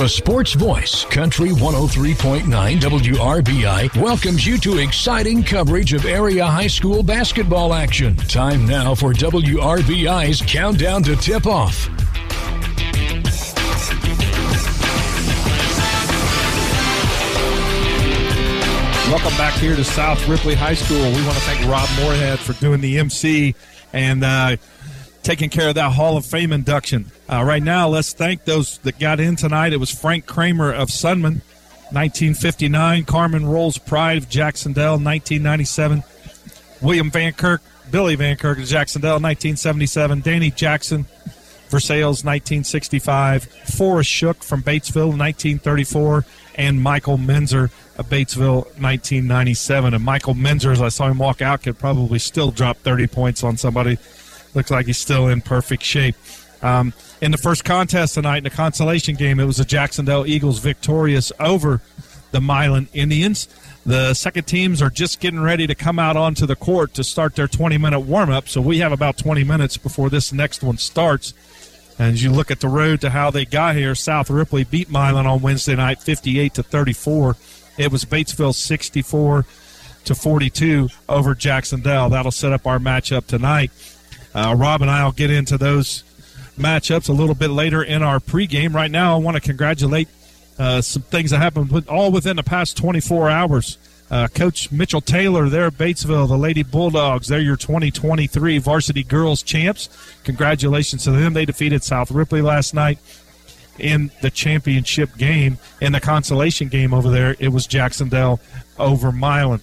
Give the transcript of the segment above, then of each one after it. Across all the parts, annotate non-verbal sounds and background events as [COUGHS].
The Sports Voice, Country 103.9 WRBI, welcomes you to exciting coverage of area high school basketball action. Time now for WRBI's Countdown to Tip Off. Welcome back here to South Ripley High School. We want to thank Rob Moorhead for doing the MC and uh, taking care of that Hall of Fame induction. Uh, right now, let's thank those that got in tonight. It was Frank Kramer of Sunman, 1959. Carmen Rolls Pride of Jacksonville, 1997. William Van Kirk, Billy Van Kirk of Jacksonville, 1977. Danny Jackson, Versailles, 1965. Forrest Shook from Batesville, 1934. And Michael Menzer of Batesville, 1997. And Michael Menzer, as I saw him walk out, could probably still drop 30 points on somebody. Looks like he's still in perfect shape. Um, in the first contest tonight, in the consolation game, it was the Jacksonville Eagles victorious over the Milan Indians. The second teams are just getting ready to come out onto the court to start their 20 minute warm up. So we have about 20 minutes before this next one starts. And as you look at the road to how they got here, South Ripley beat Milan on Wednesday night 58 to 34. It was Batesville 64 to 42 over Jacksonville. That'll set up our matchup tonight. Uh, Rob and I will get into those matchups a little bit later in our pregame. Right now, I want to congratulate uh, some things that happened all within the past 24 hours. Uh, Coach Mitchell Taylor there at Batesville, the Lady Bulldogs, they're your 2023 varsity girls champs. Congratulations to them. They defeated South Ripley last night in the championship game. In the consolation game over there, it was Jacksonville over Milan.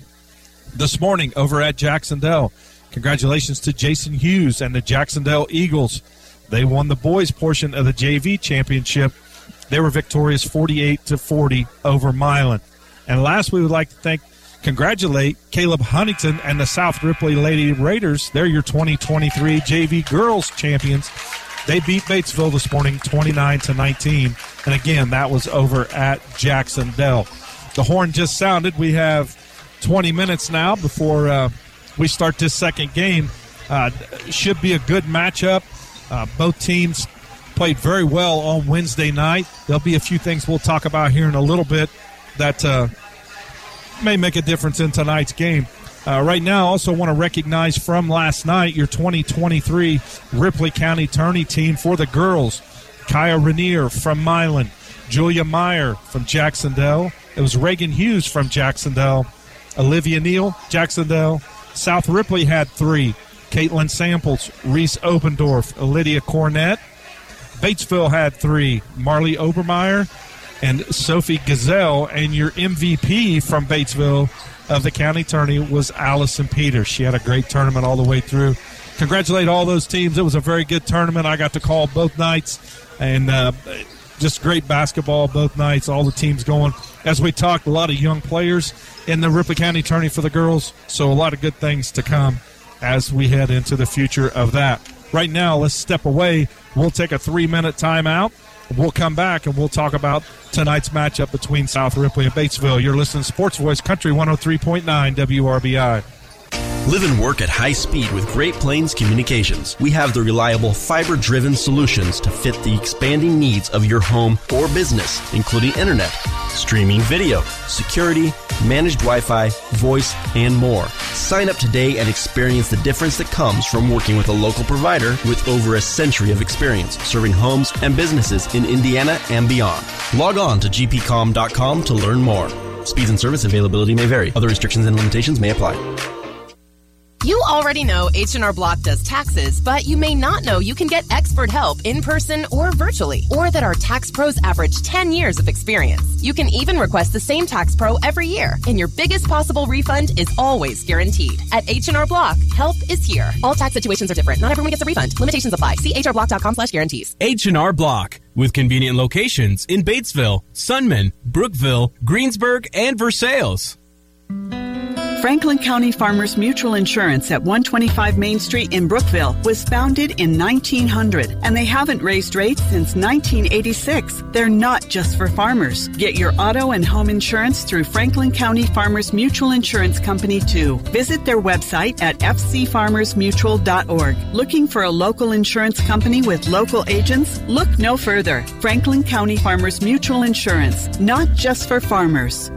This morning over at Jacksonville, congratulations to Jason Hughes and the Jacksonville Eagles. They won the boys portion of the JV championship. They were victorious 48 to 40 over Milan. And last, we would like to thank, congratulate Caleb Huntington and the South Ripley Lady Raiders. They're your 2023 JV girls champions. They beat Batesville this morning 29 to 19. And again, that was over at Jacksonville. The horn just sounded. We have 20 minutes now before uh, we start this second game. Uh, should be a good matchup. Uh, both teams played very well on Wednesday night. There'll be a few things we'll talk about here in a little bit that uh, may make a difference in tonight's game. Uh, right now, I also want to recognize from last night your 2023 Ripley County Tourney team for the girls. Kaya Rainier from Milan, Julia Meyer from Jacksonville. It was Reagan Hughes from Jacksonville, Olivia Neal, Jacksonville. South Ripley had three. Caitlin Samples, Reese Obendorf, Lydia Cornett. Batesville had three. Marley Obermeyer and Sophie Gazelle. And your MVP from Batesville of the county tourney was Allison Peters. She had a great tournament all the way through. Congratulate all those teams. It was a very good tournament. I got to call both nights, and uh, just great basketball both nights. All the teams going. As we talked, a lot of young players in the Ripley County tourney for the girls. So a lot of good things to come as we head into the future of that. Right now, let's step away. We'll take a three minute timeout. We'll come back and we'll talk about tonight's matchup between South Ripley and Batesville. You're listening to Sports Voice Country 103.9 WRBI. Live and work at high speed with Great Plains Communications. We have the reliable fiber driven solutions to fit the expanding needs of your home or business, including internet, streaming video, security, managed Wi Fi, voice, and more. Sign up today and experience the difference that comes from working with a local provider with over a century of experience serving homes and businesses in Indiana and beyond. Log on to gpcom.com to learn more. Speeds and service availability may vary. Other restrictions and limitations may apply. You already know H&R Block does taxes, but you may not know you can get expert help in person or virtually, or that our tax pros average 10 years of experience. You can even request the same tax pro every year, and your biggest possible refund is always guaranteed. At H&R Block, help is here. All tax situations are different. Not everyone gets a refund. Limitations apply. See hrblock.com slash guarantees. H&R Block, with convenient locations in Batesville, Sunman, Brookville, Greensburg, and Versailles. Franklin County Farmers Mutual Insurance at 125 Main Street in Brookville was founded in 1900 and they haven't raised rates since 1986. They're not just for farmers. Get your auto and home insurance through Franklin County Farmers Mutual Insurance Company too. Visit their website at fcfarmersmutual.org. Looking for a local insurance company with local agents? Look no further. Franklin County Farmers Mutual Insurance, not just for farmers.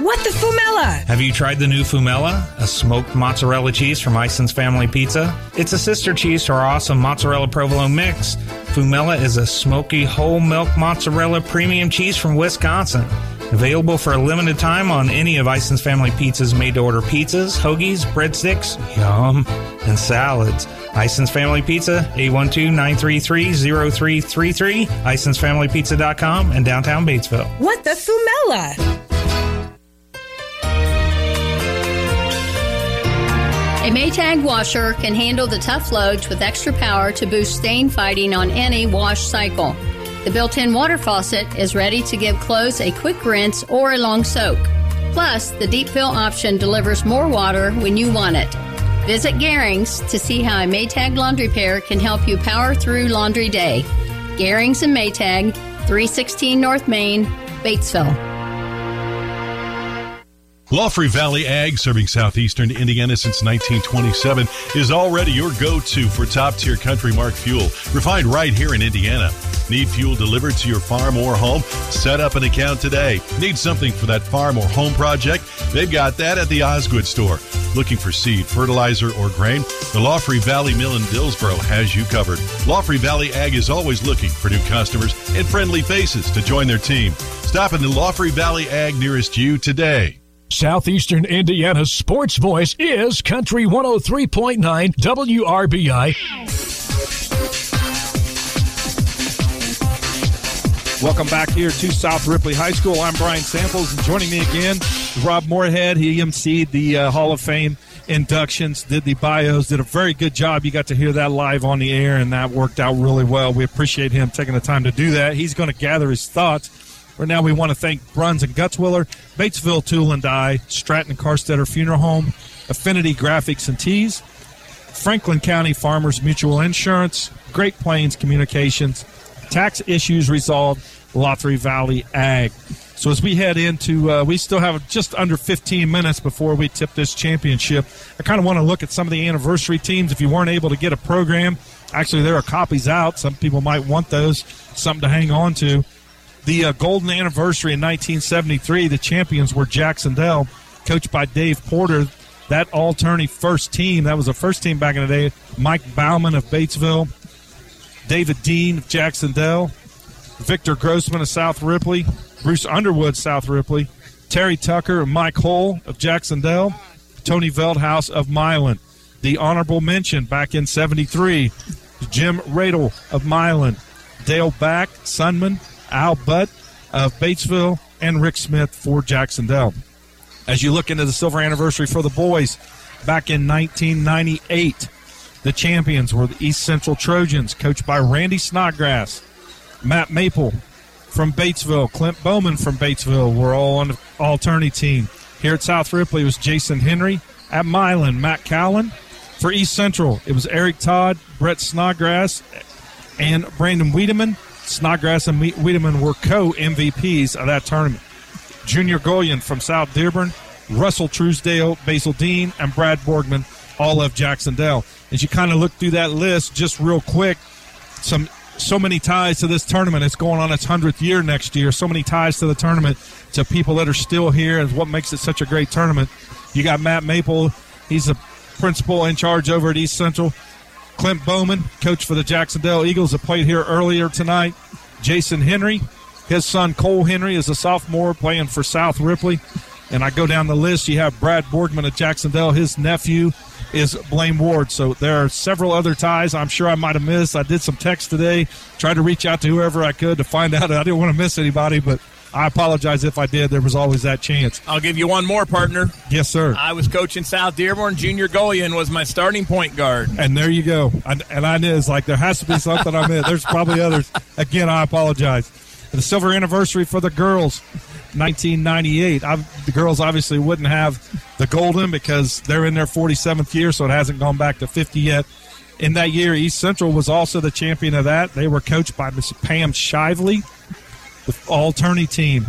What the Fumella? Have you tried the new Fumella, a smoked mozzarella cheese from Ison's Family Pizza? It's a sister cheese to our awesome mozzarella provolone mix. Fumella is a smoky whole milk mozzarella premium cheese from Wisconsin. Available for a limited time on any of Ison's Family Pizza's made to order pizzas, hoagies, breadsticks, yum, and salads. Ison's Family Pizza, 812-933-0333, Ison'sFamilyPizza.com, and downtown Batesville. What the Fumella? Maytag washer can handle the tough loads with extra power to boost stain fighting on any wash cycle. The built in water faucet is ready to give clothes a quick rinse or a long soak. Plus, the deep fill option delivers more water when you want it. Visit Garings to see how a Maytag laundry pair can help you power through laundry day. Garings and Maytag, 316 North Main, Batesville. Laughery Valley Ag, serving southeastern Indiana since 1927, is already your go-to for top-tier CountryMark fuel, refined right here in Indiana. Need fuel delivered to your farm or home? Set up an account today. Need something for that farm or home project? They've got that at the Osgood store. Looking for seed, fertilizer, or grain? The Laughery Valley Mill in Dillsboro has you covered. Laughery Valley Ag is always looking for new customers and friendly faces to join their team. Stop in the Laughery Valley Ag nearest you today. Southeastern Indiana's sports voice is Country 103.9 WRBI. Welcome back here to South Ripley High School. I'm Brian Samples, and joining me again is Rob Moorhead. He emceed the uh, Hall of Fame inductions, did the bios, did a very good job. You got to hear that live on the air, and that worked out really well. We appreciate him taking the time to do that. He's going to gather his thoughts. Right now, we want to thank Bruns and Gutzwiller, Batesville Tool and Die, Stratton Carstetter Funeral Home, Affinity Graphics and Tees, Franklin County Farmers Mutual Insurance, Great Plains Communications, Tax Issues Resolved, Laughery Valley Ag. So as we head into, uh, we still have just under 15 minutes before we tip this championship. I kind of want to look at some of the anniversary teams. If you weren't able to get a program, actually there are copies out. Some people might want those, something to hang on to. The uh, golden anniversary in 1973, the champions were Jacksonville, coached by Dave Porter. That all tourney first team, that was the first team back in the day. Mike Bauman of Batesville, David Dean of Jacksonville, Victor Grossman of South Ripley, Bruce Underwood, South Ripley, Terry Tucker and Mike Hull of Jacksonville, Tony Veldhouse of Milan. The honorable mention back in 73, Jim Radel of Milan, Dale Back, Sunman, Al Butt of Batesville, and Rick Smith for Jacksonville. As you look into the silver anniversary for the boys, back in 1998, the champions were the East Central Trojans, coached by Randy Snodgrass, Matt Maple from Batesville, Clint Bowman from Batesville were all on the all tourney team. Here at South Ripley was Jason Henry. At Milan, Matt Cowan. For East Central, it was Eric Todd, Brett Snodgrass, and Brandon Wiedemann. Snodgrass and Wiedemann were co MVPs of that tournament. Junior Golian from South Dearborn, Russell Truesdale, Basil Dean, and Brad Borgman, all of Jacksonville. As you kind of look through that list, just real quick, some so many ties to this tournament. It's going on its hundredth year next year. So many ties to the tournament to people that are still here, and what makes it such a great tournament. You got Matt Maple. He's the principal in charge over at East Central. Clint Bowman, coach for the Jacksonville Eagles, that played here earlier tonight. Jason Henry, his son Cole Henry is a sophomore playing for South Ripley. And I go down the list. You have Brad Borgman of Jacksonville. His nephew is Blaine Ward. So there are several other ties I'm sure I might have missed. I did some text today, tried to reach out to whoever I could to find out. I didn't want to miss anybody, but I apologize if I did. There was always that chance. I'll give you one more, partner. Yes, sir. I was coaching South Dearborn. Junior Golian was my starting point guard. And there you go. And, and I knew it's like there has to be something I missed. There's probably others. Again, I apologize. The silver anniversary for the girls. 1998. I've, the girls obviously wouldn't have the golden because they're in their 47th year, so it hasn't gone back to 50 yet. In that year, East Central was also the champion of that. They were coached by Miss Pam Shively, the all tourney team.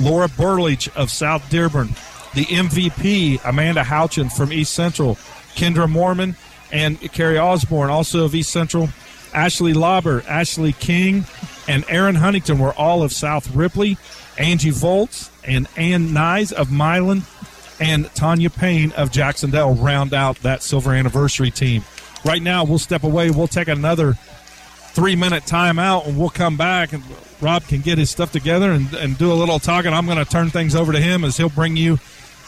Laura Burlich of South Dearborn, the MVP, Amanda Houchin from East Central, Kendra Mormon, and Carrie Osborne, also of East Central. Ashley Lauber, Ashley King, and Aaron Huntington were all of South Ripley. Angie Volts and Ann Nyes of Milan, and Tanya Payne of Jacksonville round out that silver anniversary team. Right now, we'll step away. We'll take another three minute timeout, and we'll come back and Rob can get his stuff together and, and do a little talking. I'm going to turn things over to him as he'll bring you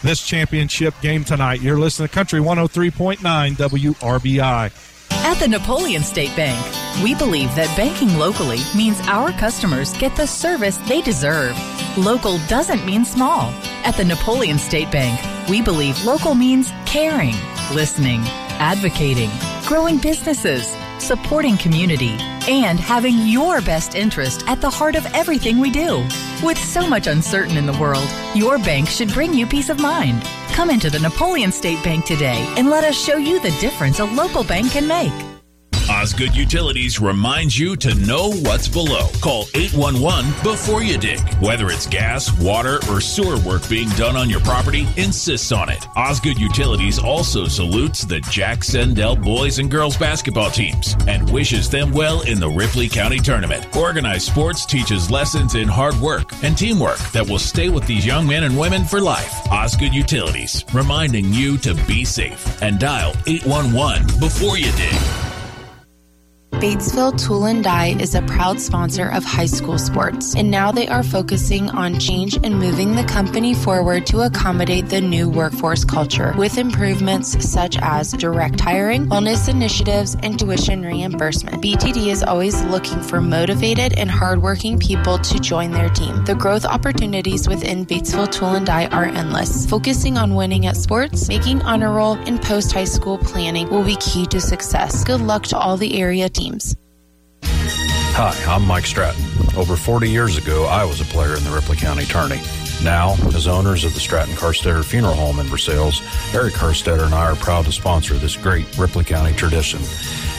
this championship game tonight. You're listening to Country 103.9 WRBI. At the Napoleon State Bank, we believe that banking locally means our customers get the service they deserve. Local doesn't mean small. At the Napoleon State Bank, we believe local means caring, listening, advocating, growing businesses, supporting community, and having your best interest at the heart of everything we do. With so much uncertain in the world, your bank should bring you peace of mind. Come into the Napoleon State Bank today and let us show you the difference a local bank can make. Osgood Utilities reminds you to know what's below. Call 811 before you dig. Whether it's gas, water, or sewer work being done on your property, insists on it. Osgood Utilities also salutes the Jac-Cen-Del boys and girls basketball teams and wishes them well in the Ripley County Tournament. Organized sports teaches lessons in hard work and teamwork that will stay with these young men and women for life. Osgood Utilities, reminding you to be safe and dial 811 before you dig. Batesville Tool and Die is a proud sponsor of high school sports, and now they are focusing on change and moving the company forward to accommodate the new workforce culture with improvements such as direct hiring, wellness initiatives, and tuition reimbursement. BTD is always looking for motivated and hardworking people to join their team. The growth opportunities within Batesville Tool and Die are endless. Focusing on winning at sports, making honor roll, and post high school planning will be key to success. Good luck to all the area teams. Hi, I'm Mike Stratton. Over 40 years ago, I was a player in the Ripley County Tourney. Now, as owners of the Stratton Carstetter Funeral Home in Versailles, Eric Carstetter and I are proud to sponsor this great Ripley County tradition.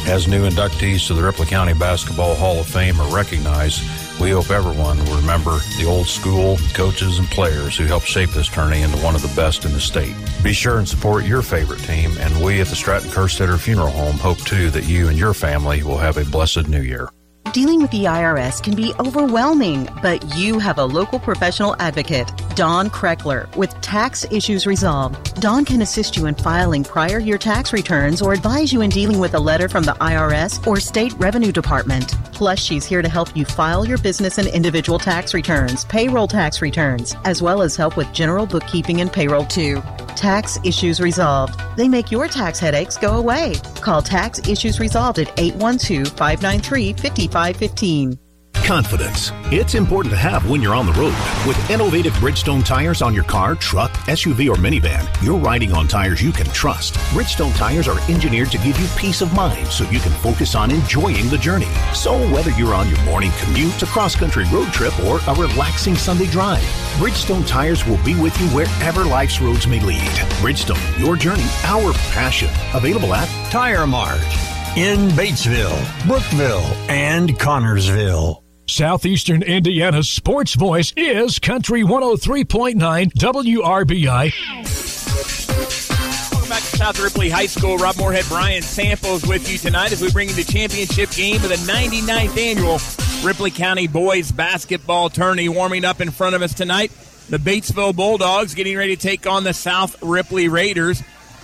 As new inductees to the Ripley County Basketball Hall of Fame are recognized, we hope everyone will remember the old school coaches and players who helped shape this tourney into one of the best in the state. Be sure and support your favorite team, and we at the Stratton Carstetter Funeral Home hope too that you and your family will have a blessed new year. Dealing with the IRS can be overwhelming, but you have a local professional advocate, Don Kreckler, with Tax Issues Resolved. Don can assist you in filing prior year tax returns or advise you in dealing with a letter from the IRS or State Revenue Department. Plus, she's here to help you file your business and individual tax returns, payroll tax returns, as well as help with general bookkeeping and payroll too. Tax Issues Resolved. They make your tax headaches go away. Call Tax Issues Resolved at 812 593 5515. Confidence. It's important to have when you're on the road. With innovative Bridgestone tires on your car, truck, SUV, or minivan, you're riding on tires you can trust. Bridgestone tires are engineered to give you peace of mind so you can focus on enjoying the journey. So whether you're on your morning commute, a cross-country road trip, or a relaxing Sunday drive, Bridgestone tires will be with you wherever life's roads may lead. Bridgestone, your journey, our passion. Available at Tire Mart in Batesville, Brookville, and Connersville. Southeastern Indiana's sports voice is Country 103.9 WRBI. Welcome back to South Ripley High School. Rob Moorhead, Brian Samples with you tonight as we bring you the championship game of the 99th annual Ripley County Boys Basketball Tourney. Warming up in front of us tonight, the Batesville Bulldogs getting ready to take on the South Ripley Raiders.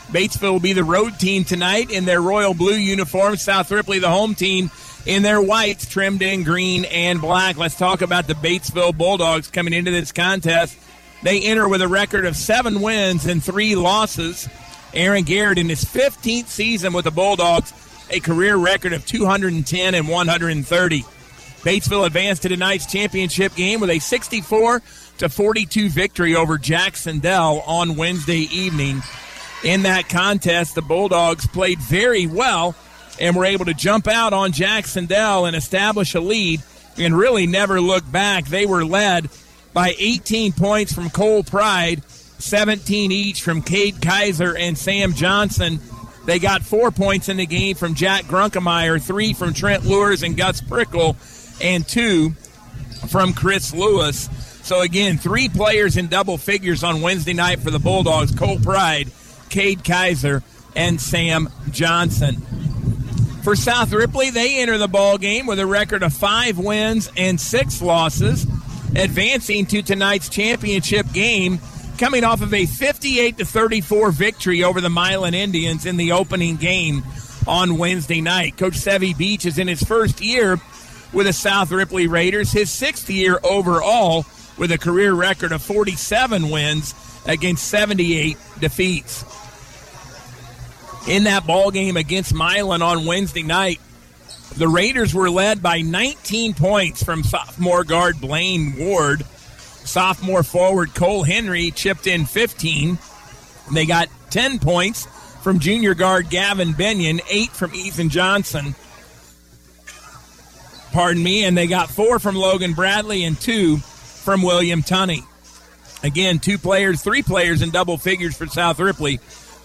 Batesville will be the road team tonight in their royal blue uniforms. South Ripley, the home team, in their whites, trimmed in green and black. Let's talk about the Batesville Bulldogs coming into this contest. They enter with a record of seven wins and three losses. Aaron Garrett, in his 15th season with the Bulldogs, a career record of 210 and 130. Batesville advanced to tonight's championship game with a 64 to 42 victory over Jacksonville on Wednesday evening. In that contest, the Bulldogs played very well and were able to jump out on Jacksonville and establish a lead and really never look back. They were led by 18 points from Cole Pride, 17 each from Cade Kaiser and Sam Johnson. They got four points in the game from Jack Grunkemeyer, three from Trent Lures and Gus Prickle, and two from Chris Lewis. So again, three players in double figures on Wednesday night for the Bulldogs: Cole Pride, Cade Kaiser, and Sam Johnson. For South Ripley, they enter the ball game with a record of five wins and six losses, advancing to tonight's championship game, coming off of a 58 to 34 victory over the Milan Indians in the opening game on Wednesday night. Coach Sevy Beach is in his first year with the South Ripley Raiders, his sixth year overall with a career record of 47 wins against 78 defeats. In that ball game against Milan on Wednesday night, the Raiders were led by 19 points from sophomore guard Blaine Ward. Sophomore forward Cole Henry chipped in 15. They got 10 points from junior guard Gavin Benyon, 8 from Ethan Johnson. Pardon me, and they got 4 from Logan Bradley and 2 from William Tunney. Again, two players, three players in double figures for South Ripley.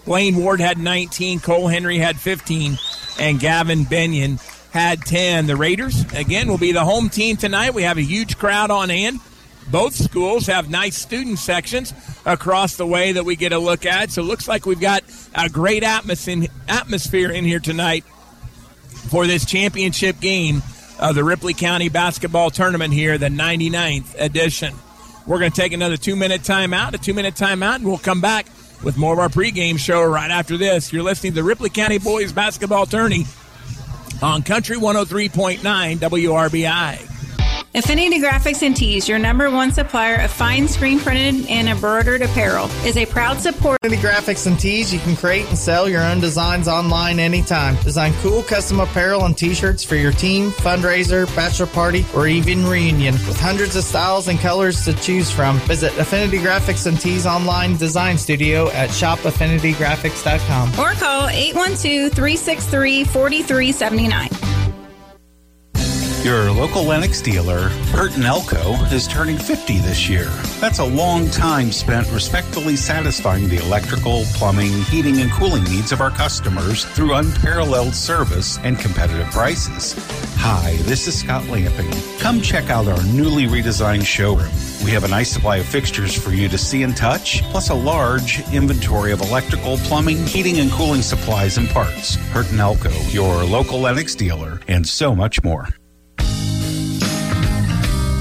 Blaine Ward had 19, Cole Henry had 15, and Gavin Benyon had 10. The Raiders, again, will be the home team tonight. We have a huge crowd on hand. Both schools have nice student sections across the way that we get a look at. So it looks like we've got a great atmosphere in here tonight for this championship game of the Ripley County Basketball Tournament here, the 99th edition. We're going to take another two minute timeout, a two minute timeout, and we'll come back with more of our pregame show right after this. You're listening to the Ripley County Boys Basketball Tourney on Country 103.9 WRBI. Affinity Graphics and Tees, your number one supplier of fine screen printed and embroidered apparel, is a proud supporter. Affinity Graphics and Tees, you can create and sell your own designs online anytime. Design cool custom apparel and t-shirts for your team, fundraiser, bachelor party, or even reunion. With hundreds of styles and colors to choose from, visit Affinity Graphics and Tees online design studio at shopaffinitygraphics.com or call 812-363-4379. Your local Lennox dealer, Burton Elko, is turning 50 this year. That's a long time spent respectfully satisfying the electrical, plumbing, heating, and cooling needs of our customers through unparalleled service and competitive prices. Hi, this is Scott Lamping. Come check out our newly redesigned showroom. We have a nice supply of fixtures for you to see and touch, plus a large inventory of electrical, plumbing, heating, and cooling supplies and parts. Burton Elko, your local Lennox dealer, and so much more.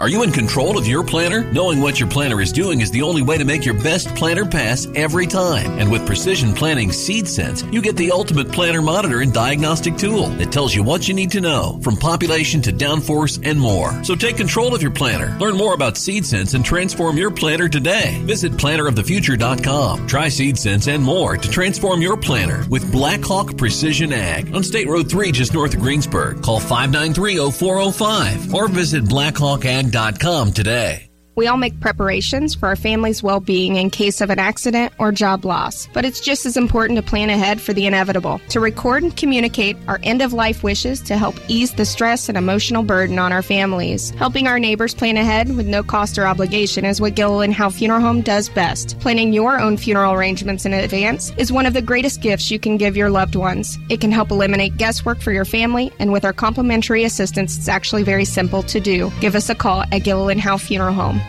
Are you in control of your planner? Knowing what your planner is doing is the only way to make your best planner pass every time. And with Precision Planting Seed Sense, you get the ultimate planner monitor and diagnostic tool that tells you what you need to know, from population to downforce and more. So take control of your planner. Learn more about Seed Sense and transform your planner today. Visit plannerofthefuture.com. Try Seed Sense and more to transform your planner with Blackhawk Precision Ag on State Road 3 just north of Greensburg. Call 593-0405 or visit Blackhawk Ag today. We all make preparations for our family's well being in case of an accident or job loss, but it's just as important to plan ahead for the inevitable. To record and communicate our end of life wishes to help ease the stress and emotional burden on our families. Helping our neighbors plan ahead with no cost or obligation is what Gilliland Howe Funeral Home does best. Planning your own funeral arrangements in advance is one of the greatest gifts you can give your loved ones. It can help eliminate guesswork for your family, and with our complimentary assistance, it's actually very simple to do. Give us a call at Gilliland Howe Funeral Home.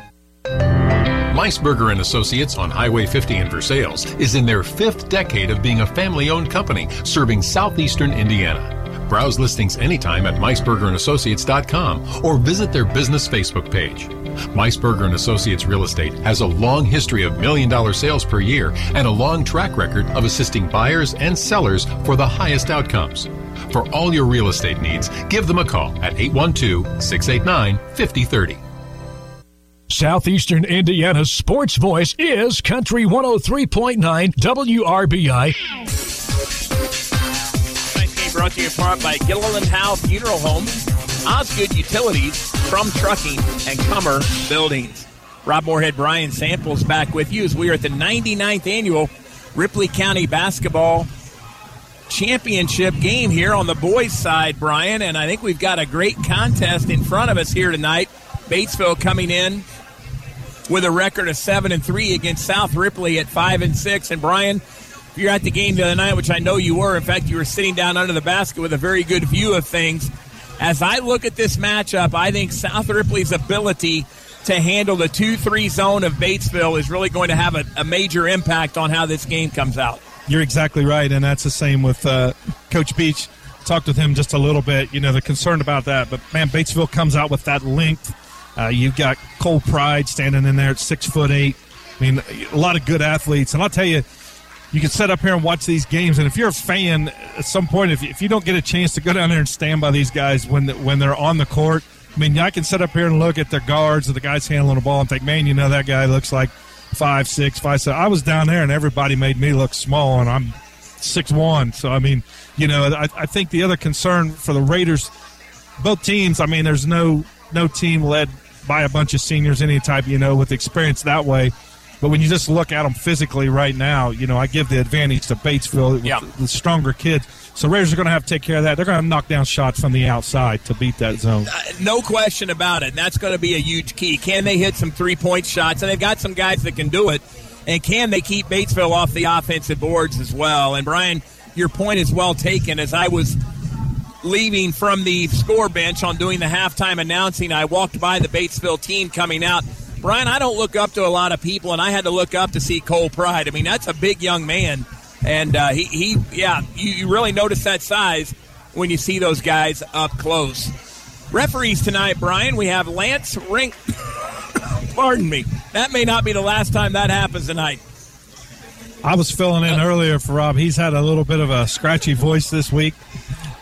Meisberger and Associates on Highway 50 in Versailles is in their fifth decade of being a family-owned company serving southeastern Indiana. Browse listings anytime at meisbergerassociates.com or visit their business Facebook page. Meisberger and Associates Real Estate has a long history of million dollar sales per year and a long track record of assisting buyers and sellers for the highest outcomes. For all your real estate needs, give them a call at 812 689 5030. Southeastern Indiana's sports voice is Country 103.9 WRBI. Tonight's game brought to you in part by Gilliland Howe Funeral Home, Osgood Utilities, From Trucking, and Comer Buildings. Rob Moorhead, Brian Samples back with you as we are at the 99th annual Ripley County Basketball Championship game here on the boys' side, Brian. And I think we've got a great contest in front of us here tonight. Batesville coming in with a record of seven and three against South Ripley at five and six. And Brian, if you're at the game the other night, which I know you were, in fact, you were sitting down under the basket with a very good view of things. As I look at this matchup, I think South Ripley's ability to handle the 2 3 zone of Batesville is really going to have a, a, major impact on how this game comes out. You're exactly right, and that's the same with uh, Coach Beach. Talked with him just a little bit. You know, they're concerned about that, but man, Batesville comes out with that length. Uh, you've got Cole Pride standing in there at six foot eight. I mean, a lot of good athletes, and I'll tell you, you can sit up here and watch these games, and if you're a fan, at some point, if you, if you don't get a chance to go down there and stand by these guys when when they're on the court, I mean, I can sit up here and look at their guards or the guys handling the ball and think, man, you know, that guy looks like five six, five seven. I was down there and everybody made me look small, and I'm six one. So I mean, you know, I, I think the other concern for the Raiders, both teams. I mean, there's no no team led by a bunch of seniors any type, you know, with experience that way. But when you just look at them physically right now, you know, I give the advantage to Batesville yeah. the stronger kids. So Raiders are going to have to take care of that. They're going to knock down shots from the outside to beat that zone. Uh, no question about it. And that's going to be a huge key. Can they hit some three point shots? And they've got some guys that can do it. And can they keep Batesville off the offensive boards as well? And Brian, your point is well taken. As I was leaving from the score bench on doing the halftime announcing, I walked by the Batesville team coming out. Brian, I don't look up to a lot of people, and I had to look up to see Cole Pride. I mean, that's a big young man. And uh, he, he, yeah, you, you really notice that size when you see those guys up close. Referees tonight, Brian, we have Lance Rink. [COUGHS] Pardon me. That may not be the last time that happens tonight. I was filling in earlier for Rob. He's had a little bit of a scratchy voice this week.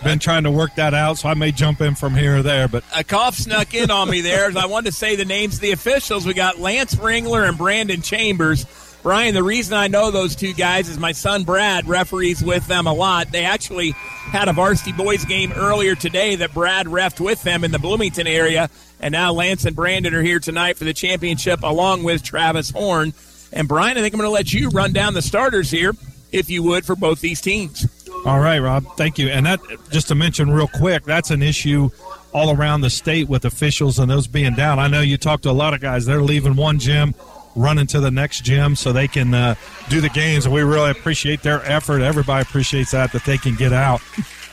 Been trying to work that out, so I may jump in from here or there. But a cough snuck in on me there. I wanted to say the names of the officials. We got Lance Ringler and Brandon Chambers. Brian, the reason I know those two guys is my son Brad referees with them a lot. They actually had a varsity boys game earlier today that Brad refed with them in the Bloomington area. And now Lance and Brandon are here tonight for the championship along with Travis Horn. And Brian, I think I'm going to let you run down the starters here, if you would, for both these teams. All right, Rob. Thank you. And that, just to mention real quick, that's an issue all around the state with officials and those being down. I know you talked to a lot of guys. They're leaving one gym running to the next gym so they can uh, do the games. And we really appreciate their effort. Everybody appreciates that, that they can get out.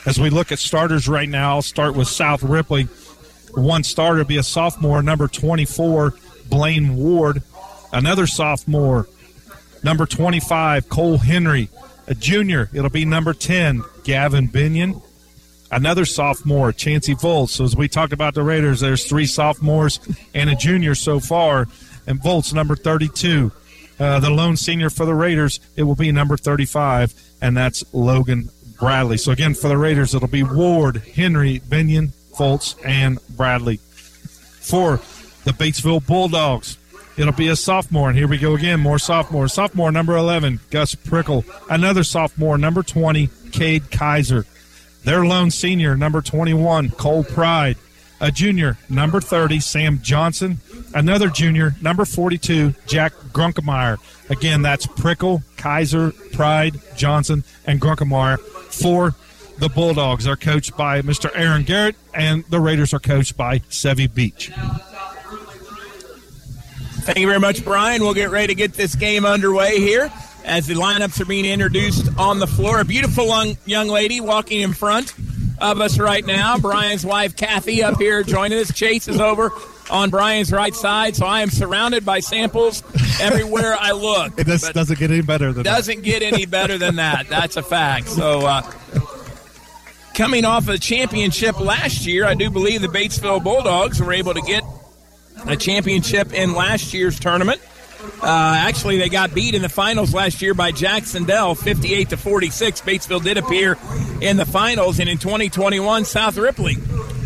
As we look at starters right now, I'll start with South Ripley. One starter be a sophomore, number 24, Blaine Ward. Another sophomore, number 25, Cole Henry. A junior, it'll be number 10, Gavin Binion. Another sophomore, Chancey Volts. So as we talked about the Raiders, there's three sophomores and a junior so far and Volts, number 32. Uh, the lone senior for the Raiders, it will be number 35, and that's Logan Bradley. So again, for the Raiders, it'll be Ward, Henry, Binion, Volts, and Bradley. For the Batesville Bulldogs, it'll be a sophomore, and here we go again, more sophomore. Sophomore number 11, Gus Prickle. Another sophomore, number 20, Cade Kaiser. Their lone senior, number 21, Cole Pride. A junior, number 30, Sam Johnson. Another junior, number 42, Jack Grunkemeyer. Again, that's Prickle, Kaiser, Pride, Johnson, and Grunkemeyer for the Bulldogs. Are coached by Mr. Aaron Garrett, and the Raiders are coached by Sevy Beach. Thank you very much, Brian. We'll get ready to get this game underway here as the lineups are being introduced on the floor. A beautiful young, young lady walking in front of us right now. Brian's wife, Kathy, up here joining us. Chase is over on Brian's right side, so I am surrounded by samples everywhere I look. It just doesn't get any better than doesn't that. get any better than that. That's a fact. So, uh, coming off a championship last year, I do believe the Batesville Bulldogs were able to get a championship in last year's tournament. Uh, actually, they got beat in the finals last year by Jacksonville, 58 to 46. Batesville did appear in the finals, and in 2021, South Ripley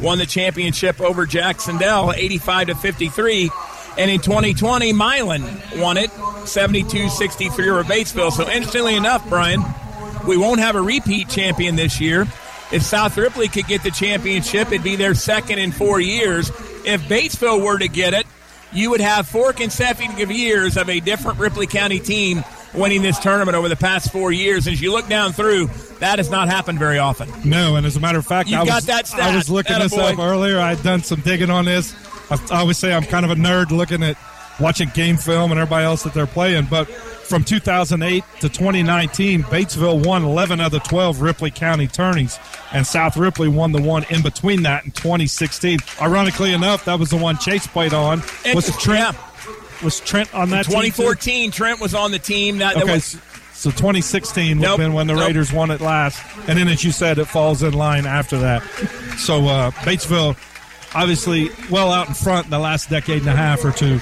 won the championship over Jacksonville, 85 to 53. And in 2020, Milan won it 72 63 over Batesville. So, interestingly enough, Brian, we won't have a repeat champion this year. If South Ripley could get the championship, it'd be their second in four years. If Batesville were to get it, you would have four consecutive years of a different Ripley County team winning this tournament over the past four years. As you look down through, that has not happened very often. No, and as a matter of fact, You've I was, got that stat. I was looking this up earlier. I had done some digging on this. I, I always say I'm kind of a nerd looking at watching game film and everybody else that they're playing, but from 2008 to 2019, Batesville won 11 of the 12 Ripley County tourneys, and South Ripley won the one in between that in 2016. Ironically enough, that was the one Chase played on. Was Trent was Trent on that? team too? 2014, Trent was on the team. That, that Okay, was, so 2016 would have been when the nope. Raiders won it last, and then as you said, it falls in line after that. So uh, Batesville, obviously, well out in front in the last decade and a half or two.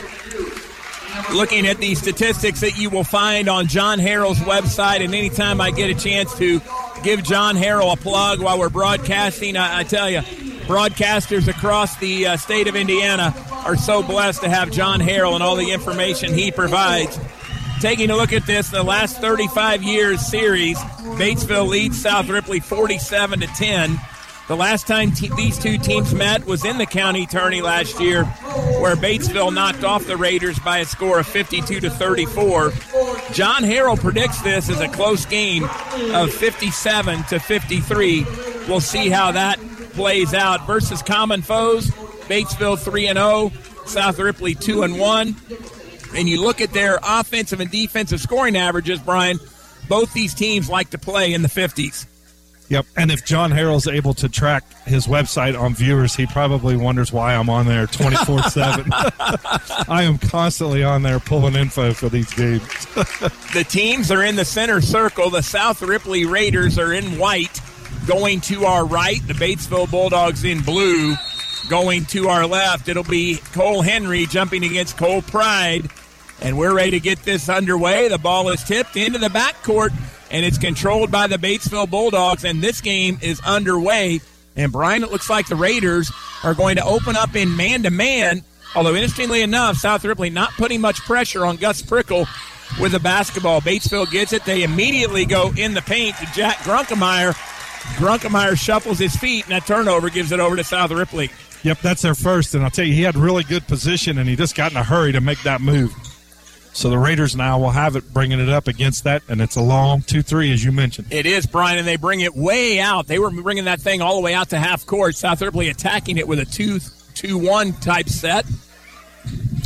Looking at the statistics that you will find on John Harrell's website, and anytime I get a chance to give John Harrell a plug while we're broadcasting, I, I tell you, broadcasters across the uh, state of Indiana are so blessed to have John Harrell and all the information he provides. Taking a look at this, the last 35 years series, Batesville leads South Ripley 47 to 10. The last time these two teams met was in the county tourney last year, where Batesville knocked off the Raiders by a score of 52 to 34. John Harrell predicts this as a close game of 57 to 53. We'll see how that plays out versus common foes. Batesville 3 and 0, South Ripley 2 and 1 and you look at their offensive and defensive scoring averages, Brian, both these teams like to play in the 50s. Yep. And if John Harrell's able to track his website on viewers, he probably wonders why I'm on there 24 7. [LAUGHS] I am constantly on there pulling info for these games. The teams are in the center circle. The South Ripley Raiders are in white. Going to our right, the Batesville Bulldogs in blue. Going to our left, it'll be Cole Henry jumping against Cole Pride. And we're ready to get this underway. The ball is tipped into the backcourt, and it's controlled by the Batesville Bulldogs. And this game is underway. And Brian, it looks like the Raiders are going to open up in man to man. Although, interestingly enough, South Ripley not putting much pressure on Gus Prickle with the basketball. Batesville gets it. They immediately go in the paint to Jack Grunkemeyer. Grunkemeyer shuffles his feet, and that turnover gives it over to South Ripley. Yep, that's their first. And I'll tell you, he had really good position, and he just got in a hurry to make that move. So the Raiders now will have it, bringing it up against that, and it's a long 2 3, as you mentioned. It is, Brian, and they bring it way out. They were bringing that thing all the way out to half court. South Ripley attacking it with a 2 2 1 type set.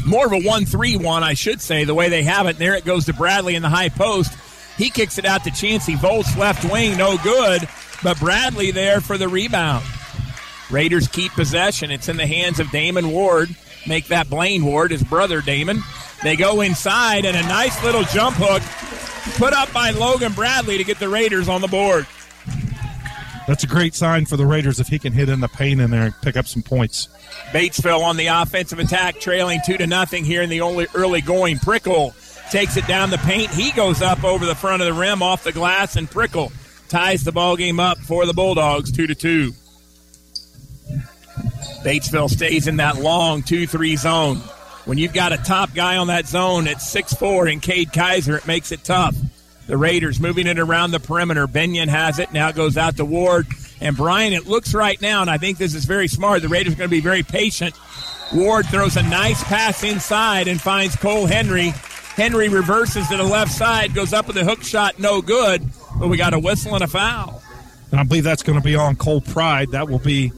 More of a 1 3 1, I should say, the way they have it. And there it goes to Bradley in the high post. He kicks it out to Chancey Volts, left wing, no good. But Bradley there for the rebound. Raiders keep possession. It's in the hands of Damon Ward. Make that Blaine Ward, his brother Damon. They go inside, and a nice little jump hook put up by Logan Bradley to get the Raiders on the board. That's a great sign for the Raiders if he can hit in the paint in there and pick up some points. Batesville on the offensive attack, trailing two to nothing here in the only early going. Prickle takes it down the paint. He goes up over the front of the rim off the glass, and Prickle ties the ball game up for the Bulldogs, two to two. Batesville stays in that long two-three zone. When you've got a top guy on that zone at 6'4 and Cade Kaiser, it makes it tough. The Raiders moving it around the perimeter. Benyon has it. Now goes out to Ward. And Brian, it looks right now, and I think this is very smart. The Raiders are going to be very patient. Ward throws a nice pass inside and finds Cole Henry. Henry reverses to the left side, goes up with a hook shot, no good. But we got a whistle and a foul. And I believe that's going to be on Cole Pride. That will be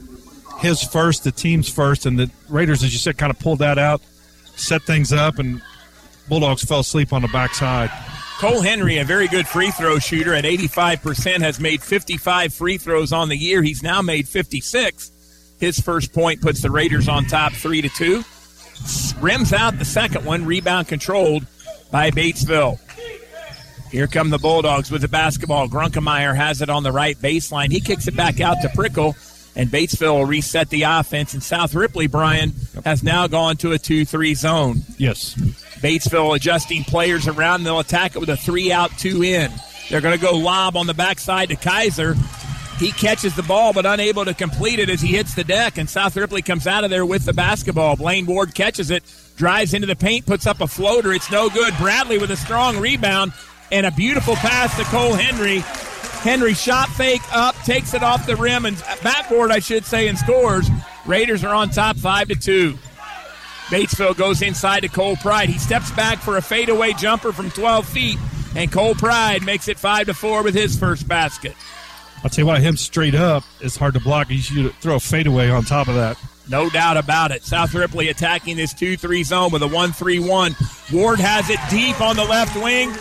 his first, the team's first. And the Raiders, as you said, kind of pulled that out, set things up, and Bulldogs fell asleep on the backside. Cole Henry, a very good free throw shooter at 85%, has made 55 free throws on the year. He's now made 56. His first point puts the Raiders on top 3 to 2. Rims out the second one, rebound controlled by Batesville. Here come the Bulldogs with the basketball. Grunkemeyer has it on the right baseline. He kicks it back out to Prickle, and Batesville will reset the offense. And South Ripley, Brian, has now gone to a 2 3 zone. Yes. Batesville adjusting players around. They'll attack it with a three out, two in. They're going to go lob on the backside to Kaiser. He catches the ball, but unable to complete it as he hits the deck, and South Ripley comes out of there with the basketball. Blaine Ward catches it, drives into the paint, puts up a floater. It's no good. Bradley with a strong rebound and a beautiful pass to Cole Henry. Henry shot fake up, takes it off the rim and backboard, I should say, and scores. Raiders are on top five to two. Batesville goes inside to Cole Pride. He steps back for a fadeaway jumper from 12 feet, and Cole Pride makes it five to four with his first basket. I'll tell you what, him straight up is hard to block. You should throw a fadeaway on top of that. No doubt about it. South Ripley attacking this 2 3 zone with a 1 3 1. Ward has it deep on the left wing.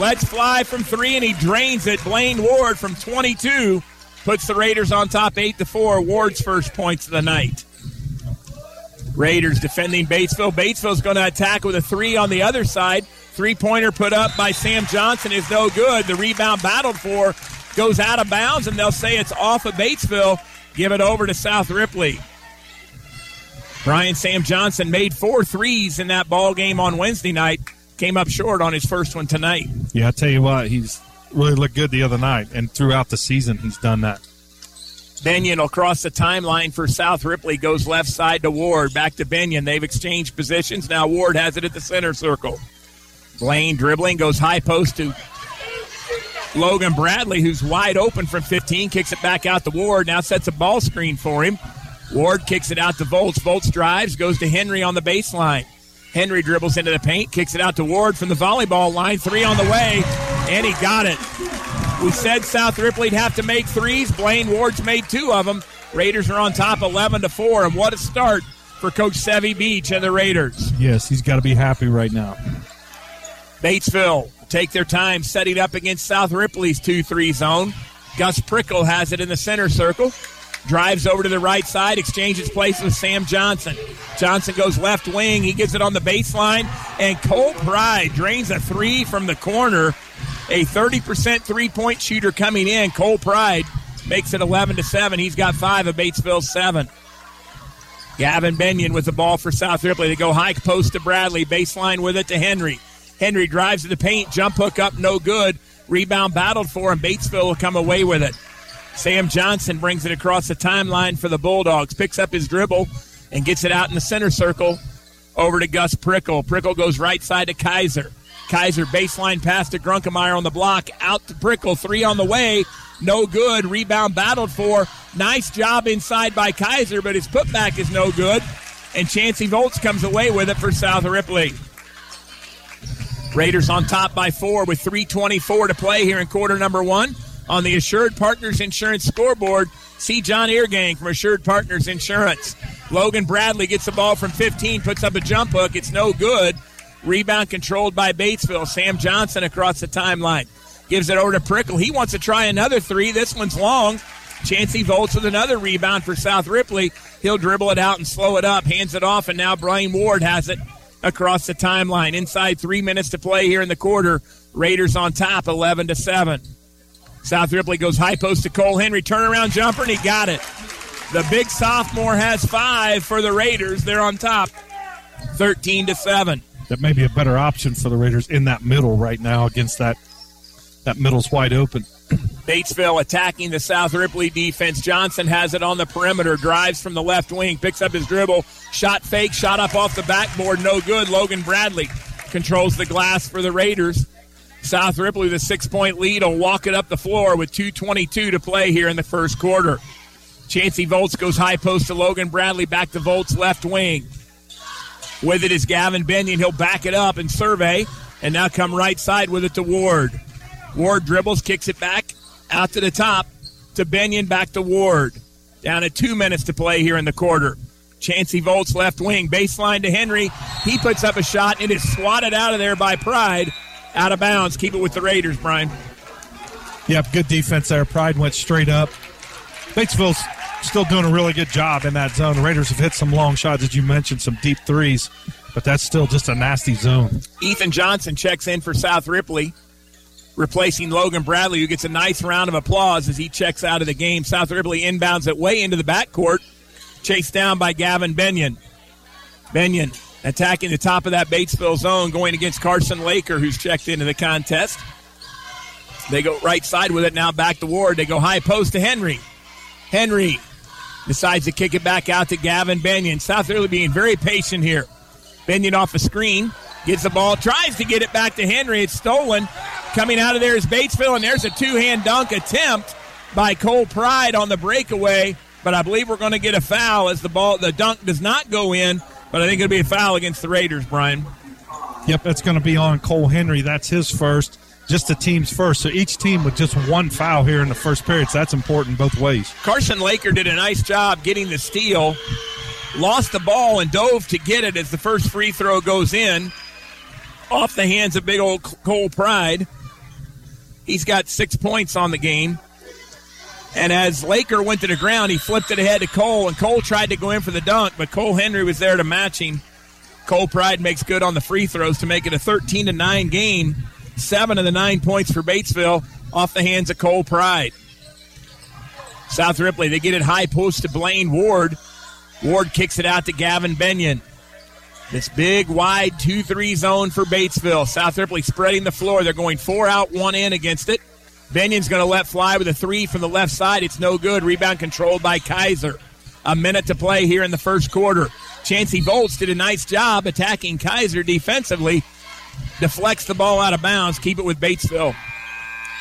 Let's fly from three, and he drains it. Blaine Ward from 22 puts the Raiders on top 8 to 4. Ward's first points of the night. Raiders defending Batesville. Batesville's going to attack with a three on the other side. Three pointer put up by Sam Johnson is no good. The rebound battled for goes out of bounds, and they'll say it's off of Batesville. Give it over to South Ripley. Brian Sam Johnson made four threes in that ball game on Wednesday night. Came up short on his first one tonight. Yeah, I tell you what, he's really looked good the other night, and throughout the season, he's done that. Benyon will cross the timeline for South Ripley, goes left side to Ward. Back to Benyon. They've exchanged positions. Now Ward has it at the center circle. Blaine dribbling, goes high post to Logan Bradley, who's wide open from 15, kicks it back out to Ward. Now sets a ball screen for him. Ward kicks it out to Volts. Volts drives, goes to Henry on the baseline. Henry dribbles into the paint, kicks it out to Ward from the volleyball line. Three on the way, and he got it. We said South Ripley'd have to make threes. Blaine Ward's made two of them. Raiders are on top 11 to 4, and what a start for Coach Sevy Beach and the Raiders. Yes, he's got to be happy right now. Batesville take their time setting up against South Ripley's 2 3 zone. Gus Prickle has it in the center circle. Drives over to the right side, exchanges places with Sam Johnson. Johnson goes left wing. He gets it on the baseline, and Cole Pride drains a three from the corner. A 30% three point shooter coming in. Cole Pride makes it 11 to 7. He's got five of Batesville's seven. Gavin Benyon with the ball for South Ripley. They go high post to Bradley. Baseline with it to Henry. Henry drives to the paint. Jump hook up, no good. Rebound battled for and Batesville will come away with it. Sam Johnson brings it across the timeline for the Bulldogs. Picks up his dribble and gets it out in the center circle over to Gus Prickle. Prickle goes right side to Kaiser. Kaiser baseline pass to Grunkemeyer on the block. Out to Prickle. Three on the way. No good. Rebound battled for. Nice job inside by Kaiser, but his putback is no good. And Chancey Volts comes away with it for South Ripley. Raiders on top by four with 3.24 to play here in quarter number one. On the Assured Partners Insurance scoreboard, see John Eargang from Assured Partners Insurance. Logan Bradley gets the ball from 15, puts up a jump hook. It's no good. Rebound controlled by Batesville. Sam Johnson across the timeline. Gives it over to Prickle. He wants to try another three. This one's long. Chancey Volts with another rebound for South Ripley. He'll dribble it out and slow it up. Hands it off, and now Brian Ward has it across the timeline. Inside three minutes to play here in the quarter. Raiders on top, 11 to 7. South Ripley goes high post to Cole Henry. Turnaround jumper, and he got it. The big sophomore has five for the Raiders. They're on top, 13 to 7. That may be a better option for the Raiders in that middle right now against that that middle's wide open. [CLEARS THROAT] Batesville attacking the South Ripley defense. Johnson has it on the perimeter, drives from the left wing, picks up his dribble, shot fake, shot up off the backboard, no good. Logan Bradley controls the glass for the Raiders. South Ripley, the six point lead, will walk it up the floor with 2.22 to play here in the first quarter. Chancey Volts goes high post to Logan Bradley, back to Volts left wing. With it is Gavin Benyon. He'll back it up and survey, and now come right side with it to Ward. Ward dribbles, kicks it back out to the top to Benyon, back to Ward. Down at two minutes to play here in the quarter. Chancey Volts left wing, baseline to Henry. He puts up a shot. And It is swatted out of there by Pride. Out of bounds. Keep it with the Raiders, Brian. Yep, good defense there. Pride went straight up. Batesville's still doing a really good job in that zone. The Raiders have hit some long shots, as you mentioned, some deep threes, but that's still just a nasty zone. Ethan Johnson checks in for South Ripley replacing Logan Bradley, who gets a nice round of applause as he checks out of the game. South Ripley inbounds it way into the backcourt, chased down by Gavin Benyon. Benyon attacking the top of that Batesville zone, going against Carson Laker, who's checked into the contest. They go right side with it now, back to Ward. They go high post to Henry. Henry decides to kick it back out to Gavin Benyon. South Ripley being very patient here. Benyon off the screen, gets the ball, tries to get it back to Henry. It's stolen. Coming out of there is Batesville, and there's a two hand dunk attempt by Cole Pride on the breakaway. But I believe we're going to get a foul as the ball, the dunk does not go in, but I think it'll be a foul against the Raiders, Brian. Yep, that's going to be on Cole Henry. That's his first, just the team's first. So each team with just one foul here in the first period. So that's important both ways. Carson Laker did a nice job getting the steal, lost the ball, and dove to get it as the first free throw goes in off the hands of big old Cole Pride. He's got six points on the game. And as Laker went to the ground, he flipped it ahead to Cole, and Cole tried to go in for the dunk, but Cole Henry was there to match him. Cole Pride makes good on the free throws to make it a 13 to 9 game. Seven of the nine points for Batesville off the hands of Cole Pride. South Ripley, they get it high post to Blaine Ward. Ward kicks it out to Gavin Benyon. This big, wide 2 3 zone for Batesville. South Ripley spreading the floor. They're going four out, one in against it. Benyon's going to let fly with a three from the left side. It's no good. Rebound controlled by Kaiser. A minute to play here in the first quarter. Chancey Volts did a nice job attacking Kaiser defensively. Deflects the ball out of bounds. Keep it with Batesville.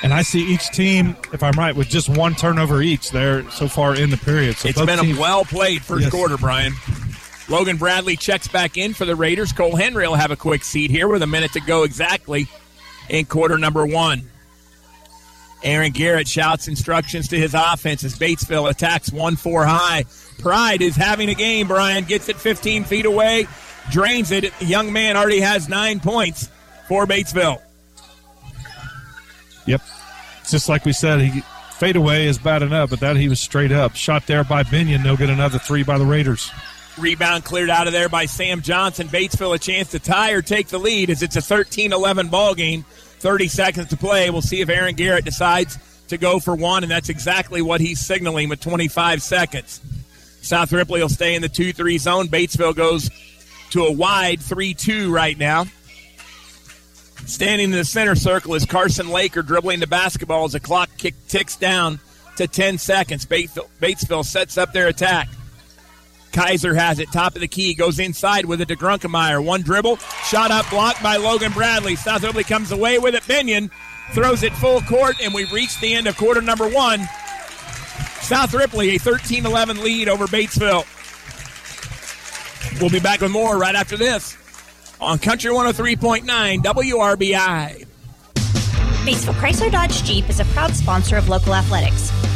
And I see each team, if I'm right, with just one turnover each there so far in the period. So it's been teams, a well played first yes. quarter, Brian. Logan Bradley checks back in for the Raiders. Cole Henry will have a quick seat here with a minute to go exactly in quarter number one. Aaron Garrett shouts instructions to his offense as Batesville attacks 1 4 high. Pride is having a game, Brian. Gets it 15 feet away, drains it. The young man already has nine points for Batesville. Yep. Just like we said, he fade away is bad enough, but that he was straight up. Shot there by Benyon. They'll get another three by the Raiders. Rebound cleared out of there by Sam Johnson. Batesville a chance to tie or take the lead as it's a 13 11 ball game. 30 seconds to play. We'll see if Aaron Garrett decides to go for one, and that's exactly what he's signaling with 25 seconds. South Ripley will stay in the 2 3 zone. Batesville goes to a wide 3 2 right now. Standing in the center circle is Carson Laker dribbling the basketball as the clock kick ticks down to 10 seconds. Batesville, Batesville sets up their attack. Kaiser has it, top of the key, goes inside with it to Grunkemeyer. One dribble, shot up, blocked by Logan Bradley. South Ripley comes away with it. Benyon throws it full court, and we reach the end of quarter number one. South Ripley, a 13 11 lead over Batesville. We'll be back with more right after this on Country 103.9 WRBI. Batesville Chrysler Dodge Jeep is a proud sponsor of local athletics.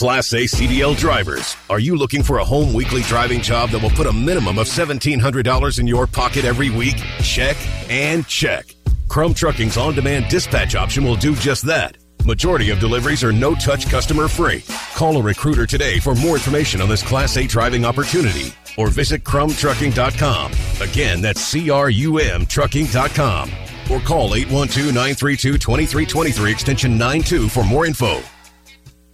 Class A CDL drivers, are you looking for a home weekly driving job that will put a minimum of $1,700 in your pocket every week? Check and check. Crum Trucking's on demand dispatch option will do just that. Majority of deliveries are no touch customer free. Call a recruiter today for more information on this Class A driving opportunity or visit crumtrucking.com. Again, that's C R U M trucking.com or call 812 932 2323 extension 92 for more info.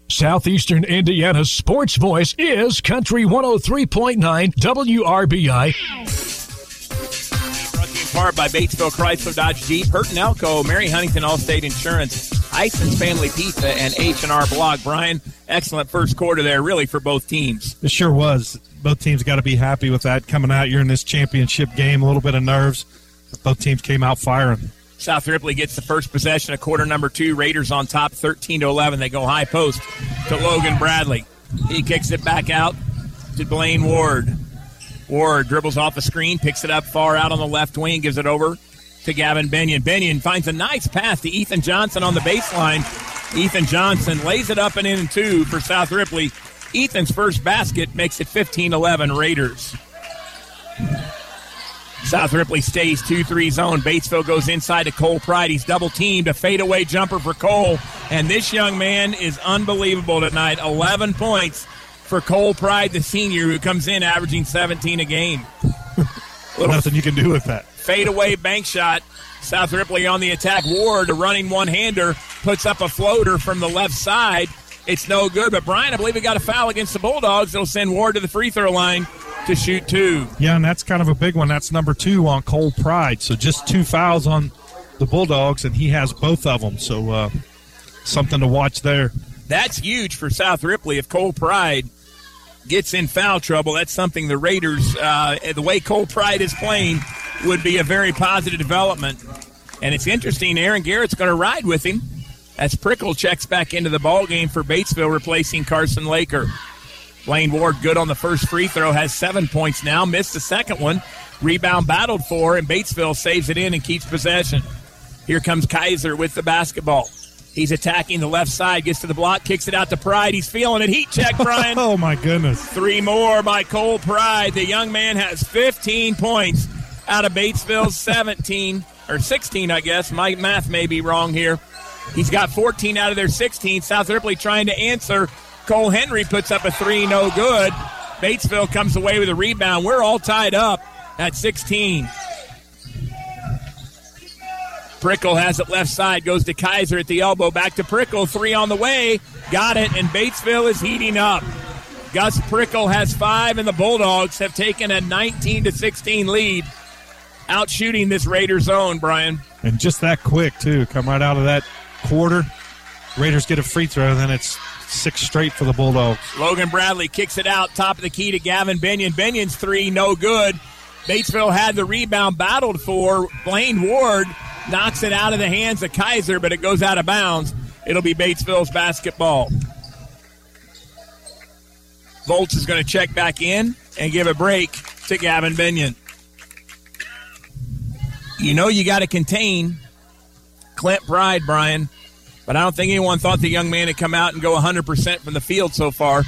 Southeastern Indiana's sports voice is Country 103.9 WRBI. Brought to you in part by Batesville Chrysler Dodge Jeep, Hurton Elko, Mary Huntington Allstate Insurance, Ison's Family Pizza, and H&R Block. Brian, excellent first quarter there, really, for both teams. It sure was. Both teams got to be happy with that coming out. You're in this championship game, a little bit of nerves. Both teams came out firing. South Ripley gets the first possession of quarter number two. Raiders on top, 13 to 11. They go high post to Logan Bradley. He kicks it back out to Blaine Ward. Ward dribbles off the screen, picks it up far out on the left wing, gives it over to Gavin Benyon. Benyon finds a nice pass to Ethan Johnson on the baseline. Ethan Johnson lays it up and in two for South Ripley. Ethan's first basket makes it 15 11 Raiders. South Ripley stays 2 3 zone. Batesville goes inside to Cole Pride. He's double teamed. A fadeaway jumper for Cole. And this young man is unbelievable tonight. 11 points for Cole Pride, the senior, who comes in averaging 17 a game. [LAUGHS] Nothing you can do with that. Fadeaway bank shot. South Ripley on the attack. Ward, a running one hander, puts up a floater from the left side. It's no good. But Brian, I believe he got a foul against the Bulldogs. It'll send Ward to the free throw line to shoot two. Yeah, and that's kind of a big one. That's number two on Cole Pride. So just two fouls on the Bulldogs, and he has both of them. So uh, something to watch there. That's huge for South Ripley if Cole Pride gets in foul trouble. That's something the Raiders, uh, the way Cole Pride is playing, would be a very positive development. And it's interesting. Aaron Garrett's going to ride with him as Prickle checks back into the ball game for Batesville, replacing Carson Laker. Blaine Ward, good on the first free throw, has seven points now. Missed the second one. Rebound battled for, and Batesville saves it in and keeps possession. Here comes Kaiser with the basketball. He's attacking the left side, gets to the block, kicks it out to Pride. He's feeling it. Heat check, [LAUGHS] Brian. oh, my goodness. Three more by Cole Pride. The young man has 15 points out of Batesville's [LAUGHS] 17, or 16, I guess. My math may be wrong here. He's got 14 out of their 16. South Ripley trying to answer. Cole Henry puts up a three, no good. Batesville comes away with a rebound. We're all tied up at 16. Prickle has it left side, goes to Kaiser at the elbow, back to Prickle, three on the way, got it, and Batesville is heating up. Gus Prickle has five, and the Bulldogs have taken a 19 to 16 lead, out shooting this Raider zone. Brian, and just that quick too, come right out of that quarter. Raiders get a free throw, and then it's six straight for the Bulldogs. Logan Bradley kicks it out, top of the key to Gavin Binion. Binion's three, no good. Batesville had the rebound battled for. Blaine Ward knocks it out of the hands of Kaiser, but it goes out of bounds. It'll be Batesville's basketball. Volts is going to check back in and give a break to Gavin Binion. You know you got to contain Clint Pride, Brian, but I don't think anyone thought the young man had come out and go 100% from the field so far.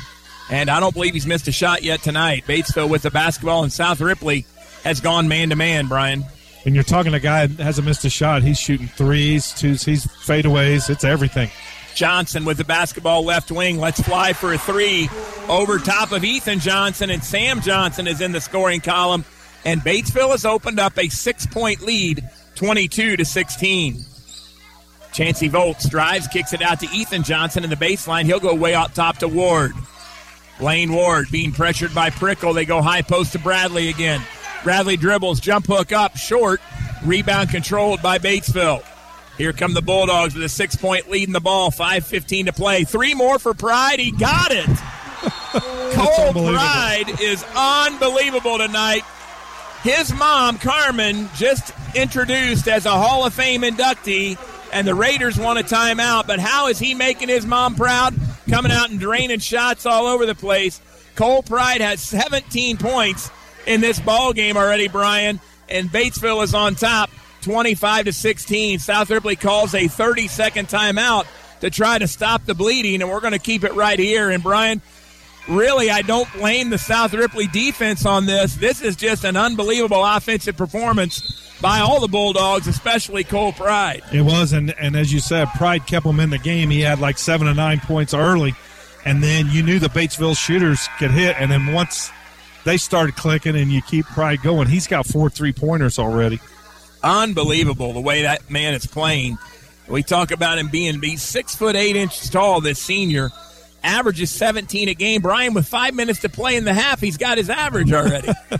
And I don't believe he's missed a shot yet tonight. Batesville with the basketball, and South Ripley has gone man to man, Brian. And you're talking to a guy that hasn't missed a shot. He's shooting threes, twos, he's fadeaways. It's everything. Johnson with the basketball left wing. Let's fly for a three over top of Ethan Johnson, and Sam Johnson is in the scoring column. And Batesville has opened up a six point lead, 22 to 16. Chancey Volts drives, kicks it out to Ethan Johnson in the baseline. He'll go way out top to Ward. Blaine Ward being pressured by Prickle. They go high post to Bradley again. Bradley dribbles, jump hook up, short. Rebound controlled by Batesville. Here come the Bulldogs with a six point lead in the ball. 5.15 to play. Three more for Pride. He got it. [LAUGHS] Cole Pride is unbelievable tonight. His mom, Carmen, just introduced as a Hall of Fame inductee, and the Raiders want a timeout. But how is he making his mom proud? Coming out and draining shots all over the place. Cole Pride has 17 points in this ball game already, Brian, and Batesville is on top, 25 to 16. South Ripley calls a 30 second timeout to try to stop the bleeding, and we're going to keep it right here. And Brian, really, I don't blame the South Ripley defense on this. This is just an unbelievable offensive performance by all the Bulldogs, especially Cole Pride. It was, and, and as you said, Pride kept him in the game. He had like seven to nine points early, and then you knew the Batesville shooters could hit, and then once they started clicking and you keep Pride going. He's got four three pointers already. Unbelievable the way that man is playing. We talk about him being be six foot eight inches tall. This senior averages 17 a game. Brian, with five minutes to play in the half, he's got his average already. [LAUGHS]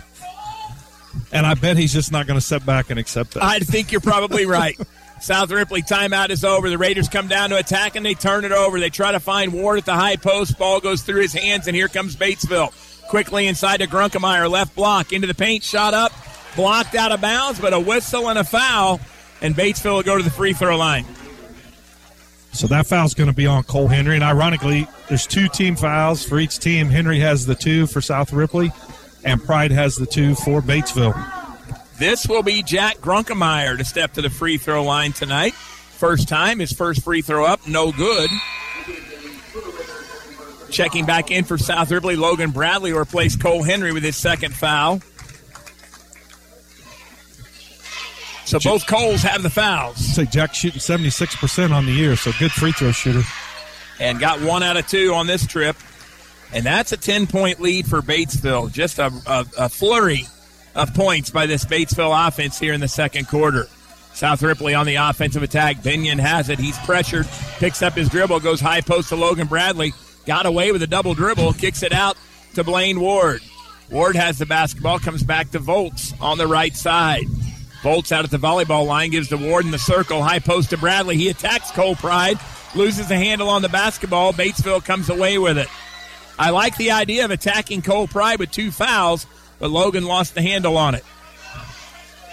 and I bet he's just not going to step back and accept that. I think you're probably right. [LAUGHS] South Ripley timeout is over. The Raiders come down to attack and they turn it over. They try to find Ward at the high post. Ball goes through his hands, and here comes Batesville. Quickly inside to Grunkemeyer, left block into the paint, shot up, blocked out of bounds, but a whistle and a foul, and Batesville will go to the free throw line. So that foul's going to be on Cole Henry, and ironically, there's two team fouls for each team. Henry has the two for South Ripley, and Pride has the two for Batesville. This will be Jack Grunkemeyer to step to the free throw line tonight. First time, his first free throw up, no good. Checking back in for South Ripley, Logan Bradley will replace Cole Henry with his second foul. So both Coles have the fouls. Say Jack shooting 76% on the year, so good free throw shooter. And got one out of two on this trip. And that's a 10 point lead for Batesville. Just a, a, a flurry of points by this Batesville offense here in the second quarter. South Ripley on the offensive attack. Binion has it. He's pressured, picks up his dribble, goes high post to Logan Bradley. Got away with a double dribble, kicks it out to Blaine Ward. Ward has the basketball, comes back to Volts on the right side. Volts out at the volleyball line, gives to Ward in the circle, high post to Bradley. He attacks Cole Pride, loses the handle on the basketball. Batesville comes away with it. I like the idea of attacking Cole Pride with two fouls, but Logan lost the handle on it.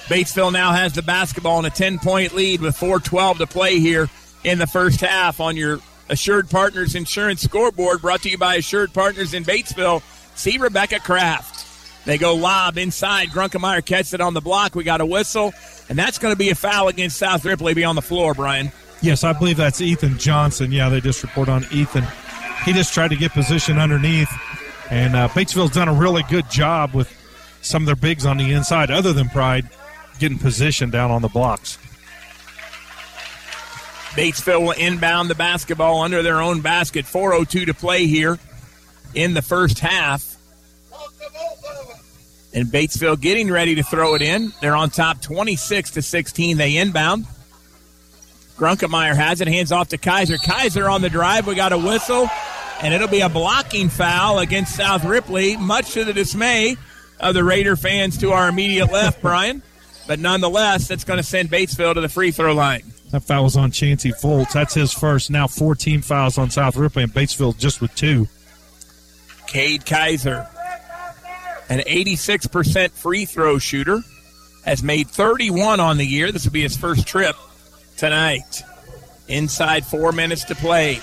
Batesville now has the basketball in a 10 point lead with 4.12 to play here in the first half on your Assured Partners Insurance scoreboard brought to you by Assured Partners in Batesville. See Rebecca Kraft. They go lob inside. Grunkemeyer catches it on the block. We got a whistle, and that's going to be a foul against South Ripley. Be on the floor, Brian. Yes, I believe that's Ethan Johnson. Yeah, they just report on Ethan. He just tried to get position underneath, and uh, Batesville's done a really good job with some of their bigs on the inside, other than Pride, getting position down on the blocks. Batesville will inbound the basketball under their own basket. 4.02 to play here in the first half. And Batesville getting ready to throw it in. They're on top 26 to 16. They inbound. Grunkemeyer has it, hands off to Kaiser. Kaiser on the drive. We got a whistle, and it'll be a blocking foul against South Ripley, much to the dismay of the Raider fans to our immediate left, [LAUGHS] Brian. But nonetheless, that's going to send Batesville to the free throw line. That foul was on Chancey Volts. That's his first. Now 14 fouls on South Ripley, and Batesville just with two. Cade Kaiser, an 86% free throw shooter, has made 31 on the year. This will be his first trip tonight. Inside four minutes to play.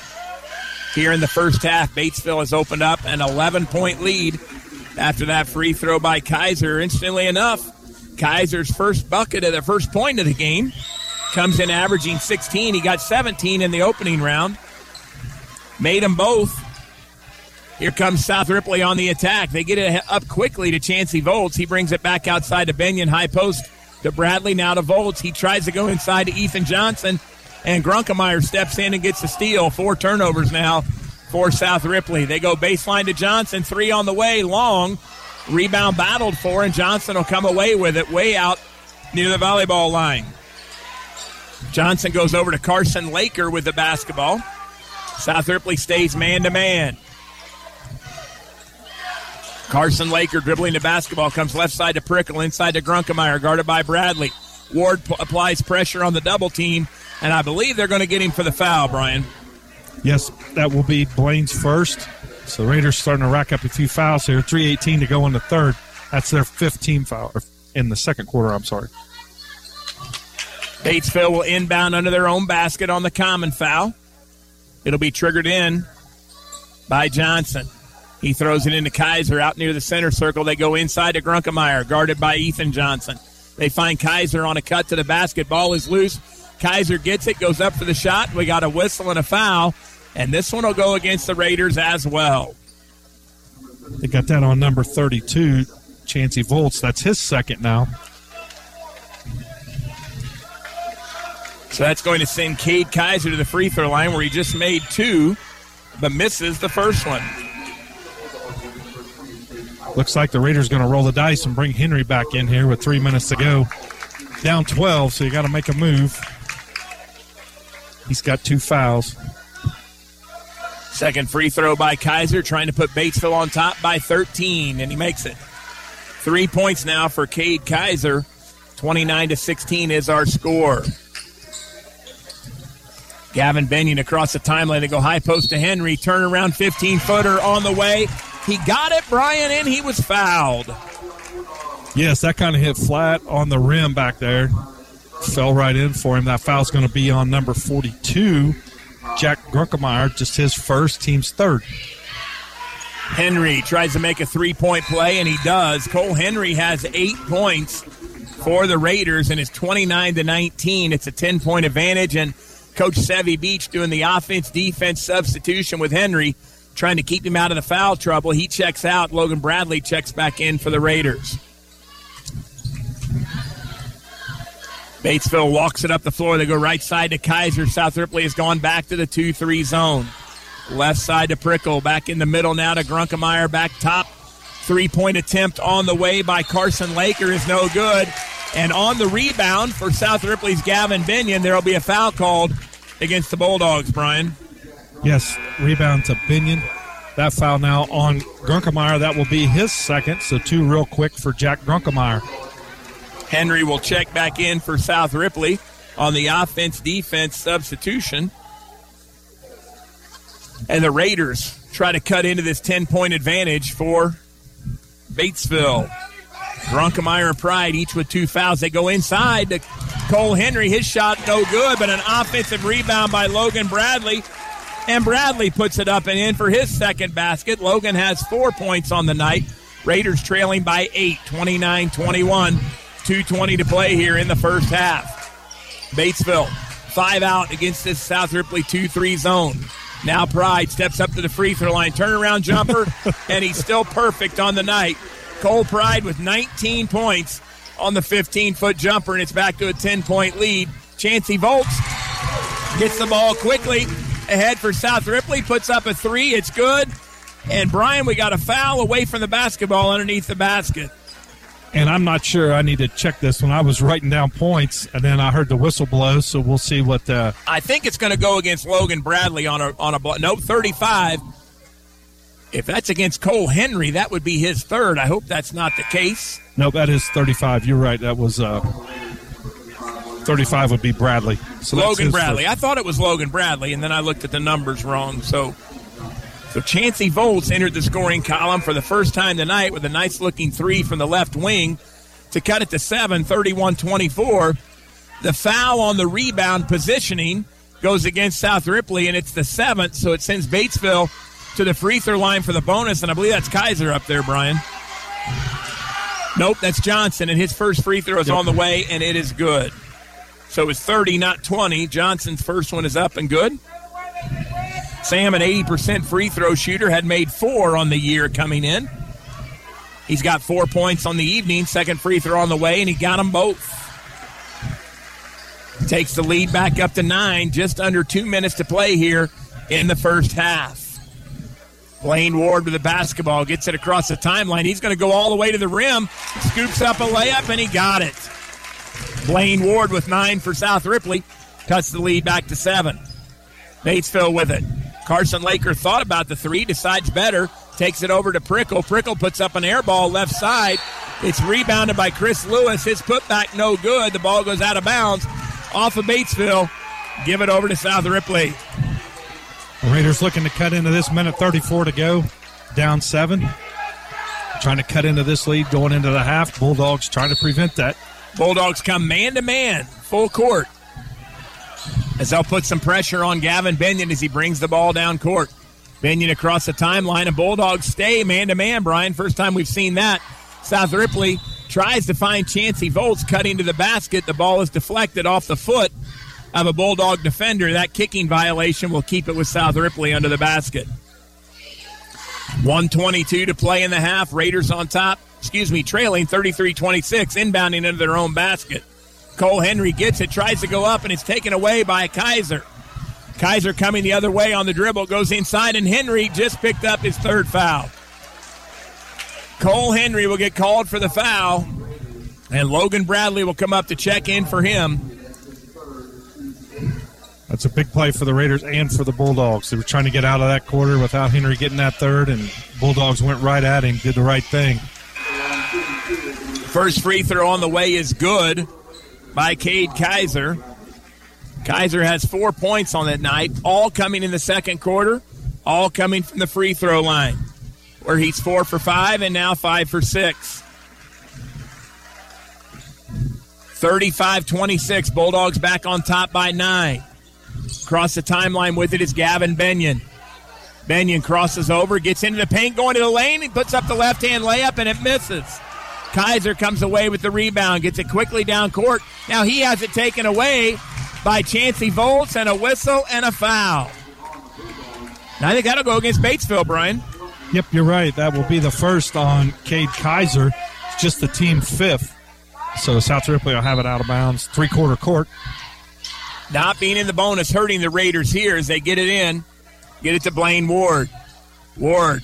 Here in the first half, Batesville has opened up an 11 point lead after that free throw by Kaiser. Instantly enough, Kaiser's first bucket of the first point of the game comes in averaging 16. He got 17 in the opening round. Made them both. Here comes South Ripley on the attack. They get it up quickly to Chancey Volts. He brings it back outside to Binion. High post to Bradley. Now to Volts. He tries to go inside to Ethan Johnson. And Grunkemeyer steps in and gets the steal. Four turnovers now for South Ripley. They go baseline to Johnson. Three on the way. Long. Rebound battled for, and Johnson will come away with it way out near the volleyball line. Johnson goes over to Carson Laker with the basketball. South Ripley stays man to man. Carson Laker dribbling the basketball comes left side to Prickle, inside to Grunkemeyer, guarded by Bradley. Ward p- applies pressure on the double team, and I believe they're going to get him for the foul, Brian. Yes, that will be Blaine's first. So Raiders starting to rack up a few fouls here. 3.18 to go in the third. That's their 15 foul in the second quarter, I'm sorry. Batesville will inbound under their own basket on the common foul. It'll be triggered in by Johnson. He throws it into Kaiser out near the center circle. They go inside to Grunkemeyer, guarded by Ethan Johnson. They find Kaiser on a cut to the basket. Ball is loose. Kaiser gets it, goes up for the shot. We got a whistle and a foul, and this one will go against the Raiders as well. They got that on number 32, Chancey Volts. That's his second now. So that's going to send Cade Kaiser to the free throw line where he just made two, but misses the first one. Looks like the Raiders going to roll the dice and bring Henry back in here with three minutes to go. Down 12, so you got to make a move. He's got two fouls. Second free throw by Kaiser, trying to put Batesville on top by 13, and he makes it. Three points now for Cade Kaiser. 29 to 16 is our score. Gavin Binion across the timeline. They go high post to Henry. Turn around 15 footer on the way. He got it, Brian, and he was fouled. Yes, that kind of hit flat on the rim back there. Fell right in for him. That foul's going to be on number 42, Jack Grunkemeyer, just his first, team's third. Henry tries to make a three point play, and he does. Cole Henry has eight points for the Raiders, and it's 29 to 19. It's a 10 point advantage, and Coach Sevy Beach doing the offense defense substitution with Henry, trying to keep him out of the foul trouble. He checks out. Logan Bradley checks back in for the Raiders. Batesville walks it up the floor. They go right side to Kaiser. South Ripley has gone back to the 2 3 zone. Left side to Prickle. Back in the middle now to Grunkemeyer. Back top. Three point attempt on the way by Carson Laker is no good. And on the rebound for South Ripley's Gavin Binion, there will be a foul called against the Bulldogs, Brian. Yes, rebound to Binion. That foul now on Grunkemeyer. That will be his second, so two real quick for Jack Grunkemeyer. Henry will check back in for South Ripley on the offense defense substitution. And the Raiders try to cut into this 10 point advantage for Batesville. Grunkemeyer and Pride each with two fouls. They go inside to Cole Henry. His shot no good, but an offensive rebound by Logan Bradley. And Bradley puts it up and in for his second basket. Logan has four points on the night. Raiders trailing by eight, 29 21. 2.20 to play here in the first half. Batesville, five out against this South Ripley 2 3 zone. Now Pride steps up to the free throw line, turnaround jumper, [LAUGHS] and he's still perfect on the night. Cole Pride with 19 points on the 15 foot jumper, and it's back to a 10 point lead. Chancey Volts gets the ball quickly ahead for South Ripley, puts up a three. It's good. And Brian, we got a foul away from the basketball underneath the basket. And I'm not sure. I need to check this when I was writing down points, and then I heard the whistle blow. So we'll see what. Uh, I think it's going to go against Logan Bradley on a on a. Nope, 35. If that's against Cole Henry, that would be his third. I hope that's not the case. No, that is 35. You're right. That was uh, 35 would be Bradley. So Logan Bradley. I thought it was Logan Bradley, and then I looked at the numbers wrong. So so Chancey Volts entered the scoring column for the first time tonight with a nice looking three from the left wing to cut it to 7, 31 24. The foul on the rebound positioning goes against South Ripley, and it's the seventh, so it sends Batesville to the free throw line for the bonus, and I believe that's Kaiser up there, Brian. Nope, that's Johnson, and his first free throw is yep. on the way, and it is good. So it's 30, not 20. Johnson's first one is up and good. Sam, an 80% free throw shooter, had made four on the year coming in. He's got four points on the evening, second free throw on the way, and he got them both. Takes the lead back up to nine, just under two minutes to play here in the first half. Blaine Ward with the basketball gets it across the timeline. He's going to go all the way to the rim, scoops up a layup, and he got it. Blaine Ward with nine for South Ripley cuts the lead back to seven. Batesville with it. Carson Laker thought about the three, decides better, takes it over to Prickle. Prickle puts up an air ball left side. It's rebounded by Chris Lewis. His putback no good. The ball goes out of bounds off of Batesville. Give it over to South Ripley. The Raiders looking to cut into this minute 34 to go, down seven. Trying to cut into this lead going into the half. Bulldogs trying to prevent that. Bulldogs come man to man, full court as they'll put some pressure on Gavin Binion as he brings the ball down court. Binion across the timeline, and Bulldogs stay man to man, Brian. First time we've seen that. South Ripley tries to find Chancey Volts cutting to the basket. The ball is deflected off the foot of a Bulldog defender. That kicking violation will keep it with South Ripley under the basket. 122 to play in the half. Raiders on top. Excuse me, trailing 33 26, inbounding into their own basket. Cole Henry gets it, tries to go up, and it's taken away by Kaiser. Kaiser coming the other way on the dribble, goes inside, and Henry just picked up his third foul. Cole Henry will get called for the foul, and Logan Bradley will come up to check in for him. That's a big play for the Raiders and for the Bulldogs. They were trying to get out of that quarter without Henry getting that third, and Bulldogs went right at him, did the right thing. First free throw on the way is good by Cade Kaiser. Kaiser has four points on that night, all coming in the second quarter, all coming from the free throw line, where he's four for five and now five for six. 35 26. Bulldogs back on top by nine. Across the timeline with it is Gavin Binion. Binion crosses over, gets into the paint, going to the lane. He puts up the left hand layup and it misses. Kaiser comes away with the rebound, gets it quickly down court. Now he has it taken away by Chancey Volts and a whistle and a foul. Now I think that'll go against Batesville, Brian. Yep, you're right. That will be the first on Cade Kaiser. It's just the team fifth. So South Ripley will have it out of bounds. Three quarter court. Not being in the bonus hurting the Raiders here as they get it in. Get it to Blaine Ward. Ward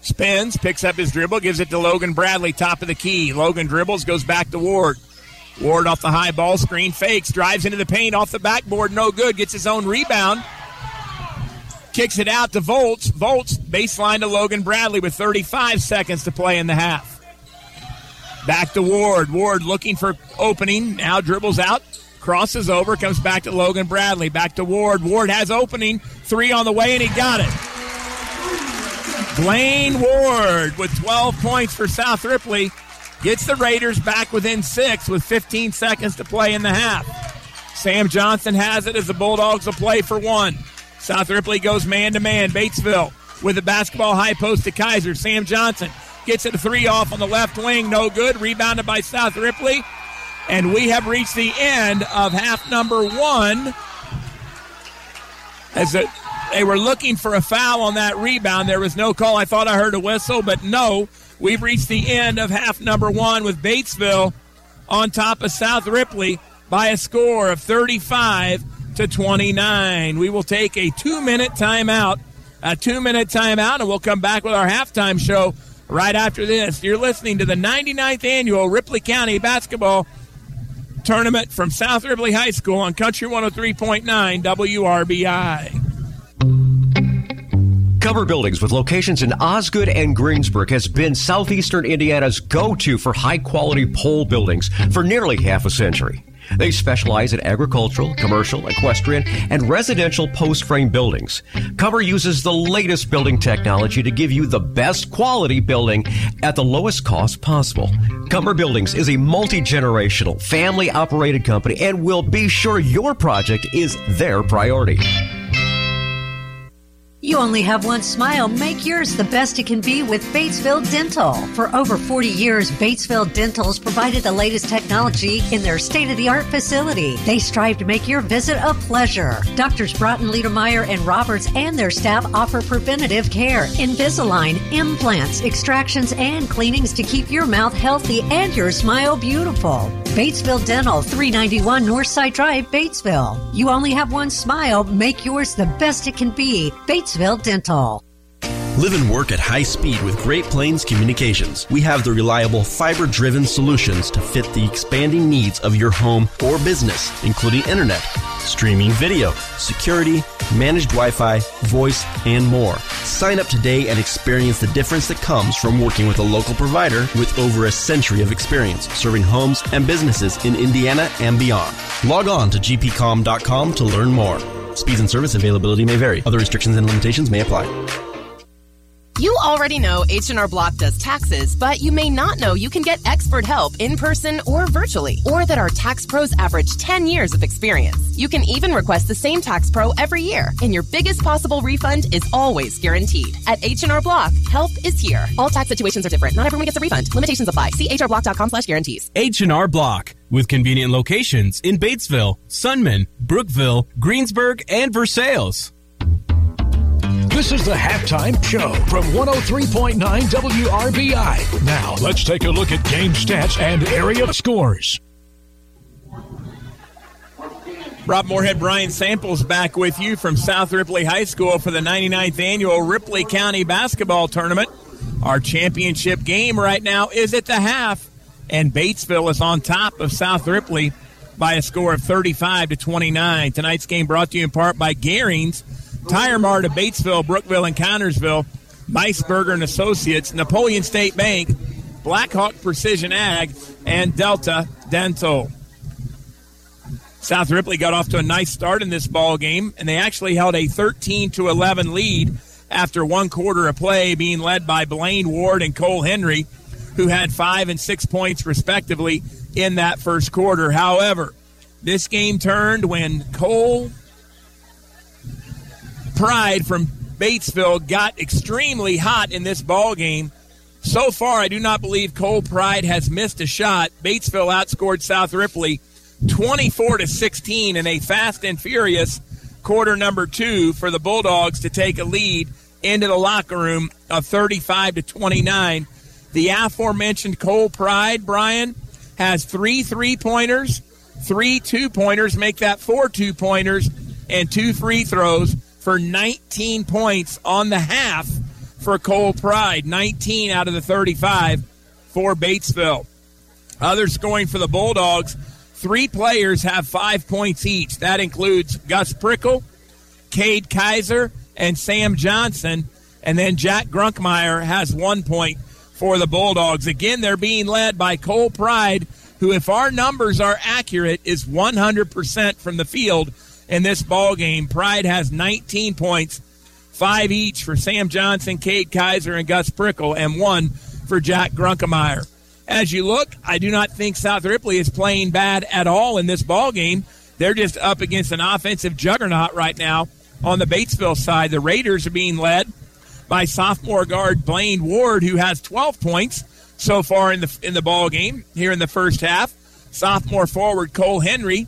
spins, picks up his dribble, gives it to Logan Bradley, top of the key. Logan dribbles, goes back to Ward. Ward off the high ball screen, fakes, drives into the paint, off the backboard, no good, gets his own rebound. Kicks it out to Volts. Volts baseline to Logan Bradley with 35 seconds to play in the half. Back to Ward. Ward looking for opening. Now dribbles out, crosses over, comes back to Logan Bradley. Back to Ward. Ward has opening. Three on the way, and he got it. Blaine Ward with 12 points for South Ripley gets the Raiders back within six with 15 seconds to play in the half. Sam Johnson has it as the Bulldogs will play for one. South Ripley goes man to man. Batesville with the basketball high post to Kaiser. Sam Johnson gets it a three off on the left wing. No good. Rebounded by South Ripley. And we have reached the end of half number one. As they were looking for a foul on that rebound. There was no call. I thought I heard a whistle, but no. We've reached the end of half number one with Batesville on top of South Ripley by a score of 35 to 29. We will take a two minute timeout, a two minute timeout, and we'll come back with our halftime show right after this. You're listening to the 99th annual Ripley County Basketball Tournament from South Ripley High School on Country 103.9 WRBI. Cover Buildings with locations in Osgood and Greensburg has been southeastern Indiana's go-to for high-quality pole buildings for nearly half a century. They specialize in agricultural, commercial, equestrian, and residential post frame buildings. Cover uses the latest building technology to give you the best quality building at the lowest cost possible. Cover Buildings is a multi generational, family operated company and will be sure your project is their priority. You only have one smile. Make yours the best it can be with Batesville Dental. For over 40 years, Batesville Dental's provided the latest technology in their state of the art facility. They strive to make your visit a pleasure. Doctors Broughton, Liedermeyer, and Roberts and their staff offer preventative care, Invisalign, implants, extractions, and cleanings to keep your mouth healthy and your smile beautiful. Batesville Dental, 391 Northside Drive, Batesville. You only have one smile. Make yours the best it can be. Batesville Dental. Live and work at high speed with Great Plains Communications. We have the reliable fiber driven solutions to fit the expanding needs of your home or business, including internet, streaming video, security, managed Wi Fi, voice, and more. Sign up today and experience the difference that comes from working with a local provider with over a century of experience serving homes and businesses in Indiana and beyond. Log on to gpcom.com to learn more. Speeds and service availability may vary. Other restrictions and limitations may apply. You already know H&R Block does taxes, but you may not know you can get expert help in person or virtually, or that our tax pros average 10 years of experience. You can even request the same tax pro every year, and your biggest possible refund is always guaranteed. At H&R Block, help is here. All tax situations are different. Not everyone gets a refund. Limitations apply. See hrblock.com slash guarantees. H&R Block, with convenient locations in Batesville, Sunman, Brookville, Greensburg, and Versailles. This is the halftime show from 103.9 WRBI. Now, let's take a look at game stats and area scores. Rob Moorhead, Brian Samples back with you from South Ripley High School for the 99th annual Ripley County Basketball Tournament. Our championship game right now is at the half, and Batesville is on top of South Ripley by a score of 35 to 29. Tonight's game brought to you in part by Garings, Tire Mart of Batesville, Brookville, and Connersville, Meisberger and Associates, Napoleon State Bank, Blackhawk Precision Ag, and Delta Dental. South Ripley got off to a nice start in this ball game, and they actually held a 13 to 11 lead after one quarter of play, being led by Blaine Ward and Cole Henry, who had five and six points respectively in that first quarter. However, this game turned when Cole Pride from Batesville got extremely hot in this ball game. So far, I do not believe Cole Pride has missed a shot. Batesville outscored South Ripley 24 to 16 in a fast and furious quarter number two for the Bulldogs to take a lead into the locker room of 35 to 29. The aforementioned Cole Pride, Brian, has three three pointers, three two pointers, make that four two pointers, and two free throws for 19 points on the half for Cole Pride. 19 out of the 35 for Batesville. Others scoring for the Bulldogs. Three players have five points each. That includes Gus Prickle, Cade Kaiser, and Sam Johnson. And then Jack Grunkemeyer has one point for the Bulldogs. Again, they're being led by Cole Pride, who, if our numbers are accurate, is 100% from the field in this ball game. Pride has 19 points, five each for Sam Johnson, Cade Kaiser, and Gus Prickle, and one for Jack Grunkemeyer. As you look, I do not think South Ripley is playing bad at all in this ball game. They're just up against an offensive juggernaut right now on the Batesville side. The Raiders are being led by sophomore guard Blaine Ward, who has 12 points so far in the in the ball game here in the first half. Sophomore forward Cole Henry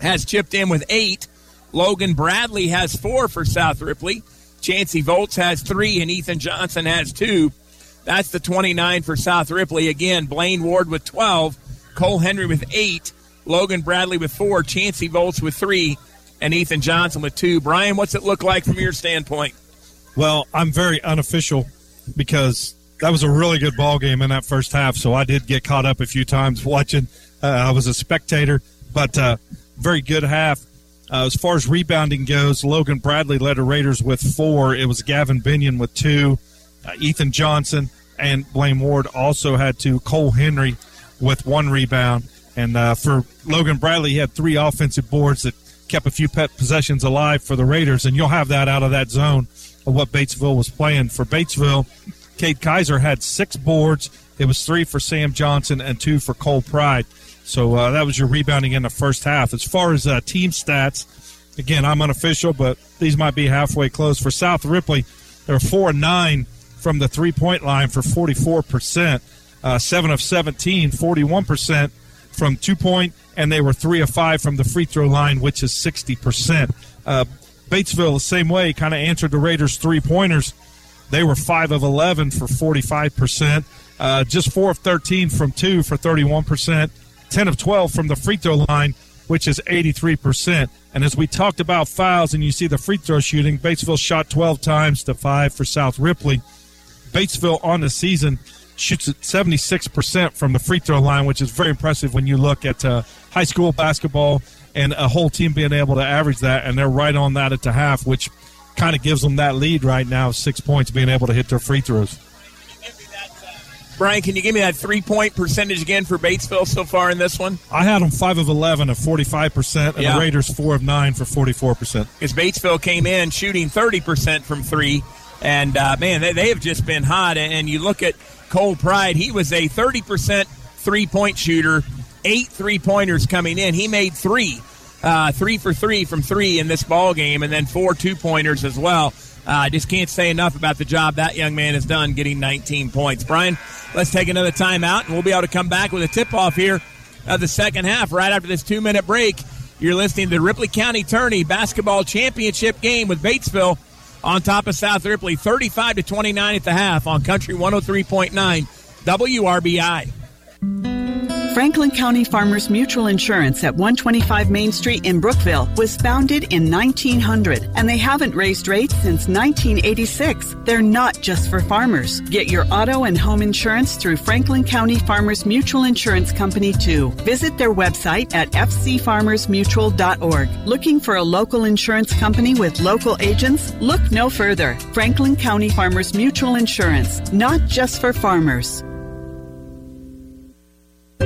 has chipped in with eight. Logan Bradley has four for South Ripley. Chancey Volts has three, and Ethan Johnson has two. That's the 29 for South Ripley. Again, Blaine Ward with 12, Cole Henry with 8, Logan Bradley with 4, Chancey Volts with 3, and Ethan Johnson with 2. Brian, what's it look like from your standpoint? Well, I'm very unofficial because that was a really good ball game in that first half, so I did get caught up a few times [LAUGHS] watching. Uh, I was a spectator, but uh, very good half. Uh, as far as rebounding goes, Logan Bradley led the Raiders with four. It was Gavin Binion with two. Uh, Ethan Johnson and Blaine Ward also had two. Cole Henry with one rebound. And uh, for Logan Bradley, he had three offensive boards that kept a few pet possessions alive for the Raiders. And you'll have that out of that zone of what Batesville was playing. For Batesville, Cade Kaiser had six boards. It was three for Sam Johnson and two for Cole Pride. So uh, that was your rebounding in the first half. As far as uh, team stats, again, I'm unofficial, but these might be halfway close. For South Ripley, they're four and nine from the three point line for 44%, uh, 7 of 17, 41% from two point, and they were 3 of 5 from the free throw line, which is 60%. Batesville, the same way, kind of answered the Raiders' three pointers. They were 5 of 11 for 45%, uh, just 4 of 13 from two for 31%, 10 of 12 from the free throw line, which is 83%. And as we talked about fouls and you see the free throw shooting, Batesville shot 12 times to 5 for South Ripley. Batesville on the season shoots at 76% from the free throw line, which is very impressive when you look at uh, high school basketball and a whole team being able to average that. And they're right on that at the half, which kind of gives them that lead right now, six points, being able to hit their free throws. Brian, can you give me that three point percentage again for Batesville so far in this one? I had them 5 of 11 at 45%, and Yeah. the Raiders 4 of 9 for 44%. Because Batesville came in shooting 30% from three. And, uh, man, they, they have just been hot. And you look at Cole Pride, he was a 30% three point shooter, eight three pointers coming in. He made three, uh, three for three from three in this ball game, and then four two pointers as well. I uh, just can't say enough about the job that young man has done getting 19 points. Brian, let's take another timeout, and we'll be able to come back with a tip off here of the second half right after this two minute break. You're listening to the Ripley County Tourney Basketball Championship game with Batesville on top of South Ripley, 35 to 29 at the half on Country 103.9 WRBI. Franklin County Farmers Mutual Insurance at 125 Main Street in Brookville was founded in 1900 and they haven't raised rates since 1986. They're not just for farmers. Get your auto and home insurance through Franklin County Farmers Mutual Insurance Company too. Visit their website at fcfarmersmutual.org. Looking for a local insurance company with local agents? Look no further. Franklin County Farmers Mutual Insurance, not just for farmers.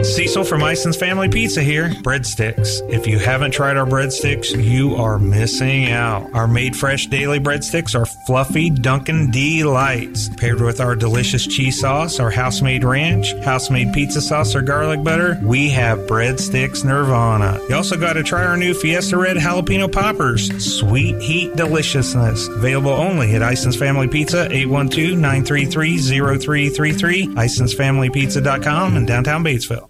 Cecil from Ison's Family Pizza here. Breadsticks. If you haven't tried our breadsticks, you are missing out. Our made fresh daily breadsticks are fluffy Dunkin' delights. Paired with our delicious cheese sauce, our house made ranch, house made pizza sauce, or garlic butter, we have breadsticks nirvana. You also got to try our new Fiesta Red Jalapeno Poppers. Sweet heat deliciousness. Available only at Ison's Family Pizza, 812 933 0333, IsonsFamilyPizza.com, in downtown Batesville.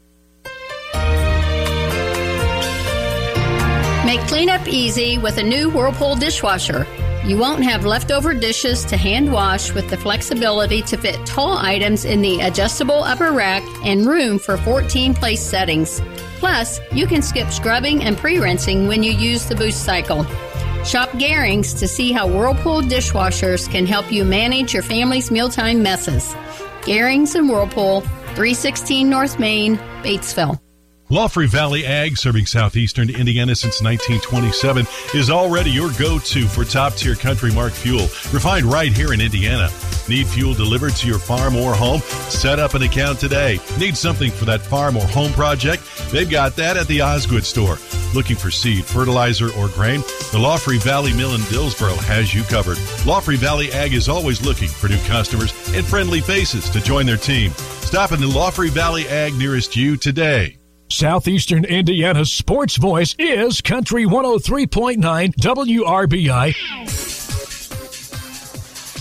Make cleanup easy with a new Whirlpool dishwasher. You won't have leftover dishes to hand wash with the flexibility to fit tall items in the adjustable upper rack and room for 14 place settings. Plus, you can skip scrubbing and pre rinsing when you use the boost cycle. Shop Garings to see how Whirlpool dishwashers can help you manage your family's mealtime messes. Garings and Whirlpool, 316 North Main, Batesville. Laughery Valley Ag, serving southeastern Indiana since 1927, is already your go-to for top-tier CountryMark fuel, refined right here in Indiana. Need fuel delivered to your farm or home? Set up an account today. Need something for that farm or home project? They've got that at the Osgood store. Looking for seed, fertilizer, or grain? The Laughery Valley Mill in Dillsboro has you covered. Laughery Valley Ag is always looking for new customers and friendly faces to join their team. Stop in the Laughery Valley Ag nearest you today. Southeastern Indiana's sports voice is Country 103.9 WRBI.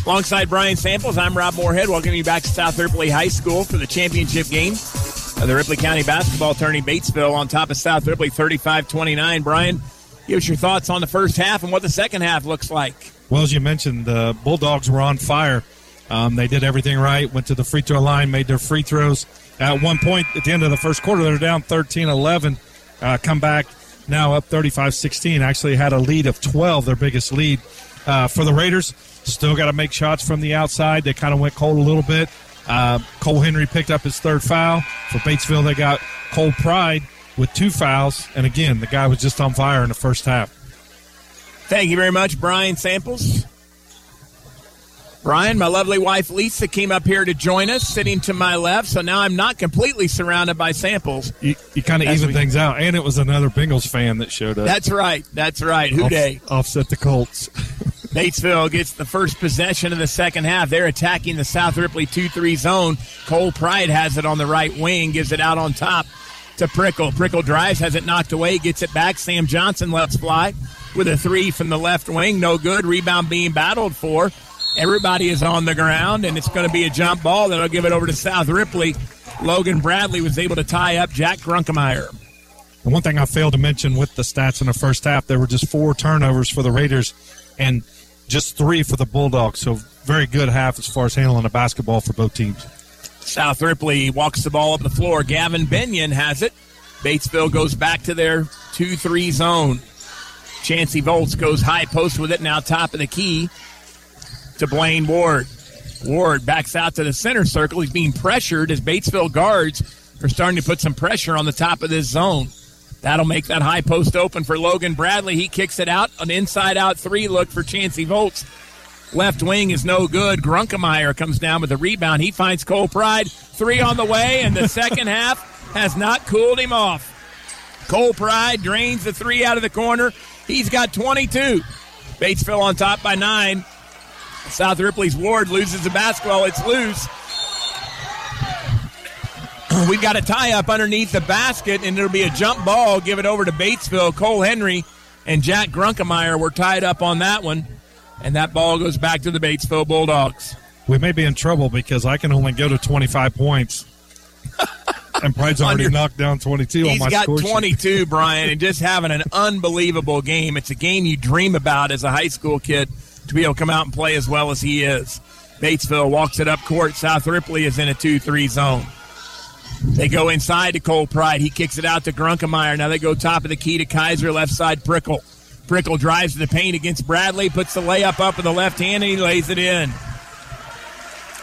Alongside Brian Samples, I'm Rob Moorhead. Welcoming you back to South Ripley High School for the championship game of the Ripley County basketball tourney. Batesville on top of South Ripley, 35-29. Brian, give us your thoughts on the first half and what the second half looks like. Well, as you mentioned, the Bulldogs were on fire. Um, they did everything right, went to the free throw line, made their free throws. At one point at the end of the first quarter, they're down 13 11. Uh, come back now up 35 16. Actually, had a lead of 12, their biggest lead. Uh, for the Raiders, still got to make shots from the outside. They kind of went cold a little bit. Uh, Cole Henry picked up his third foul. For Batesville, they got Cole Pride with two fouls. And again, the guy was just on fire in the first half. Thank you very much, Brian Samples. Brian, my lovely wife Lisa came up here to join us, sitting to my left. So now I'm not completely surrounded by samples. You, you kind of even we, things out, and it was another Bengals fan that showed up. That's right. That's right. Who Dey Off, offset the Colts. [LAUGHS] Batesville gets the first possession of the second half. They're attacking the South Ripley 2 3 zone. Cole Pride has it on the right wing, gives it out on top to Prickle. Prickle drives, has it knocked away, gets it back. Sam Johnson lets fly with a three from the left wing. No good. Rebound being battled for. Everybody is on the ground, and it's going to be a jump ball that'll give it over to South Ripley. Logan Bradley was able to tie up Jack Grunkemeyer. One thing I failed to mention with the stats in the first half, there were just four turnovers for the Raiders and just three for the Bulldogs. So very good half as far as handling the basketball for both teams. South Ripley walks the ball up the floor. Gavin Benyon has it. Batesville goes back to their 2 3 zone. Chancey Volts goes high post with it now, top of the key to Blaine Ward. Ward backs out to the center circle. He's being pressured as Batesville guards are starting to put some pressure on the top of this zone. That'll make that high post open for Logan Bradley. He kicks it out. An inside out three look for Chancey Volts. Left wing is no good. Grunkemeyer comes down with the rebound. He finds Cole Pride. Three on the way, and the [LAUGHS] second half has not cooled him off. Cole Pride drains the three out of the corner. He's got 22. Batesville on top by nine. South Ripley's Ward loses the basketball. It's loose. [CLEARS THROAT] We've got a tie up underneath the basket, and it'll be a jump ball. Give it over to Batesville. Cole Henry and Jack Grunkemeyer were tied up on that one, and that ball goes back to the Batesville Bulldogs. We may be in trouble because I can only go to 25 points. [LAUGHS] and Pride's already your, knocked down 22 on my got 22, Brian, and just having an unbelievable game. It's a game you dream about as a high school kid to be able to come out and play as well as he is. Batesville walks it up court. South Ripley is in a 2 3 zone. They go inside to Cole Pride. He kicks it out to Grunkemeyer. Now they go top of the key to Kaiser, left side Prickle. Prickle drives to the paint against Bradley, puts the layup up with the left hand, and he lays it in.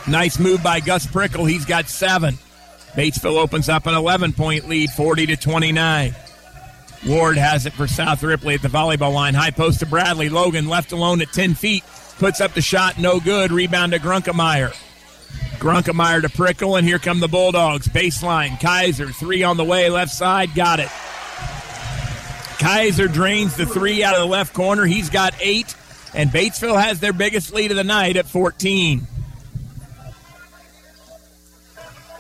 Nice move by Gus Prickle. He's got seven. Batesville opens up an 11 point lead, 40 to 29. Ward has it for South Ripley at the volleyball line. High post to Bradley. Logan left alone at 10 feet. Puts up the shot. No good. Rebound to Grunkemeyer. Grunkemeyer to Prickle, and here come the Bulldogs. Baseline. Kaiser. Three on the way. Left side. Got it. Kaiser drains the three out of the left corner. He's got eight. And Batesville has their biggest lead of the night at 14.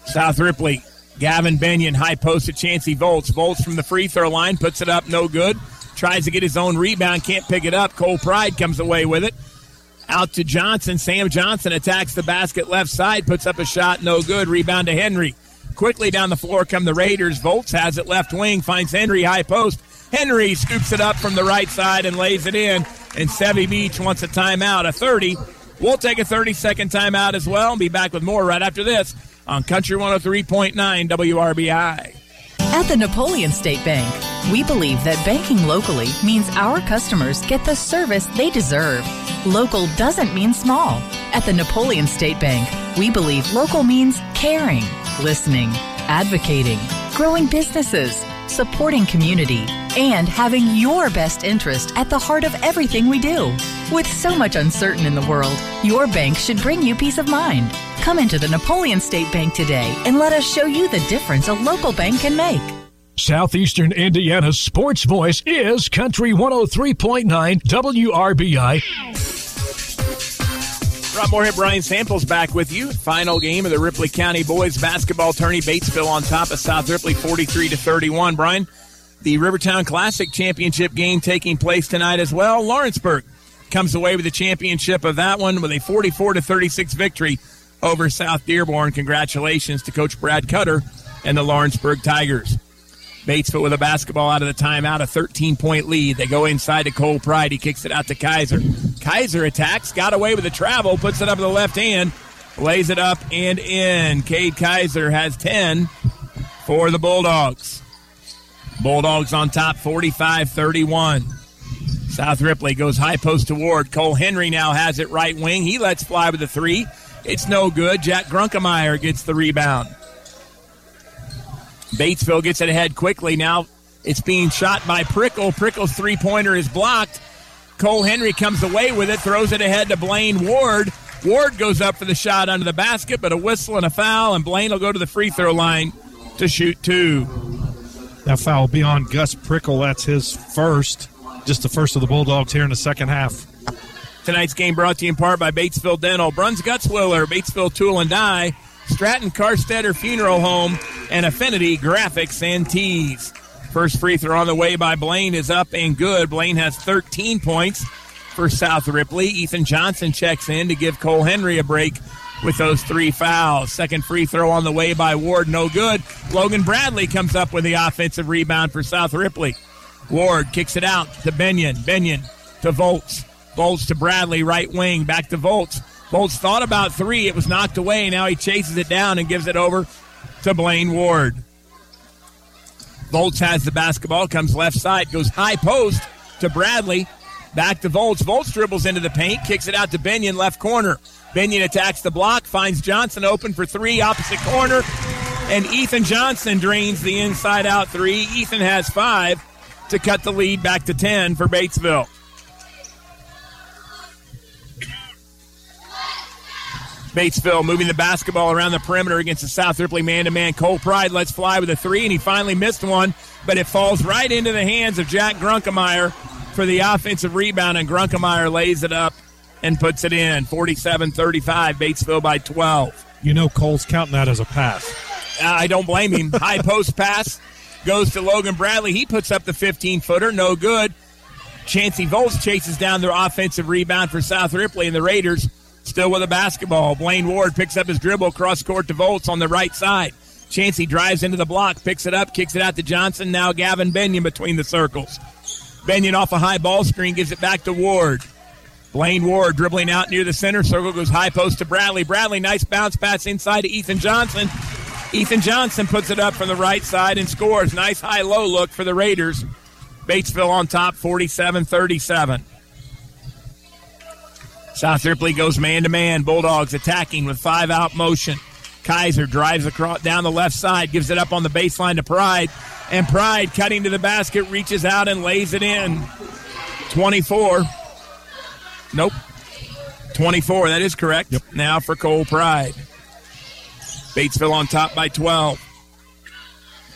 South Ripley Gavin Benyon, high post to Chancey Volts. Volts from the free throw line, puts it up, no good. Tries to get his own rebound, can't pick it up. Cole Pride comes away with it. Out to Johnson. Sam Johnson attacks the basket left side, puts up a shot, no good. Rebound to Henry. Quickly down the floor come the Raiders. Volts has it left wing, finds Henry high post. Henry scoops it up from the right side and lays it in. And Sevy Beach wants a timeout, a 30. We'll take a 30 second timeout as well and be back with more right after this on Country 103.9 WRBI. At the Napoleon State Bank, we believe that banking locally means our customers get the service they deserve. Local doesn't mean small. At the Napoleon State Bank, we believe local means caring, listening, advocating, growing businesses, supporting community, and having your best interest at the heart of everything we do. With so much uncertain in the world, your bank should bring you peace of mind. Come into the Napoleon State Bank today and let us show you the difference a local bank can make. Southeastern Indiana's sports voice is Country 103.9 WRBI. Rob Moorhead, Brian Samples back with you. Final game of the Ripley County boys basketball tourney. Batesville on top of South Ripley, 43 to 31. Brian, the Rivertown Classic championship game taking place tonight as well. Lawrenceburg comes away with the championship of that one with a 44 to 36 victory over South Dearborn. Congratulations to Coach Brad Cutter and the Lawrenceburg Tigers. Batesville with a basketball out of the timeout, a 13 point lead. They go inside to Cole Pride. He kicks it out to Kaiser. Kaiser attacks, got away with the travel, puts it up in the left hand, lays it up and in. Cade Kaiser has 10 for the Bulldogs. Bulldogs on top 45 31. South Ripley goes high post to Ward. Cole Henry now has it right wing. He lets fly with a three. It's no good. Jack Grunkemeyer gets the rebound. Batesville gets it ahead quickly. Now it's being shot by Prickle. Prickle's three pointer is blocked. Cole Henry comes away with it, throws it ahead to Blaine Ward. Ward goes up for the shot under the basket, but a whistle and a foul, and Blaine will go to the free throw line to shoot two. That foul will be on Gus Prickle. That's his first, just the first of the Bulldogs here in the second half. Tonight's game brought to you in part by Batesville Dental, Bruns Gutzwiller, Batesville Tool and Die, Stratton Carstetter Funeral Home, and Affinity Graphics and Tees. First free throw on the way by Blaine is up and good. Blaine has 13 points for South Ripley. Ethan Johnson checks in to give Cole Henry a break with those three fouls. Second free throw on the way by Ward, no good. Logan Bradley comes up with the offensive rebound for South Ripley. Ward kicks it out to Benyon. Benyon to Volts. Volts to Bradley, right wing, back to Volts. Volts thought about three. It was knocked away. Now he chases it down and gives it over to Blaine Ward. Volts has the basketball, comes left side, goes high post to Bradley. Back to Volts. Volts dribbles into the paint, kicks it out to Benyon, left corner. Benyon attacks the block, finds Johnson open for three, opposite corner. And Ethan Johnson drains the inside out three. Ethan has five to cut the lead back to 10 for Batesville. Batesville moving the basketball around the perimeter against the South Ripley man to man. Cole Pride lets fly with a three, and he finally missed one, but it falls right into the hands of Jack Grunkemeyer for the offensive rebound, and Grunkemeyer lays it up and puts it in. 47 35, Batesville by 12. You know Cole's counting that as a pass. Uh, I don't blame him. High [LAUGHS] post pass goes to Logan Bradley. He puts up the 15 footer, no good. Chancey Volts chases down their offensive rebound for South Ripley, and the Raiders still with a basketball. Blaine Ward picks up his dribble cross court to Volts on the right side. Chancey drives into the block, picks it up, kicks it out to Johnson. Now Gavin Benyon between the circles. Benyon off a high ball screen gives it back to Ward. Blaine Ward dribbling out near the center circle goes high post to Bradley. Bradley, nice bounce pass inside to Ethan Johnson. Ethan Johnson puts it up from the right side and scores. Nice high low look for the Raiders. Batesville on top 47 37. South Ripley goes man to man. Bulldogs attacking with five out motion. Kaiser drives across down the left side, gives it up on the baseline to Pride, and Pride cutting to the basket, reaches out and lays it in. 24. Nope. 24. That is correct. Yep. Now for Cole Pride. Batesville on top by 12.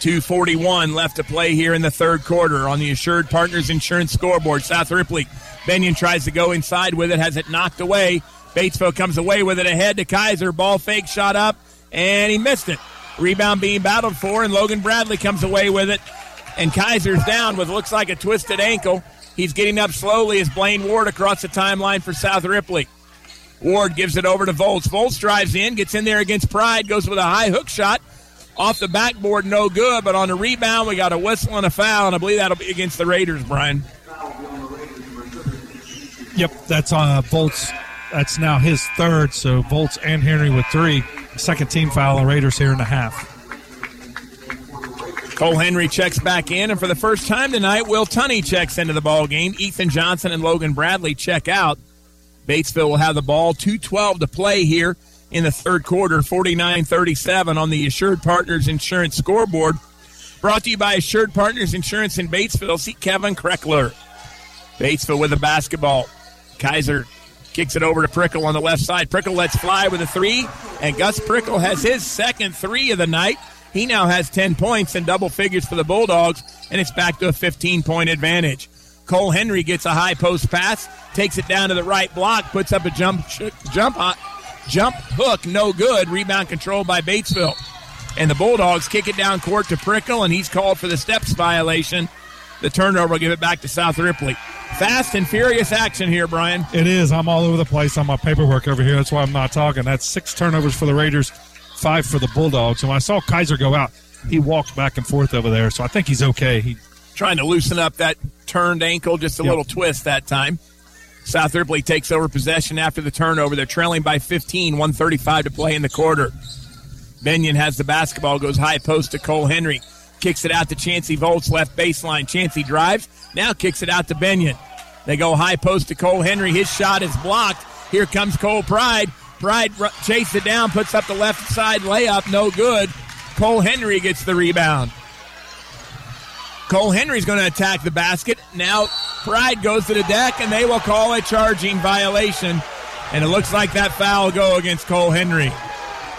241 left to play here in the third quarter on the Assured Partners Insurance scoreboard. South Ripley. Benyon tries to go inside with it, has it knocked away. Batesville comes away with it ahead to Kaiser. Ball fake, shot up, and he missed it. Rebound being battled for, and Logan Bradley comes away with it. And Kaiser's down with looks like a twisted ankle. He's getting up slowly as Blaine Ward across the timeline for South Ripley. Ward gives it over to Volts. Volts drives in, gets in there against Pride, goes with a high hook shot. Off the backboard, no good, but on the rebound, we got a whistle and a foul, and I believe that'll be against the Raiders, Brian. Yep, that's on uh, Volts. That's now his third, so Volts and Henry with three. Second team foul on Raiders here in the half. Cole Henry checks back in, and for the first time tonight, Will Tunney checks into the ball game. Ethan Johnson and Logan Bradley check out. Batesville will have the ball. 2.12 to play here in the third quarter, 49 37 on the Assured Partners Insurance scoreboard. Brought to you by Assured Partners Insurance in Batesville. See Kevin Kreckler. Batesville with a basketball. Kaiser kicks it over to Prickle on the left side. Prickle lets fly with a three, and Gus Prickle has his second three of the night. He now has 10 points and double figures for the Bulldogs, and it's back to a 15 point advantage. Cole Henry gets a high post pass, takes it down to the right block, puts up a jump jump jump hook, no good. Rebound controlled by Batesville. And the Bulldogs kick it down court to Prickle, and he's called for the steps violation. The turnover will give it back to South Ripley. Fast and furious action here, Brian. It is. I'm all over the place on my paperwork over here. That's why I'm not talking. That's six turnovers for the Raiders, five for the Bulldogs. And when I saw Kaiser go out, he walked back and forth over there. So I think he's okay. He trying to loosen up that turned ankle, just a yep. little twist that time. South Ripley takes over possession after the turnover. They're trailing by 15, 135 to play in the quarter. Benyon has the basketball, goes high post to Cole Henry. Kicks it out to Chancey Volts, left baseline. Chancey drives, now kicks it out to Benyon. They go high post to Cole Henry. His shot is blocked. Here comes Cole Pride. Pride chases it down, puts up the left side layup, no good. Cole Henry gets the rebound. Cole Henry's going to attack the basket. Now Pride goes to the deck, and they will call a charging violation. And it looks like that foul will go against Cole Henry.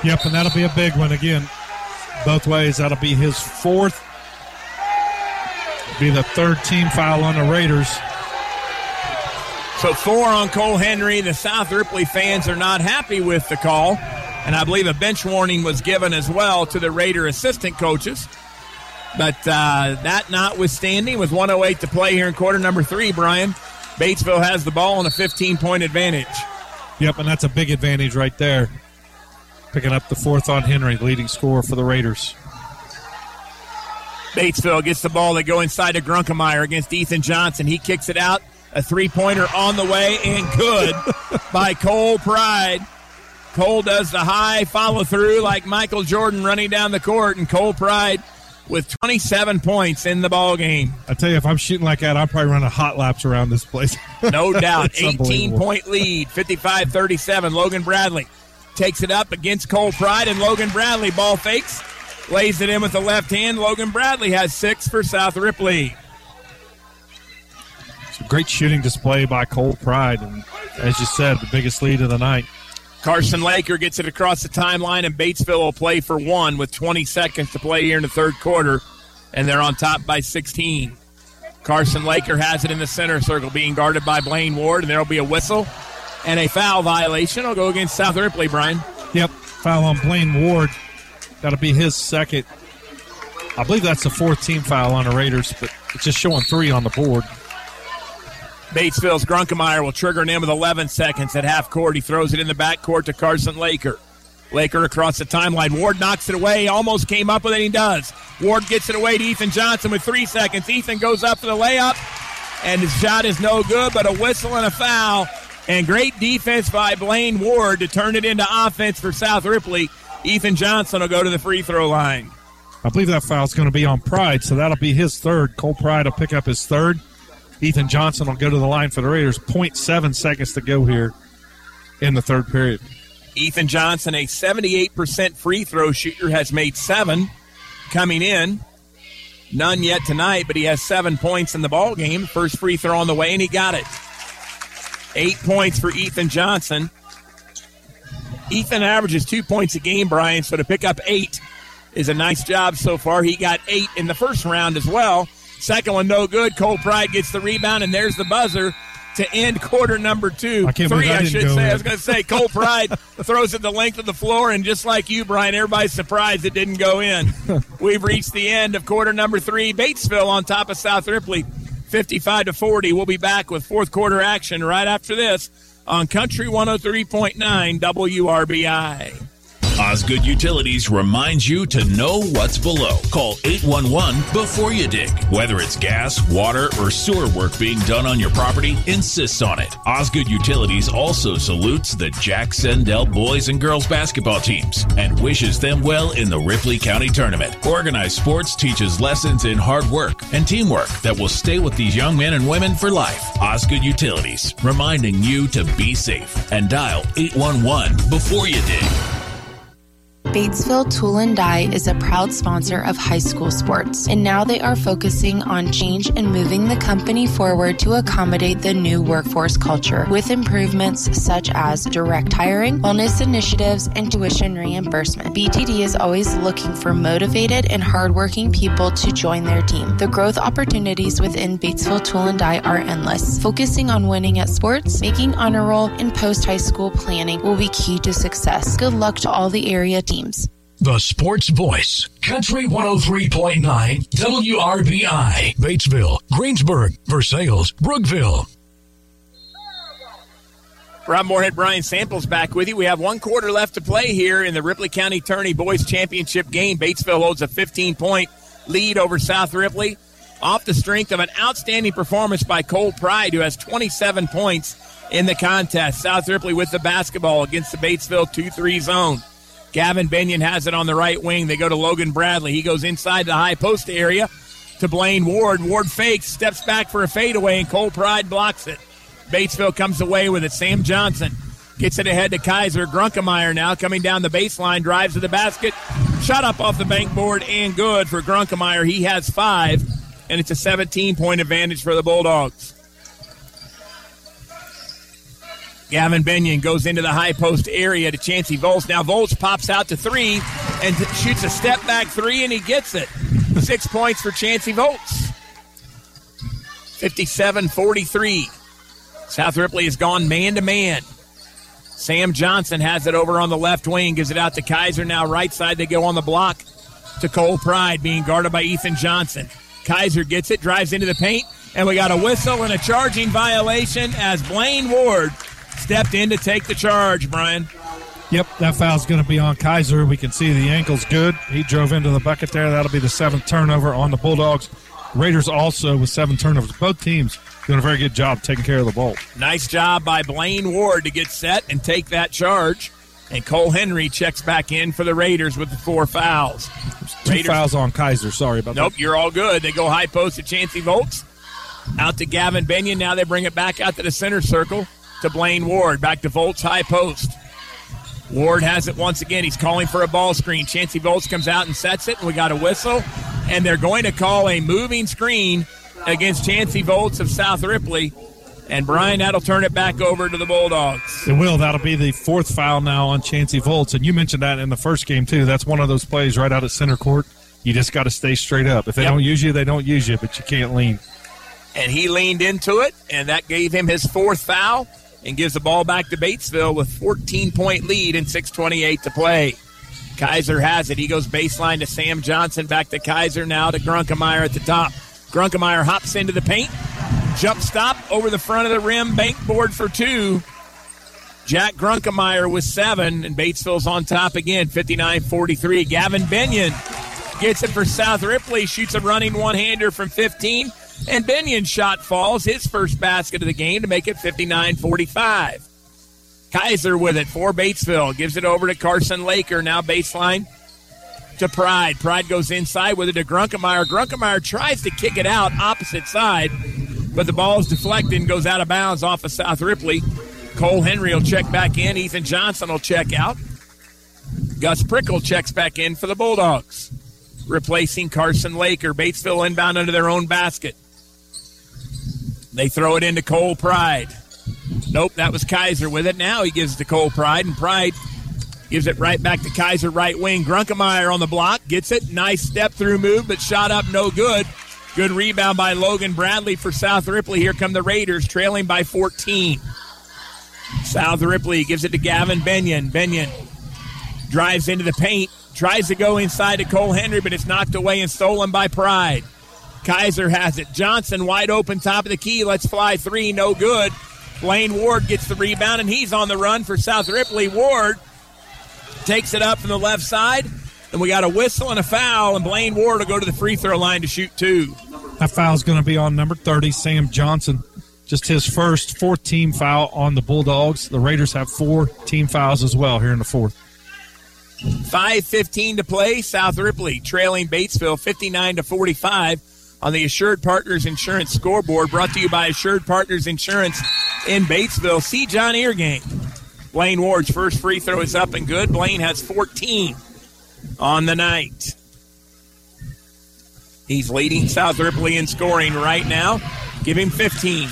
Yep, and that'll be a big one again. Both ways, that'll be his fourth. Be the third team foul on the Raiders. So four on Cole Henry. The South Ripley fans are not happy with the call. And I believe a bench warning was given as well to the Raider assistant coaches. But uh, that notwithstanding, with 108 to play here in quarter number three, Brian, Batesville has the ball and a 15 point advantage. Yep, and that's a big advantage right there. Picking up the fourth on Henry, leading scorer for the Raiders. Batesville gets the ball. They go inside to Grunkemeyer against Ethan Johnson. He kicks it out. A three pointer on the way and good [LAUGHS] by Cole Pride. Cole does the high follow through like Michael Jordan running down the court, and Cole Pride with 27 points in the ball game. I tell you, if I'm shooting like that, I'll probably run a hot laps around this place. [LAUGHS] no doubt. 18 point lead, 55 37. Logan Bradley takes it up against Cole Pride, and Logan Bradley ball fakes, lays it in with the left hand. Logan Bradley has six for South Ripley. It's a great shooting display by Cole Pride, and as you said, the biggest lead of the night. Carson Laker gets it across the timeline, and Batesville will play for one with 20 seconds to play here in the third quarter, and they're on top by 16. Carson Laker has it in the center circle, being guarded by Blaine Ward, and there will be a whistle and a foul violation. I'll go against South Ripley, Brian. Yep, foul on Blaine Ward. That'll be his second. I believe that's the fourth team foul on the Raiders, but it's just showing three on the board. Batesville's Grunkemeyer will trigger an in with 11 seconds at half court. He throws it in the back court to Carson Laker. Laker across the timeline. Ward knocks it away. Almost came up with it. He does. Ward gets it away to Ethan Johnson with three seconds. Ethan goes up for the layup, and his shot is no good, but a whistle and a foul. And great defense by Blaine Ward to turn it into offense for South Ripley. Ethan Johnson will go to the free throw line. I believe that foul is going to be on Pride, so that'll be his third. Cole Pride will pick up his third. Ethan Johnson will go to the line for the Raiders. 0.7 seconds to go here in the third period. Ethan Johnson, a 78% free throw shooter, has made seven coming in. None yet tonight, but he has seven points in the ball game. First free throw on the way, and he got it. Eight points for Ethan Johnson. Ethan averages two points a game, Brian, so to pick up eight is a nice job so far. He got eight in the first round as well. Second one, no good. Cole Pride gets the rebound, and there's the buzzer to end quarter number two. I Three, I should say. I was going to say, Cole Pride [LAUGHS] throws it the length of the floor, and just like you, Brian, everybody's surprised it didn't go in. [LAUGHS] We've reached the end of quarter number three. Batesville on top of South Ripley, 55 to 40. We'll be back with fourth quarter action right after this on Country 103.9 WRBI. Osgood Utilities reminds you to know what's below. Call 811 before you dig. Whether it's gas, water, or sewer work being done on your property, insist on it. Osgood Utilities also salutes the Jac-Cen-Del boys and girls basketball teams and wishes them well in the Ripley County Tournament. Organized sports teaches lessons in hard work and teamwork that will stay with these young men and women for life. Osgood Utilities, reminding you to be safe and dial 811 before you dig. Batesville Tool and Die is a proud sponsor of high school sports, and now they are focusing on change and moving the company forward to accommodate the new workforce culture with improvements such as direct hiring, wellness initiatives, and tuition reimbursement. BTD is always looking for motivated and hardworking people to join their team. The growth opportunities within Batesville Tool and Die are endless. Focusing on winning at sports, making honor roll, and post high school planning will be key to success. Good luck to all the area teams. The Sports Voice, Country 103.9 WRBI, Batesville, Greensburg, Versailles, Brookville. Rob Moorhead, Brian Samples back with you. We have one quarter left to play here in the Ripley County Tourney Boys Championship game. Batesville holds a 15 point lead over South Ripley off the strength of an outstanding performance by Cole Pride, who has 27 points in the contest. South Ripley with the basketball against the Batesville 2 3 zone. Gavin Benyon has it on the right wing. They go to Logan Bradley. He goes inside the high post area to Blaine Ward. Ward fakes, steps back for a fadeaway, and Cole Pride blocks it. Batesville comes away with it. Sam Johnson gets it ahead to Kaiser. Grunkemeyer now coming down the baseline, drives to the basket. Shot up off the bank board and good for Grunkemeyer. He has five, and it's a 17 point advantage for the Bulldogs. Gavin Benyon goes into the high post area to Chancey Volz. Now Volz pops out to three and shoots a step back three, and he gets it. Six points for Chancey Volz. 57 43. South Ripley has gone man to man. Sam Johnson has it over on the left wing, gives it out to Kaiser. Now right side, they go on the block to Cole Pride, being guarded by Ethan Johnson. Kaiser gets it, drives into the paint, and we got a whistle and a charging violation as Blaine Ward stepped in to take the charge, Brian. Yep, that foul's going to be on Kaiser. We can see the ankle's good. He drove into the bucket there. That'll be the seventh turnover on the Bulldogs. Raiders also with seven turnovers. Both teams doing a very good job taking care of the ball. Nice job by Blaine Ward to get set and take that charge. And Cole Henry checks back in for the Raiders with the four fouls. Two Raiders, fouls on Kaiser. Sorry about nope, that. Nope, you're all good. They go high post to Chancey Volts. Out to Gavin Benyon. Now they bring it back out to the center circle to Blaine Ward. Back to Volts high post. Ward has it once again. He's calling for a ball screen. Chancey Volts comes out and sets it, and we got a whistle. And they're going to call a moving screen against Chancey Volts of South Ripley. And Brian, that'll turn it back over to the Bulldogs. It will. That'll be the fourth foul now on Chancey Volts. And you mentioned that in the first game, too. That's one of those plays right out at center court. You just got to stay straight up. If they Yep. don't use you, they don't use you, but you can't lean. And he leaned into it, and that gave him his fourth foul and gives the ball back to Batesville with 14 point lead and 6.28 to play. Kaiser has it. He goes baseline to Sam Johnson, back to Kaiser, now to Grunkemeyer at the top. Grunkemeyer hops into the paint, jump stop over the front of the rim, bank board for two. Jack Grunkemeyer with seven, and Batesville's on top again, 59 43. Gavin Benyon gets it for South Ripley, shoots a running one hander from 15, and Benyon's shot falls, his first basket of the game to make it 59 45. Kaiser with it for Batesville, gives it over to Carson Laker, now baseline to Pride. Pride goes inside with it to Grunkemeyer. Grunkemeyer tries to kick it out opposite side, but the ball is deflected and goes out of bounds off of South Ripley. Cole Henry will check back in. Ethan Johnson will check out. Gus Prickle checks back in for the Bulldogs, replacing Carson Laker. Batesville inbound under their own basket. They throw it into Cole Pride. Nope, that was Kaiser with it. Now he gives it to Cole Pride, and Pride gives it right back to Kaiser, right wing. Grunkemeyer on the block, gets it. Nice step through move, but shot up no good. Good rebound by Logan Bradley for South Ripley. Here come the Raiders, trailing by 14. South Ripley gives it to Gavin Benyon. Benyon drives into the paint, tries to go inside to Cole Henry, but it's knocked away and stolen by Pride. Kaiser has it. Johnson wide open, top of the key. Let's fly three, no good. Blaine Ward gets the rebound, and he's on the run for South Ripley. Ward takes it up from the left side. And we got a whistle and a foul, and Blaine Ward will go to the free throw line to shoot two. That foul is going to be on number 30, Sam Johnson. Just his first fourth team foul on the Bulldogs. The Raiders have four team fouls as well here in the fourth. 5.15 to play. South Ripley trailing Batesville 59 to 45 on the Assured Partners Insurance scoreboard. Brought to you by Assured Partners Insurance in Batesville. See John Ear game. Blaine Ward's first free throw is up and good. Blaine has 14 on the night. He's leading South Ripley in scoring right now. Give him 15.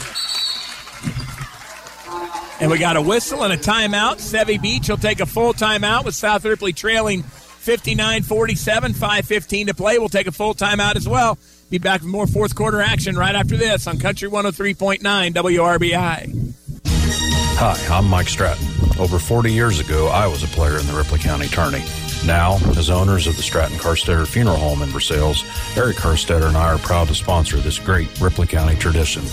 And we got a whistle and a timeout. Sevy Beach will take a full timeout with South Ripley trailing 59 47, 5.15 to play. We'll take a full timeout as well. Be back with more fourth quarter action right after this on Country 103.9 WRBI. Hi, I'm Mike Stratton. Over 40 years ago, I was a player in the Ripley County Tourney. Now, as owners of the Stratton Carstetter Funeral Home in Versailles, Eric Carstetter and I are proud to sponsor this great Ripley County tradition.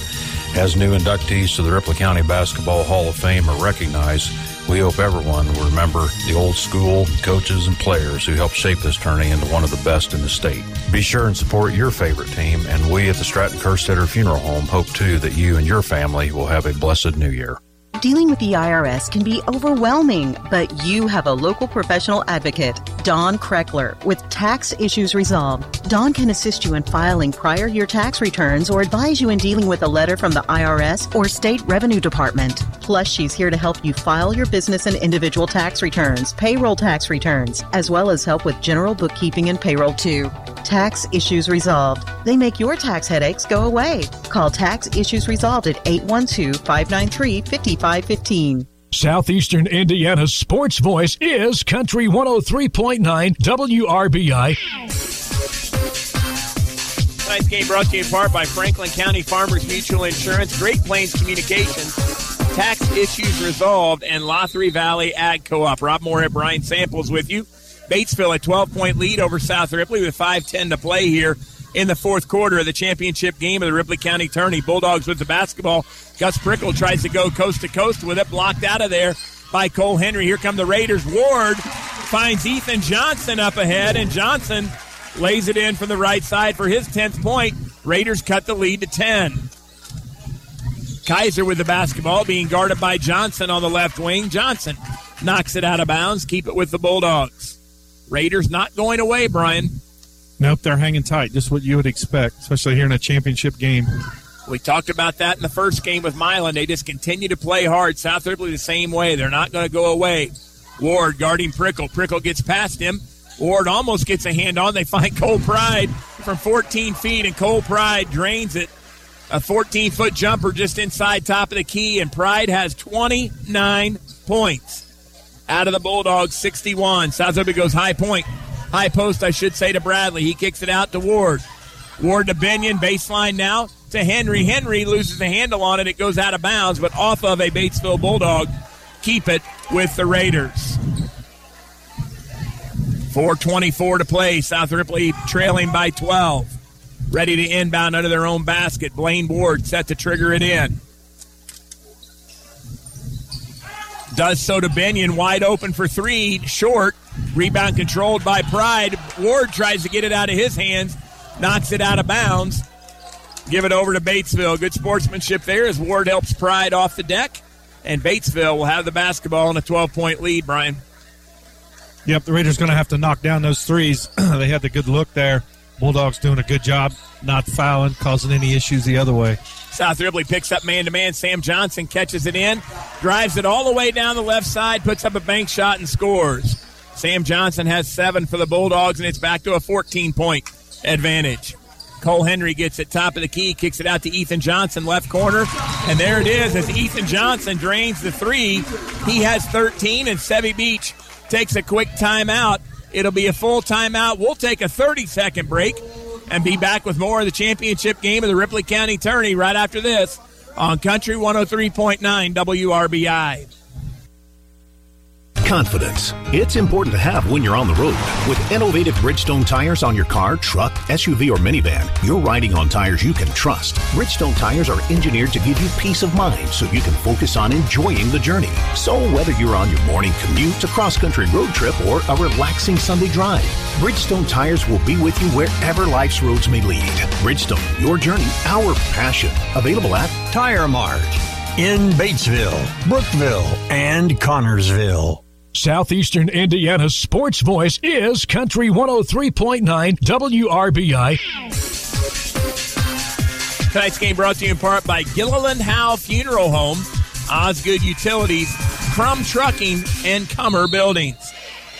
As new inductees to the Ripley County Basketball Hall of Fame are recognized, we hope everyone will remember the old school coaches and players who helped shape this tourney into one of the best in the state. Be sure and support your favorite team, and we at the Stratton Kerstetter Funeral Home hope too that you and your family will have a blessed new year. Dealing with the IRS can be overwhelming, but you have a local professional advocate, Dawn Kreckler, with Tax Issues Resolved. Don can assist you in filing prior year tax returns or advise you in dealing with a letter from the IRS or State Revenue Department. Plus, she's here to help you file your business and individual tax returns, payroll tax returns, as well as help with general bookkeeping and payroll too. Tax Issues Resolved. They make your tax headaches go away. Call Tax Issues Resolved at 812 593 5515. Southeastern Indiana's sports voice is Country 103.9 WRBI. Tonight's game brought to you in part by Franklin County Farmers Mutual Insurance, Great Plains Communications, Tax Issues Resolved, and Laughery Valley Ag Co-op. Rob Moorhead, Brian Samples with you. Batesville a 12-point lead over South Ripley with 5-10 to play here in the fourth quarter of the championship game of the Ripley County Tourney. Bulldogs with the basketball. Gus Prickle tries to go coast to coast with it, blocked out of there by Cole Henry. Here come the Raiders. Ward finds Ethan Johnson up ahead, and Johnson lays it in from the right side for his 10th point. Raiders cut the lead to 10. Kaiser with the basketball, being guarded by Johnson on the left wing. Johnson knocks it out of bounds. Keep it with the Bulldogs. Raiders not going away, Brian. Nope, they're hanging tight. Just what you would expect, especially here in a championship game. We talked about that in the first game with Milan. They just continue to play hard. South Ripley the same way. They're not going to go away. Ward guarding Prickle. Prickle gets past him. Ward almost gets a hand on. They find [LAUGHS] Cole Pride from 14 feet, and Cole Pride drains it. A 14 foot jumper just inside top of the key, and Pride has 29 points. Out of the Bulldogs, 61. South Ripley goes high point. High post, I should say, to Bradley. He kicks it out to Ward. Ward to Binion, baseline now to Henry. Henry loses the handle on it. It goes out of bounds, but off of a Batesville Bulldog. Keep it with the Raiders. 4.24 to play. South Ripley trailing by 12. Ready to inbound under their own basket. Blaine Ward set to trigger it in. Does so to Binion, wide open for three, short. Rebound controlled by Pride. Ward tries to get it out of his hands, knocks it out of bounds. Give it over to Batesville. Good sportsmanship there as Ward helps Pride off the deck. And Batesville will have the basketball in a 12 point lead, Brian. Yep, the Raiders going to have to knock down those threes. [CLEARS THROAT] they had the good look there. Bulldogs doing a good job not fouling, causing any issues the other way. South Ripley picks up man to man. Sam Johnson catches it in, drives it all the way down the left side, puts up a bank shot, and scores. Sam Johnson has seven for the Bulldogs, and it's back to a 14 point advantage. Cole Henry gets it top of the key, kicks it out to Ethan Johnson, left corner. And there it is as Ethan Johnson drains the three. He has 13, and Sevy Beach takes a quick timeout. It'll be a full timeout. We'll take a 30 second break and be back with more of the championship game of the Ripley County Tourney right after this on Country 103.9 WRBI. Confidence. It's important to have when you're on the road. With innovative Bridgestone tires on your car, truck, SUV, or minivan, you're riding on tires you can trust. Bridgestone tires are engineered to give you peace of mind so you can focus on enjoying the journey. So whether you're on your morning commute, a cross-country road trip, or a relaxing Sunday drive, Bridgestone tires will be with you wherever life's roads may lead. Bridgestone, your journey, our passion. Available at Tire Mart in Batesville, Brookville, and Connersville. Southeastern Indiana's sports voice is Country 103.9 WRBI. Tonight's game brought to you in part by Gilliland Howe Funeral Home, Osgood Utilities, Crum Trucking, and Comer Buildings.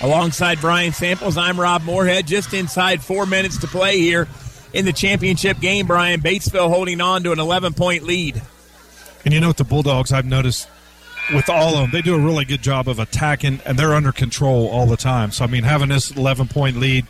Alongside Brian Samples, I'm Rob Moorhead. Just inside four minutes to play here in the championship game. Brian Batesville holding on to an 11 point lead. And you know what the Bulldogs I've noticed with all of them, they do a really good job of attacking and they're under control all the time. So I mean, having this 11 point lead,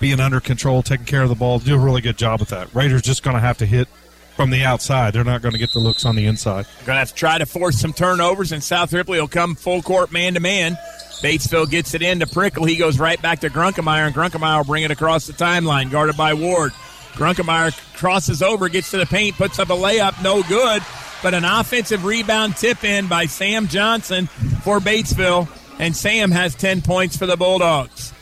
being under control, taking care of the ball, do a really good job with that. Raiders just going to have to hit from the outside. They're not going to get the looks on the inside. Going to have to try to force some turnovers, and South Ripley will come full court man to man. Batesville gets it into Prickle. He goes right back to Grunkemeyer, and Grunkemeyer will bring it across the timeline, guarded by Ward. Grunkemeyer crosses over, gets to the paint, puts up a layup, no good but an offensive rebound tip in by Sam Johnson for Batesville, and Sam has 10 points for the Bulldogs.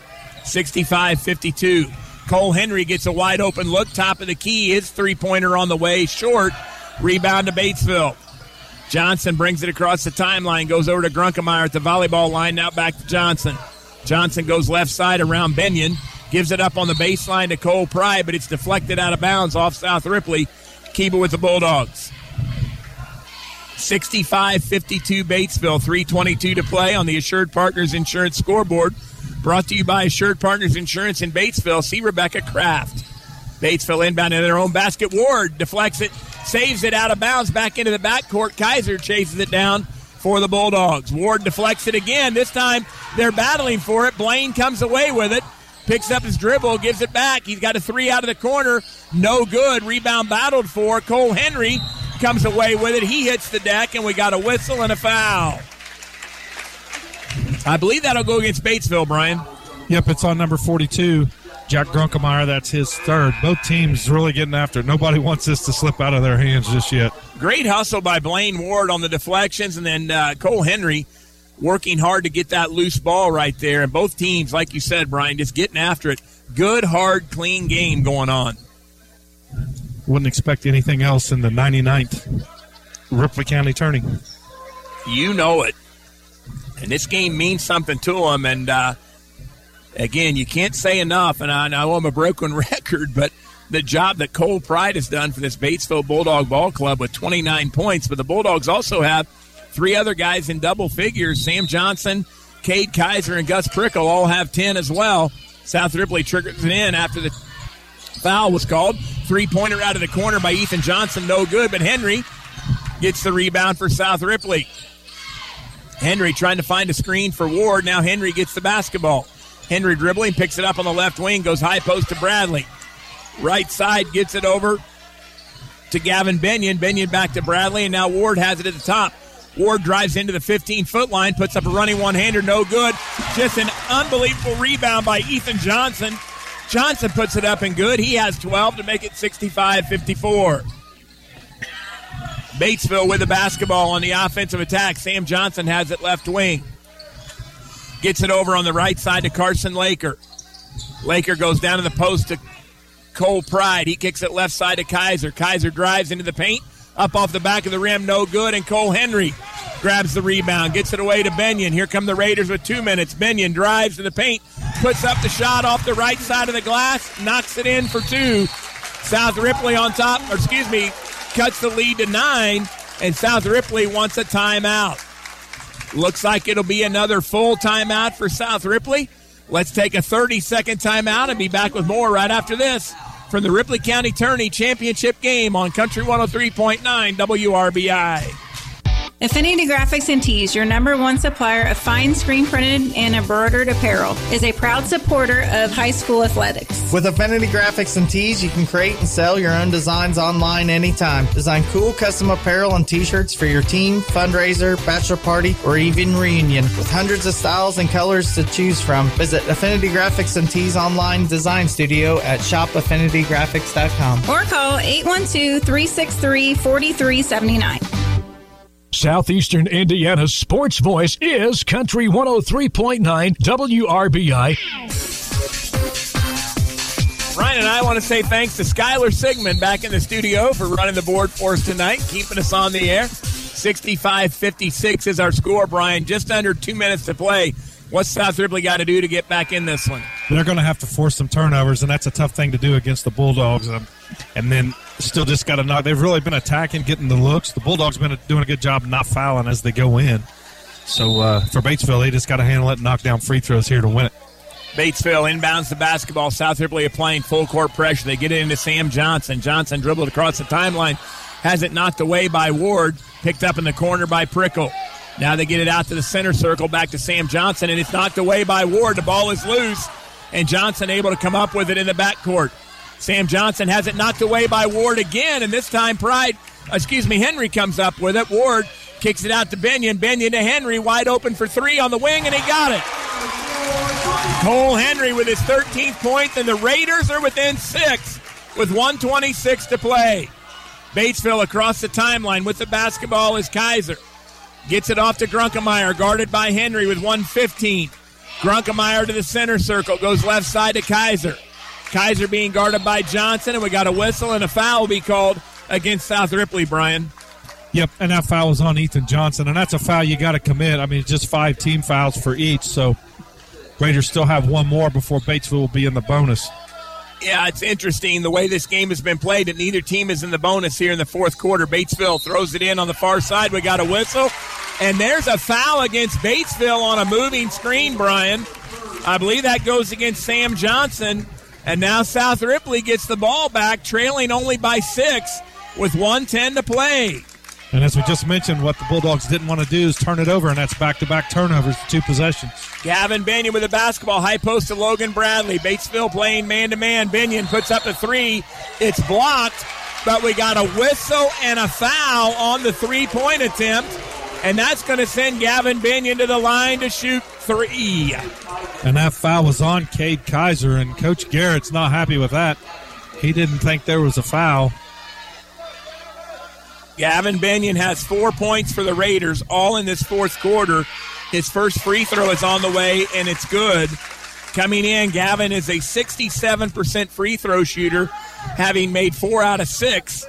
65 52. Cole Henry gets a wide open look, top of the key. His three pointer on the way, short. Rebound to Batesville. Johnson brings it across the timeline, goes over to Grunkemeyer at the volleyball line, now back to Johnson. Johnson goes left side around Benyon, gives it up on the baseline to Cole Pride, but it's deflected out of bounds off South Ripley. Keep it with the Bulldogs. 65 52 Batesville, 322 to play on the Assured Partners Insurance scoreboard. Brought to you by Assured Partners Insurance in Batesville. See Rebecca Kraft. Batesville inbound in their own basket. Ward deflects it, saves it out of bounds back into the backcourt. Kaiser chases it down for the Bulldogs. Ward deflects it again. This time they're battling for it. Blaine comes away with it, picks up his dribble, gives it back. He's got a three out of the corner. No good. Rebound battled for. Cole Henry comes away with it. He hits the deck, and we got a whistle and a foul. I believe that'll go against Batesville, Brian. Yep, it's on number 42. Jack Grunkemeyer, that's his third. Both teams really getting after it. Nobody [LAUGHS] wants this to slip out of their hands just yet. Great hustle by Blaine Ward on the deflections, and then uh, Cole Henry working hard to get that loose ball right there. And both teams, like you said, Brian, just getting after it. Good, hard, clean game going on. Wouldn't expect anything else in the 99th Ripley County tourney. You know it. And this game means something to them. And uh, again, you can't say enough. And I know I'm a broken [LAUGHS] record, but the job that Cole Pride has done for this Batesville Bulldog Ball Club with 29 points. But the Bulldogs also have three other guys in double figures Sam Johnson, Cade Kaiser, and Gus Prickle all have 10 as well. South Ripley triggers it in after the foul was called. Three pointer out of the corner by Ethan Johnson, no good, but Henry gets the rebound for South Ripley. Henry trying to find a screen for Ward. Now Henry gets the basketball. Henry dribbling, picks it up on the left wing, goes high post to Bradley. Right side gets it over to Gavin Benyon. Benyon back to Bradley, and now Ward has it at the top. Ward drives into the 15 foot line, puts up a running one hander, no good. Just an unbelievable rebound by Ethan Johnson. Johnson puts it up and good. He has 12 to make it 65 54. Batesville with the basketball on the offensive attack. Sam Johnson has it left wing. Gets it over on the right side to Carson Laker. Laker goes down to the post to Cole Pride. He kicks it left side to Kaiser. Kaiser drives into the paint. Up off the back of the rim, no good. And Cole Henry grabs the rebound, gets it away to Benyon. Here come the Raiders with two minutes. Benyon drives to the paint, puts up the shot off the right side of the glass, knocks it in for two. South Ripley on top, or excuse me, cuts the lead to nine, and South Ripley wants a timeout. Looks like it'll be another full timeout for South Ripley. Let's take a 30 second timeout and be back with more right after this from the Ripley County Tourney Championship game on Country 103.9 WRBI. Affinity Graphics and Tees, your number one supplier of fine screen printed and embroidered apparel, is a proud supporter of high school athletics. With Affinity Graphics and Tees, you can create and sell your own designs online anytime. Design cool custom apparel and t-shirts for your team, fundraiser, bachelor party, or even reunion. With hundreds of styles and colors to choose from, visit Affinity Graphics and Tees online design studio at shopaffinitygraphics.com. Or call 812-363-4379. Southeastern Indiana's sports voice is Country 103.9 WRBI. Ryan and I want to say thanks to Skylar Sigmund back in the studio for running the board for us tonight, keeping us on the air. 65 56 is our score, Brian. Just under two minutes to play. What's South Ripley got to do to get back in this one? They're going to have to force some turnovers, and that's a tough thing to do against the Bulldogs. Um, and then still just got to knock. They've really been attacking, getting the looks. The Bulldogs been doing a good job not fouling as they go in. So uh, for Batesville, they just got to handle it and knock down free throws here to win it. Batesville inbounds the basketball. South Ripley applying full court pressure. They get it into Sam Johnson. Johnson dribbled across the timeline, has it knocked away by Ward, picked up in the corner by Prickle. Now they get it out to the center circle, back to Sam Johnson, and it's knocked away by Ward. The ball is loose, and Johnson able to come up with it in the backcourt. Sam Johnson has it knocked away by Ward again, and this time Pride, excuse me, Henry comes up with it. Ward kicks it out to Benyon. Benyon to Henry, wide open for three on the wing, and he got it. Cole Henry with his 13th point, and the Raiders are within six with 126 to play. Batesville across the timeline with the basketball is Kaiser. Gets it off to Grunkemeyer, guarded by Henry with 115. Grunkemeyer to the center circle, goes left side to Kaiser. Kaiser being guarded by Johnson, and we got a whistle and a foul will be called against South Ripley, Brian. Yep, and that foul was on Ethan Johnson, and that's a foul you got to commit. I mean, it's just five team fouls for each, so Raiders still have one more before Batesville will be in the bonus. Yeah, it's interesting the way this game has been played, and neither team is in the bonus here in the fourth quarter. Batesville throws it in on the far side. We got a whistle, and there's a foul against Batesville on a moving screen, Brian. I believe that goes against Sam Johnson. And now South Ripley gets the ball back, trailing only by six with 110 to play. And as we just mentioned, what the Bulldogs didn't want to do is turn it over, and that's back to back turnovers, two possessions. Gavin Benyon with the basketball, high post to Logan Bradley. Batesville playing man to man. Benyon puts up a three. It's blocked, but we got a whistle and a foul on the three point attempt. And that's going to send Gavin Benyon to the line to shoot three. And that foul was on Cade Kaiser, and Coach Garrett's not happy with that. He didn't think there was a foul. Gavin Benyon has four points for the Raiders, all in this fourth quarter. His first free throw is on the way, and it's good. Coming in, Gavin is a 67% free throw shooter, having made four out of six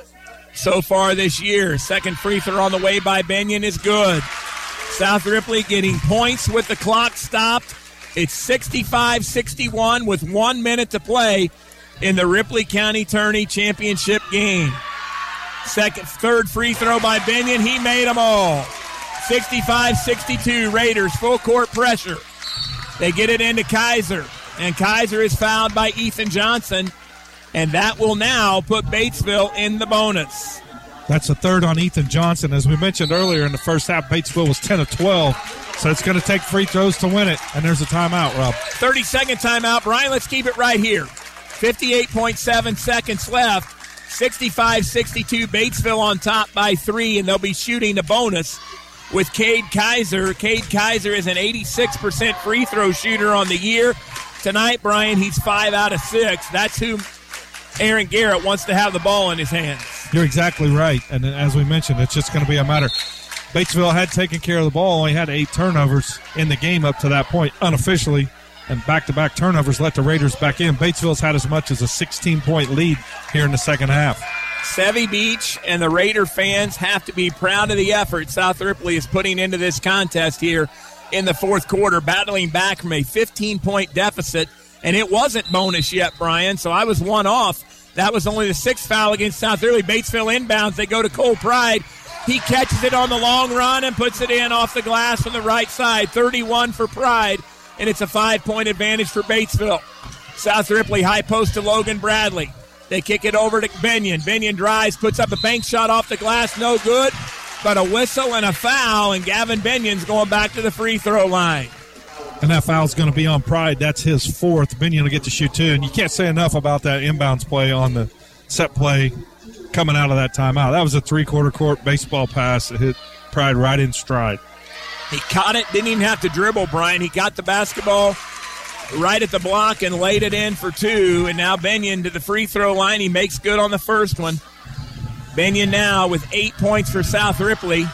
so far this year. Second free throw on the way by Benyon is good. South Ripley getting points with the clock stopped. It's 65 61 with one minute to play in the Ripley County Tourney Championship game. Second, third free throw by Benyon. He made them all. 65 62 Raiders, full court pressure. They get it into Kaiser, and Kaiser is fouled by Ethan Johnson, and that will now put Batesville in the bonus. That's the third on Ethan Johnson. As we mentioned earlier in the first half, Batesville was 10 of 12. So it's going to take free throws to win it. And there's a timeout, Rob. 30 second timeout. Brian, let's keep it right here. 58.7 seconds left. 65 62. Batesville on top by three, and they'll be shooting the bonus with Cade Kaiser. Cade Kaiser is an 86% free throw shooter on the year. Tonight, Brian, he's five out of six. That's who Aaron Garrett wants to have the ball in his hands. You're exactly right. And as we mentioned, it's just going to be a matter. Batesville had taken care of the ball, only had eight turnovers in the game up to that point, unofficially. And back to back turnovers let the Raiders back in. Batesville's had as much as a 16 point lead here in the second half. Sevy Beach and the Raider fans have to be proud of the effort South Ripley is putting into this contest here in the fourth quarter, battling back from a 15 point deficit. And it wasn't bonus yet, Brian, so I was one off. That was only the sixth foul against South Ripley. Batesville inbounds. They go to Cole Pride. He catches it on the long run and puts it in off the glass from the right side. 31 for Pride, and it's a five point advantage for Batesville. South Ripley high post to Logan Bradley. They kick it over to Benyon. Benyon drives, puts up a bank shot off the glass, no good. but a whistle and a foul, and Gavin Benyon's going back to the free throw line. And that foul's going to be on Pride. That's his fourth. Binion will get to shoot two. And you can't say enough about that inbounds play on the set play coming out of that timeout. That was a three quarter court baseball pass that hit Pride right in stride. He caught it, didn't even have to dribble, Brian. He got the basketball right at the block and laid it in for two. And now Benyon to the free throw line. He makes good on the first one. Benyon now with eight points for South Ripley.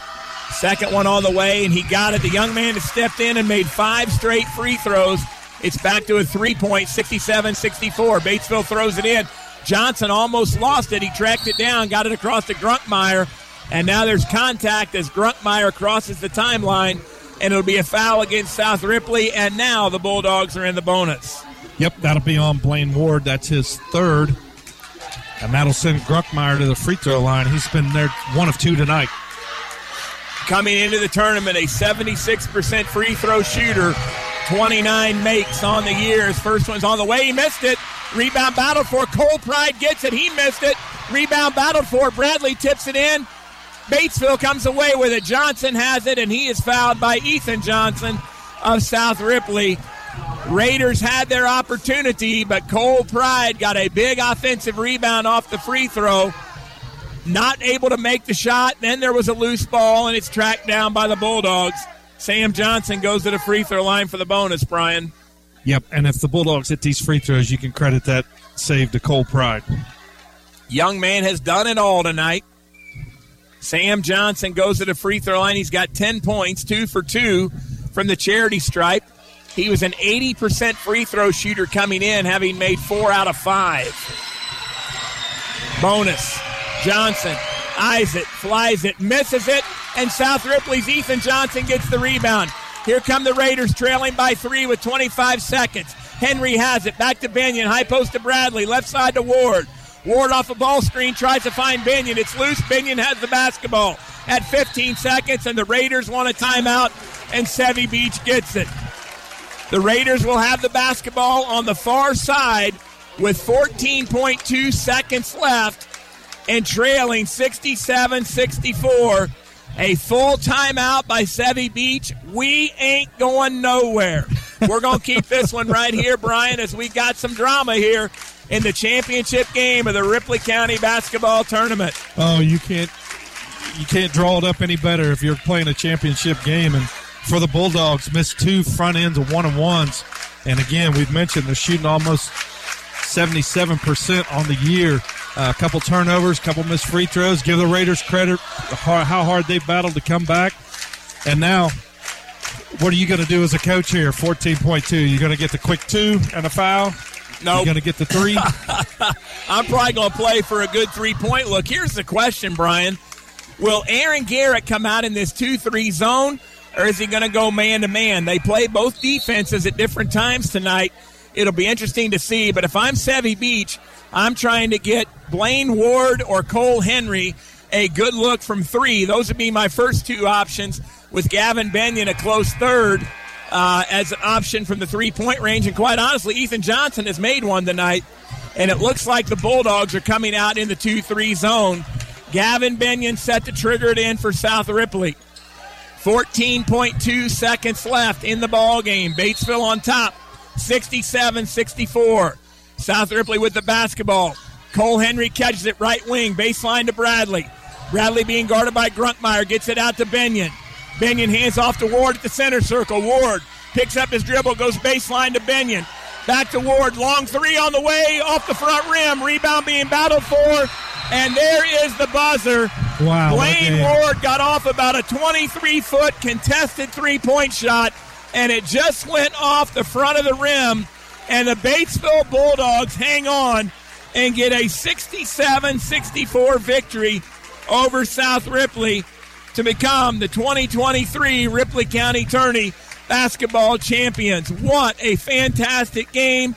Second one on the way, and he got it. The young man has stepped in and made five straight free throws. It's back to a three point, 67 64. Batesville throws it in. Johnson almost lost it. He tracked it down, got it across to Grunkemeyer, and now there's contact as Grunkemeyer crosses the timeline, and it'll be a foul against South Ripley, and now the Bulldogs are in the bonus. Yep, that'll be on Blaine Ward. That's his third. And that'll send Grunkemeyer to the free throw line. He's been there one of two tonight. Coming into the tournament, a 76% free throw shooter, 29 makes on the year. His first one's on the way. He missed it. Rebound battled for. Cole Pride gets it. He missed it. Rebound battled for. Bradley tips it in. Batesville comes away with it. Johnson has it, and he is fouled by Ethan Johnson of South Ripley. Raiders had their opportunity, but Cole Pride got a big offensive rebound off the free throw. Not able to make the shot. Then there was a loose ball, and it's tracked down by the Bulldogs. Sam Johnson goes to the free throw line for the bonus, Brian. Yep, and if the Bulldogs hit these free throws, you can credit that save to Cole Pride. Young man has done it all tonight. Sam Johnson goes to the free throw line. He's got 10 points, two for two from the charity stripe. He was an 80% free throw shooter coming in, having made four out of five. Bonus. Johnson eyes it, flies it, misses it, and South Ripley's Ethan Johnson gets the rebound. Here come the Raiders trailing by three with 25 seconds. Henry has it. Back to Binion. High post to Bradley. Left side to Ward. Ward off a ball screen tries to find Binion. It's loose. Binion has the basketball at 15 seconds, and the Raiders want a timeout, and Sevy Beach gets it. The Raiders will have the basketball on the far side with 14.2 seconds left and trailing 67 64. A full timeout by Sevy Beach. We ain't going nowhere. We're going to keep this one right here, Brian, as we got some drama here in the championship game of the Ripley County basketball tournament. Oh, you can't you can't draw it up any better if you're playing a championship game. And for the Bulldogs, missed two front ends of one and ones. And again, we've mentioned they're shooting almost 77% on the year. A couple turnovers, a couple missed free throws. Give the Raiders credit how hard they battled to come back. And now, what are you going to do as a coach here? 14.2. You're going to get the quick two and a foul? No. You're going to get the three? [LAUGHS] I'm probably going to play for a good three point look. Here's the question, Brian. Will Aaron Garrett come out in this 2 3 zone, or is he going to go man to man? They play both defenses at different times tonight. It'll be interesting to see. But if I'm Sevy Beach, I'm trying to get Blaine Ward or Cole Henry a good look from three. Those would be my first two options, with Gavin Binion a close third uh, as an option from the three point range. And quite honestly, Ethan Johnson has made one tonight, and it looks like the Bulldogs are coming out in the 2 3 zone. Gavin Binion set to trigger it in for South Ripley. 14.2 seconds left in the ball game. Batesville on top, 67-64. South Ripley with the basketball. Cole Henry catches it right wing, baseline to Bradley. Bradley being guarded by Grunkemeyer gets it out to Benyon. Benyon hands off to Ward at the center circle. Ward picks up his dribble, goes baseline to Benyon. Back to Ward, long three on the way, off the front rim. Rebound being battled for, and there is the buzzer. Wow. Blaine Ward got off about a 23 foot contested three point shot, and it just went off the front of the rim. And the Batesville Bulldogs hang on and get a 67 64 victory over South Ripley to become the 2023 Ripley County Tourney basketball champions. What a fantastic game.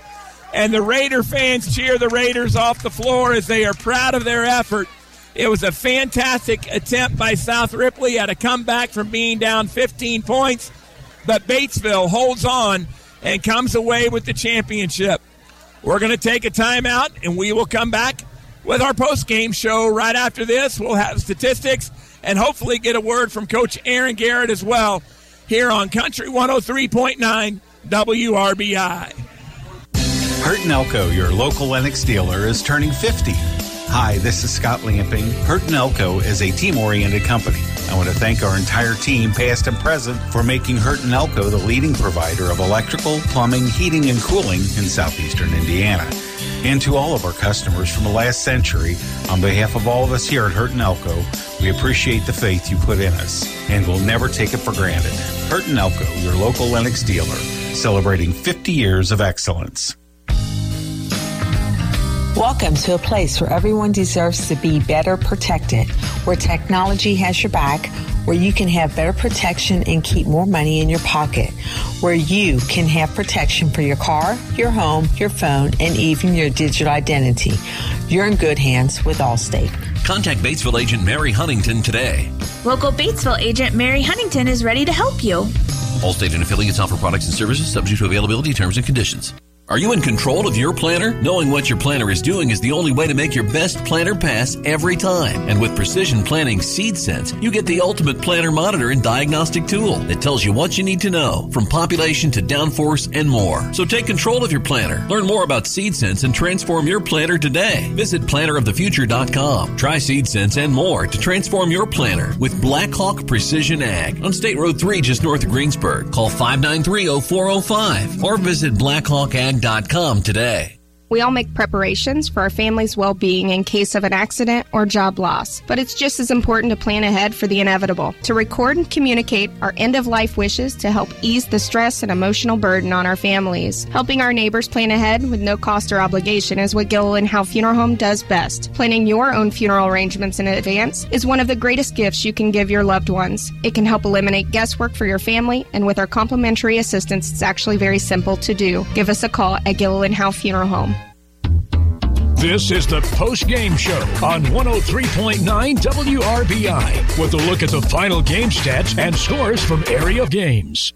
And the Raider fans cheer the Raiders off the floor as they are proud of their effort. It was a fantastic attempt by South Ripley at a comeback from being down 15 points, but Batesville holds on and comes away with the championship. We're going to take a timeout and we will come back with our post game show right after this. We'll have statistics and hopefully get a word from Coach Aaron Garrett as well here on Country 103.9 WRBI. Hurt Elko, your local Lennox dealer, is turning 50. Hi, this is Scott Lamping. Hurt and Elko is a team oriented company. I want to thank our entire team, past and present, for making Hurt and Elko the leading provider of electrical, plumbing, heating, and cooling in southeastern Indiana. And to all of our customers from the last century, on behalf of all of us here at Hurt and Elko, we appreciate the faith you put in us and we'll never take it for granted. Hurt and Elko, your local Lennox dealer, celebrating 50 years of excellence. Welcome to a place where everyone deserves to be better protected, where technology has your back, where you can have better protection and keep more money in your pocket, where you can have protection for your car, your home, your phone, and even your digital identity. You're in good hands with Allstate. Contact Batesville agent Mary Huntington today. Local Batesville agent Mary Huntington is ready to help you. Allstate and affiliates offer products and services subject to availability, terms, and conditions. Are you in control of your planter? Knowing what your planter is doing is the only way to make your best planter pass every time. And with Precision Planting Seed Sense, you get the ultimate planter monitor and diagnostic tool that tells you what you need to know, from population to downforce and more. So take control of your planter. Learn more about Seed Sense and transform your planter today. Visit planterofthefuture.com. Try Seed Sense and more to transform your planter with Blackhawk Precision Ag on State Road 3 just north of Greensburg. Call 593-0405 or visit blackhawkag today. We all make preparations for our family's well being in case of an accident or job loss, but it's just as important to plan ahead for the inevitable, to record and communicate our end of life wishes to help ease the stress and emotional burden on our families. Helping our neighbors plan ahead with no cost or obligation is what Gilliland Howe Funeral Home does best. Planning your own funeral arrangements in advance is one of the greatest gifts you can give your loved ones. It can help eliminate guesswork for your family, and with our complimentary assistance, it's actually very simple to do. Give us a call at Gilliland Howe Funeral Home. This is the post game show on 103.9 WRBI with a look at the final game stats and scores from area games.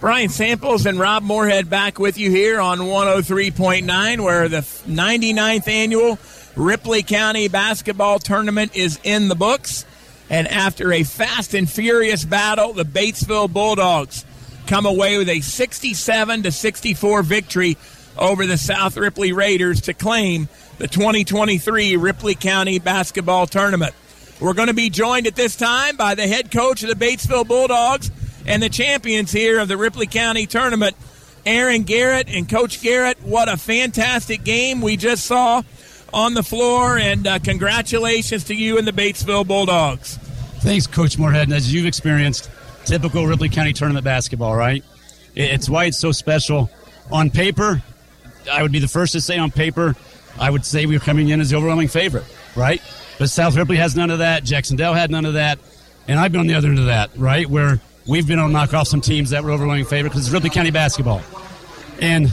Brian Samples and Rob Moorhead back with you here on 103.9, where the 99th annual Ripley County basketball tournament is in the books. And after a fast and furious battle, the Batesville Bulldogs come away with a 67 to 64 victory over the South Ripley Raiders to claim the 2023 Ripley County basketball tournament. We're going to be joined at this time by the head coach of the Batesville Bulldogs and the champions here of the Ripley County tournament, Aaron Garrett. And Coach Garrett, what a fantastic game we just saw on the floor, and uh, congratulations to you and the Batesville Bulldogs. Thanks, Coach Moorhead. And as you've experienced, typical Ripley County tournament basketball, right? It's why it's so special. On paper, I would be the first to say on paper, I would say we were coming in as the overwhelming favorite, right? But South Ripley has none of that. Jac-Cen-Del had none of that. And I've been on the other end of that, right? Where we've been able to knock off some teams that were overwhelming favorite because it's Ripley County basketball. And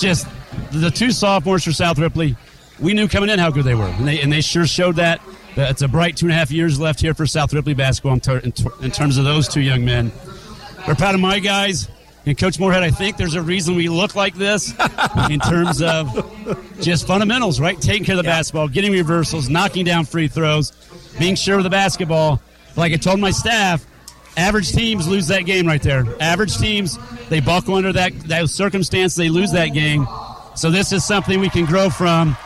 just the two sophomores for South Ripley, we knew coming in how good they were. And they, and they sure showed that. It's a bright two and a half years left here for South Ripley basketball in, ter- in, ter- in terms of those two young men. We're proud of my guys. And Coach Moorhead, I think there's a reason we look like this in terms of just fundamentals, right? Taking care of the yeah. basketball, getting reversals, knocking down free throws, being sure of the basketball. Like I told my staff, average teams lose that game right there. Average teams, they buckle under that, that circumstance, they lose that game. So this is something we can grow from.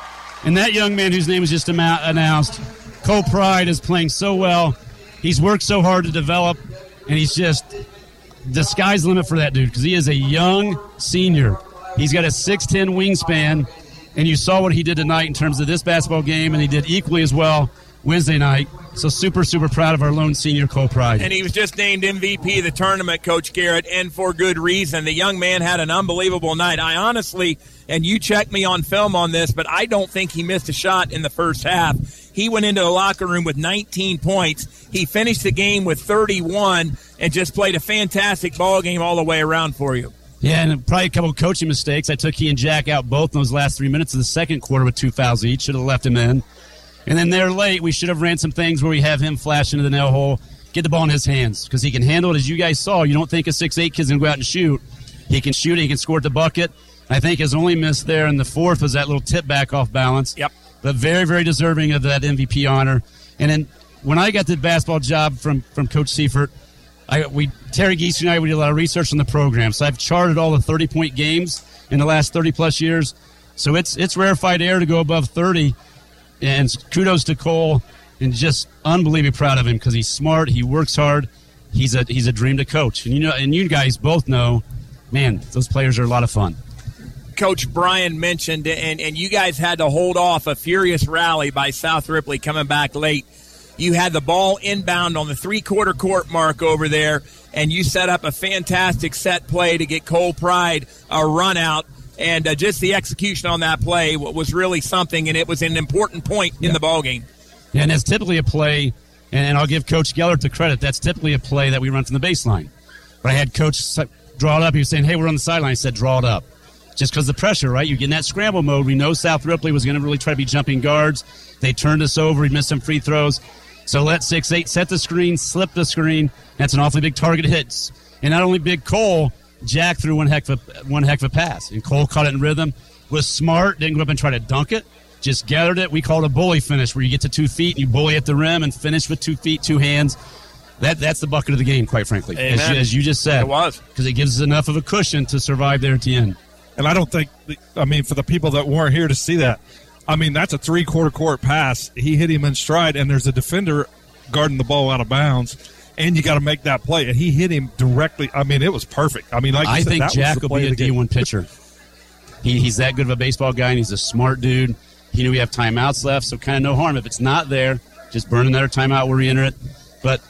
And that young man whose name was just announced, Cole Pride, is playing so well. He's worked so hard to develop, and he's just the sky's limit for that dude because he is a young senior. He's got a 6'10 wingspan, and you saw what he did tonight in terms of this basketball game, and he did equally as well Wednesday night. So super, super proud of our lone senior Cole Pride. And he was just named MVP of the tournament, Coach Garrett, and for good reason. The young man had an unbelievable night. I honestly, and you check me on film on this, but I don't think he missed a shot in the first half. He went into the locker room with 19 points. He finished the game with 31 and just played a fantastic ball game all the way around for you. Yeah, and probably a couple coaching mistakes. I took he and Jack out both in those last three minutes of the second quarter with two fouls each. Should have left him in. And then they're late. We should have ran some things where we have him flash into the nail hole, get the ball in his hands because he can handle it. As you guys saw, you don't think a six eight kid's gonna go out and shoot. He can shoot. He can score at the bucket. I think his only miss there in the fourth was that little tip back off balance. Yep. But very, very deserving of that MVP honor. And then when I got the basketball job from from Coach Seifert, I we Terry Geese and I we did a lot of research on the program. So I've charted all the thirty point games in the last thirty plus years. So it's it's rarefied air to go above thirty. And kudos to Cole, and just unbelievably proud of him because he's smart, he works hard, he's a he's a dream to coach. And you know, and you guys both know, man, those players are a lot of fun. Coach Brian mentioned, and, and you guys had to hold off a furious rally by South Ripley coming back late. You had the ball inbound on the three quarter court mark over there, and you set up a fantastic set play to get Cole Pride a run out. And uh, just the execution on that play was really something, and it was an important point in the ball game. Yeah, and that's typically a play, and I'll give Coach Gellert the credit. That's typically a play that we run from the baseline. But I had Coach draw it up. He was saying, "Hey, we're on the sideline." I said, "Draw it up." Just because the pressure, right? You get in that scramble mode. We know South Ripley was going to really try to be jumping guards. They turned us over. We missed some free throws. So let six eight set the screen, slip the screen. That's an awfully big target hits. And not only big Cole, Jack threw one heck of a, one heck of a pass, and Cole caught it in rhythm. Was smart. Didn't go up and try to dunk it. Just gathered it. We called a bully finish, where you get to two feet and you bully at the rim and finish with two feet, two hands. That that's the bucket of the game, quite frankly, as you, as you, just said. It was because it gives us enough of a cushion to survive there at the end. And I don't think, I mean, for the people that weren't here to see that, I mean, that's a three quarter court pass. He hit him in stride, and there's a defender guarding the ball out of bounds. And you got to make that play, and he hit him directly. I mean, it was perfect. I mean, like I said, think Jack will be a D one pitcher. He, he's that good of a baseball guy, and he's a smart dude. He knew we have timeouts left, so kind of no harm if it's not there. Just burn another timeout, we'll re-enter it. But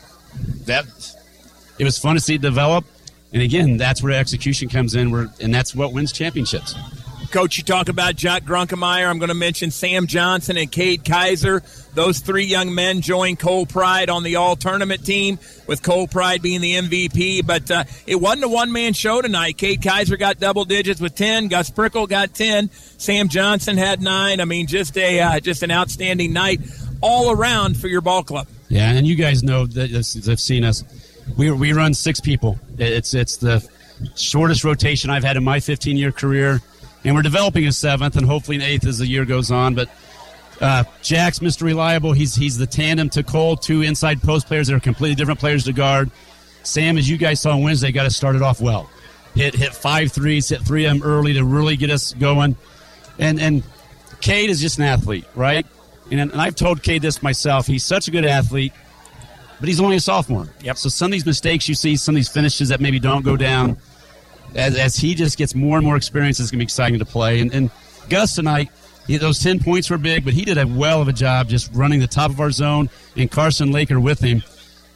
that it was fun to see it develop. And again, that's where execution comes in, where, and that's what wins championships. Coach, you talk about Jack Grunkemeyer. I'm going to mention Sam Johnson and Cade Kaiser. Those three young men joined Cole Pride on the all tournament team, with Cole Pride being the MVP. But uh, it wasn't a one man show tonight. Cade Kaiser got double digits with 10. Gus Prickle got 10. Sam Johnson had nine. I mean, just a uh, just an outstanding night all around for your ball club. Yeah, and you guys know that they've seen us we, we run six people. It's it's the shortest rotation I've had in my 15 year career, and we're developing a seventh and hopefully an eighth as the year goes on. But uh, Jack's Mr. Reliable. He's he's the tandem to Cole, two inside post players that are completely different players to guard. Sam, as you guys saw on Wednesday, got us started off well. Hit hit five threes, hit three of them early to really get us going. And and Cade is just an athlete, right? And, and I've told Cade this myself. He's such a good athlete but he's only a sophomore. Yep. So some of these mistakes you see, some of these finishes that maybe don't go down, as, as he just gets more and more experience, it's going to be exciting to play. And, and Gus tonight, he, those 10 points were big, but he did a well of a job just running the top of our zone, and Carson Laker with him.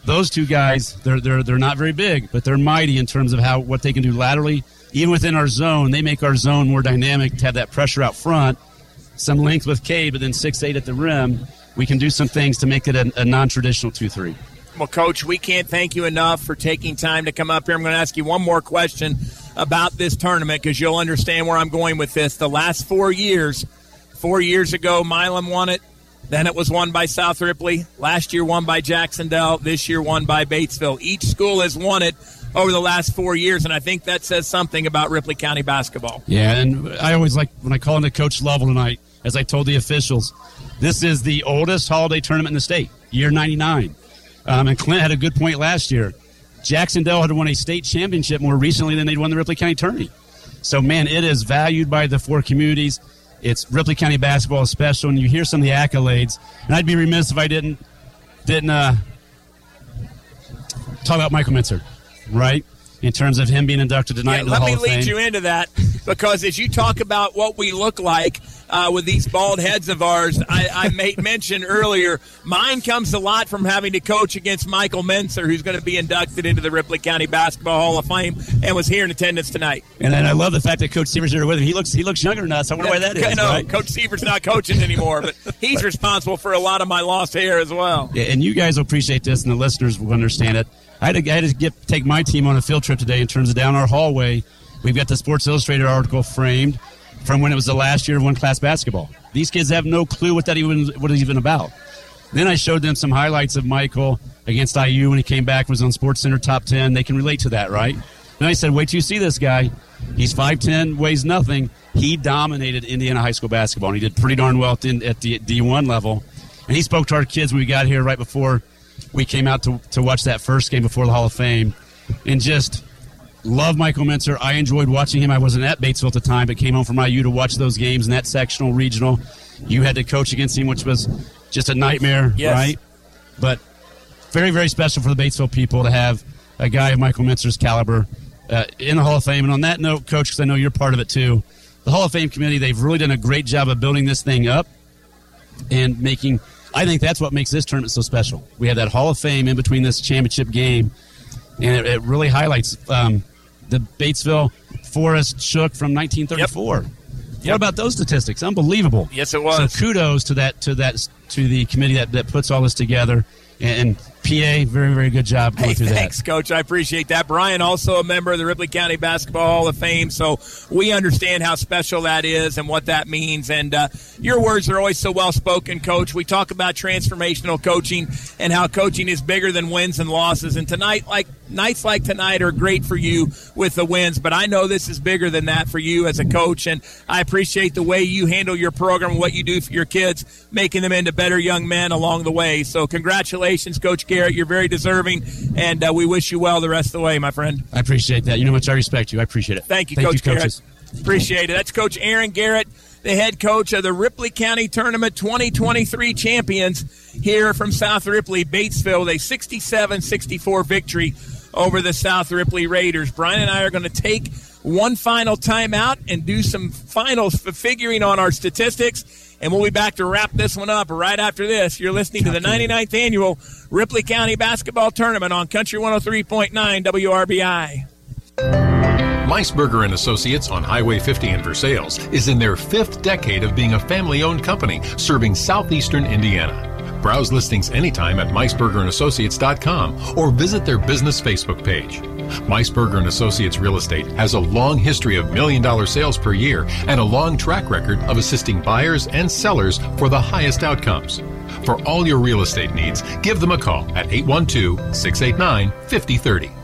Those two guys, they're, they're, they're not very big, but they're mighty in terms of how what they can do laterally. Even within our zone, they make our zone more dynamic to have that pressure out front. Some length with Cade, but then six eight at the rim. We can do some things to make it a, a non traditional 2 3. Well, Coach, we can't thank you enough for taking time to come up here. I'm going to ask you one more question about this tournament because you'll understand where I'm going with this. The last four years, four years ago, Milan won it. Then it was won by South Ripley. Last year, won by Jac-Cen-Del. This year, won by Batesville. Each school has won it over the last four years, and I think that says something about Ripley County basketball. Yeah, and I always like when I call into Coach Level tonight, as I told the officials, this is the oldest holiday tournament in the state, year 99. Um, and Clint had a good point last year. Jac-Cen-Del had won a state championship more recently than they'd won the Ripley County Tourney. So, man, it is valued by the four communities. It's Ripley County basketball is special, and you hear some of the accolades. And I'd be remiss if I didn't didn't uh, talk about Michael Minzer, right? In terms of him being inducted tonight yeah, into the Hall Let me lead you into that because as you talk about what we look like uh, with these bald heads of ours, I, I made [LAUGHS] mention earlier. Mine comes a lot from having to coach against Michael Menser, who's going to be inducted into the Ripley County Basketball Hall of Fame and was here in attendance tonight. And then I love the fact that Coach Seaver's here with him. He looks he looks younger than us. I wonder why that is. No, right? Coach Seaver's not coaching anymore, but he's responsible for a lot of my lost hair as well. Yeah, and you guys will appreciate this, and the listeners will understand it. I had to, I had to get, take my team on a field trip today in terms of down our hallway. We've got the Sports Illustrated article framed from when it was the last year of one class basketball. These kids have no clue what that even what it's even about. Then I showed them some highlights of Michael against IU when he came back was on Sports Center top ten. They can relate to that, right? And I said, wait till you see this guy. He's 5'10", weighs nothing. He dominated Indiana high school basketball, and he did pretty darn well at the D1 level. And he spoke to our kids when we got here right before we came out to, to watch that first game before the Hall of Fame. And just love Michael Mentzer. I enjoyed watching him. I wasn't at Batesville at the time, but came home from IU to watch those games in that sectional, regional. You had to coach against him, which was just a nightmare, Yes. right? But very, very special for the Batesville people to have a guy of Michael Mentzer's caliber uh, in the Hall of Fame. And on that note, Coach, because I know you're part of it too, the Hall of Fame committee, they've really done a great job of building this thing up and making. I think that's what makes this tournament so special. We have that Hall of Fame in between this championship game, and it, it really highlights um, the Batesville Forest Shook from 1934. What about those statistics? Unbelievable. Yes, it was. So kudos to that to that to the committee that, that puts all this together. And, and PA, very very good job going Hey, through that. thanks, Coach. I appreciate that. Brian, also a member of the Ripley County Basketball Hall of Fame, so we understand how special that is and what that means. And uh, your words are always so well spoken, Coach. We talk about transformational coaching and how coaching is bigger than wins and losses. And tonight, like nights like tonight, are great for you with the wins. But I know this is bigger than that for you as a coach, and I appreciate the way you handle your program and what you do for your kids, making them into better young men along the way. So congratulations, Coach Garrett. You're very deserving, and uh, we wish you well the rest of the way, my friend. I appreciate that. You know how much I respect you. I appreciate it. Thank you, Thank Coach you, Garrett. coaches. Appreciate it. That's Coach Aaron Garrett, the head coach of the Ripley County Tournament 2023 champions here from South Ripley, Batesville, with a 67 64 victory over the South Ripley Raiders. Brian and I are going to take one final timeout and do some final for figuring on our statistics. And we'll be back to wrap this one up right after this. You're listening to the 99th annual Ripley County Basketball Tournament on Country 103.9 WRBI. Meisberger and Associates on Highway 50 in Versailles is in their fifth decade of being a family-owned company serving southeastern Indiana. Browse listings anytime at meisbergerandassociates.com or visit their business Facebook page. Meisberger and Associates Real Estate has a long history of million-dollar sales per year and a long track record of assisting buyers and sellers for the highest outcomes. For all your real estate needs, give them a call at 812-689-5030.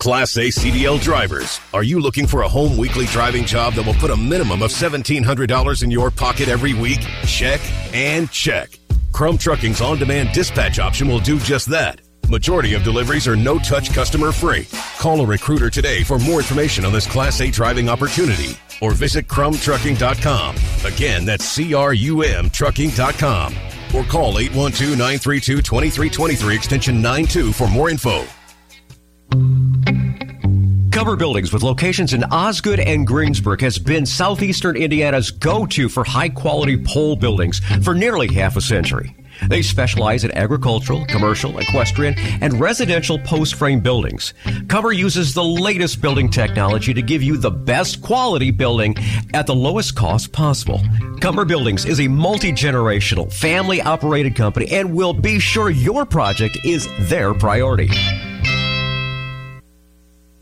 Class A CDL drivers, are you looking for a home weekly driving job that will put a minimum of $1,700 in your pocket every week? Check and check. Crum Trucking's on demand dispatch option will do just that. Majority of deliveries are no touch customer free. Call a recruiter today for more information on this Class A driving opportunity or visit crumtrucking.com. Again, that's C R U M trucking.com or call 812 932 2323 extension 92 for more info. Cover Buildings with locations in Osgood and Greensburg has been southeastern Indiana's go-to for high-quality pole buildings for nearly half a century. They specialize in agricultural, commercial, equestrian, and residential post-frame buildings. Cover uses the latest building technology to give you the best quality building at the lowest cost possible. Cover Buildings is a multi-generational, family-operated company and will be sure your project is their priority.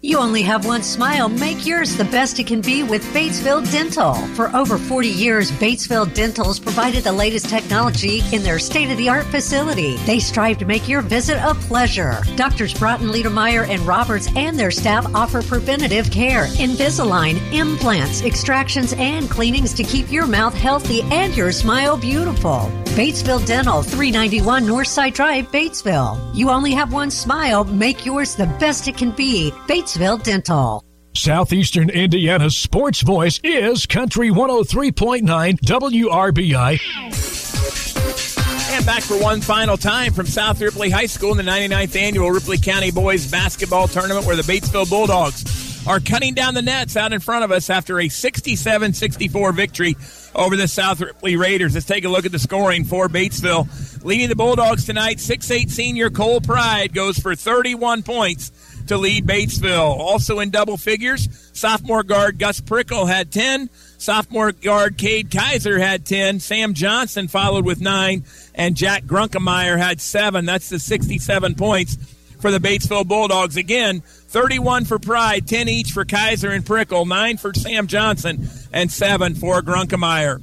You only have one smile. Make yours the best it can be with Batesville Dental. For over 40 years, Batesville Dental's provided the latest technology in their state of the art facility. They strive to make your visit a pleasure. Doctors Broughton, Liedermeyer, and Roberts and their staff offer preventative care, Invisalign, implants, extractions, and cleanings to keep your mouth healthy and your smile beautiful. Batesville Dental, 391 Northside Drive, Batesville. You only have one smile. Make yours the best it can be. Batesville Dental. Southeastern Indiana's sports voice is Country 103.9 WRBI. And back for one final time from South Ripley High School in the 99th annual Ripley County Boys Basketball Tournament where the Batesville Bulldogs are cutting down the nets out in front of us after a 67 64 victory over the South Ripley Raiders. Let's take a look at the scoring for Batesville. Leading the Bulldogs tonight, 6'8 senior Cole Pride goes for 31 points. To lead Batesville. Also in double figures, sophomore guard Gus Prickle had 10. Sophomore guard Cade Kaiser had 10. Sam Johnson followed with 9. And Jack Grunkemeyer had 7. That's the 67 points for the Batesville Bulldogs. Again, 31 for Pride, 10 each for Kaiser and Prickle, 9 for Sam Johnson, and 7 for Grunkemeyer.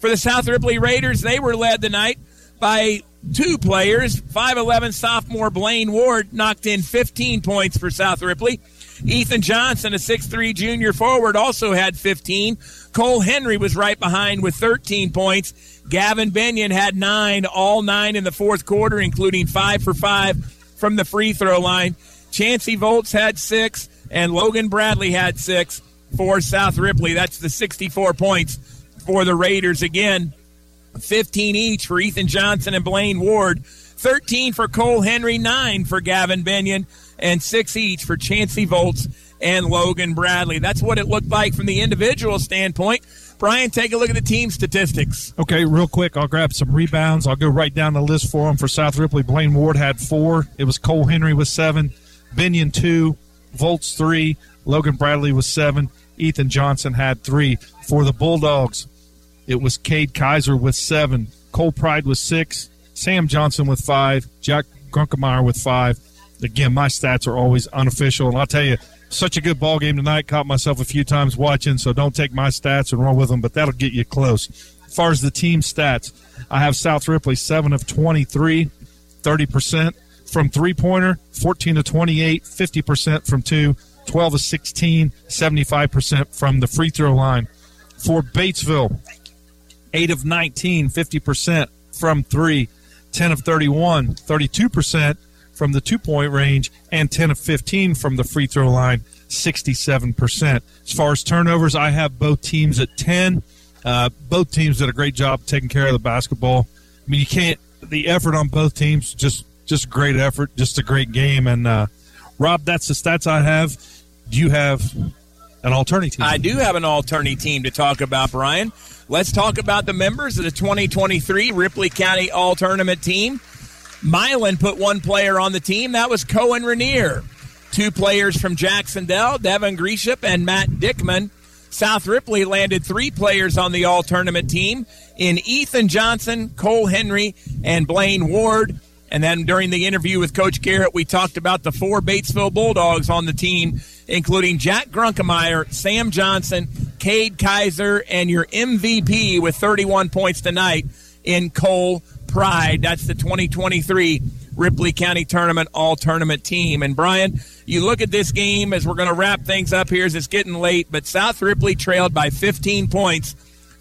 For the South Ripley Raiders, they were led tonight by two players. 5'11 sophomore Blaine Ward knocked in 15 points for South Ripley. Ethan Johnson, a 6'3 junior forward, also had 15. Cole Henry was right behind with 13 points. Gavin Benyon had nine, all nine in the fourth quarter, including five for five from the free throw line. Chancey Volts had six, and Logan Bradley had six for South Ripley. That's the 64 points for the Raiders again. 15 each for Ethan Johnson and Blaine Ward, 13 for Cole Henry, 9 for Gavin Benyon, and 6 each for Chancey Volts and Logan Bradley. That's what it looked like from the individual standpoint. Brian, take a look at the team statistics. Okay, real quick, I'll grab some rebounds. I'll go right down the list for them. For South Ripley, Blaine Ward had four. It was Cole Henry with seven, Benyon two, Volts three, Logan Bradley was seven, Ethan Johnson had three. For the Bulldogs, it was Cade Kaiser with seven, Cole Pride with six, Sam Johnson with five, Jack Grunkemeyer with five. Again, my stats are always unofficial, and I'll tell you, such a good ball game tonight. Caught myself a few times watching, so don't take my stats and run with them, but that'll get you close. As far as the team stats, I have South Ripley 7 of 23, 30% from three pointer, 14 to 28, 50% from two, 12 to 16, 75% from the free throw line. For Batesville, 8 of 19, 50% from three, 10 of 31, 32% from the two point range, and 10 of 15 from the free throw line, 67%. As far as turnovers, I have both teams at 10. Uh, both teams did a great job taking care of the basketball. I mean, you can't, the effort on both teams, just just great effort, just a great game. And uh, Rob, that's the stats I have. Do you have an alternate team? I do have an alternate team to talk about, Brian. Let's talk about the members of the 2023 Ripley County All Tournament team. Milan put one player on the team. That was Cohen Rainier. Two players from Jacksonville, Devin Gresham and Matt Dickman. South Ripley landed three players on the all tournament team in Ethan Johnson, Cole Henry, and Blaine Ward. And then during the interview with Coach Garrett, we talked about the four Batesville Bulldogs on the team, including Jack Grunkemeyer, Sam Johnson, Cade Kaiser, and your MVP with 31 points tonight in Cole Pride. That's the 2023 Ripley County Tournament All Tournament team. And Brian, you look at this game as we're going to wrap things up here as it's getting late, but South Ripley trailed by 15 points.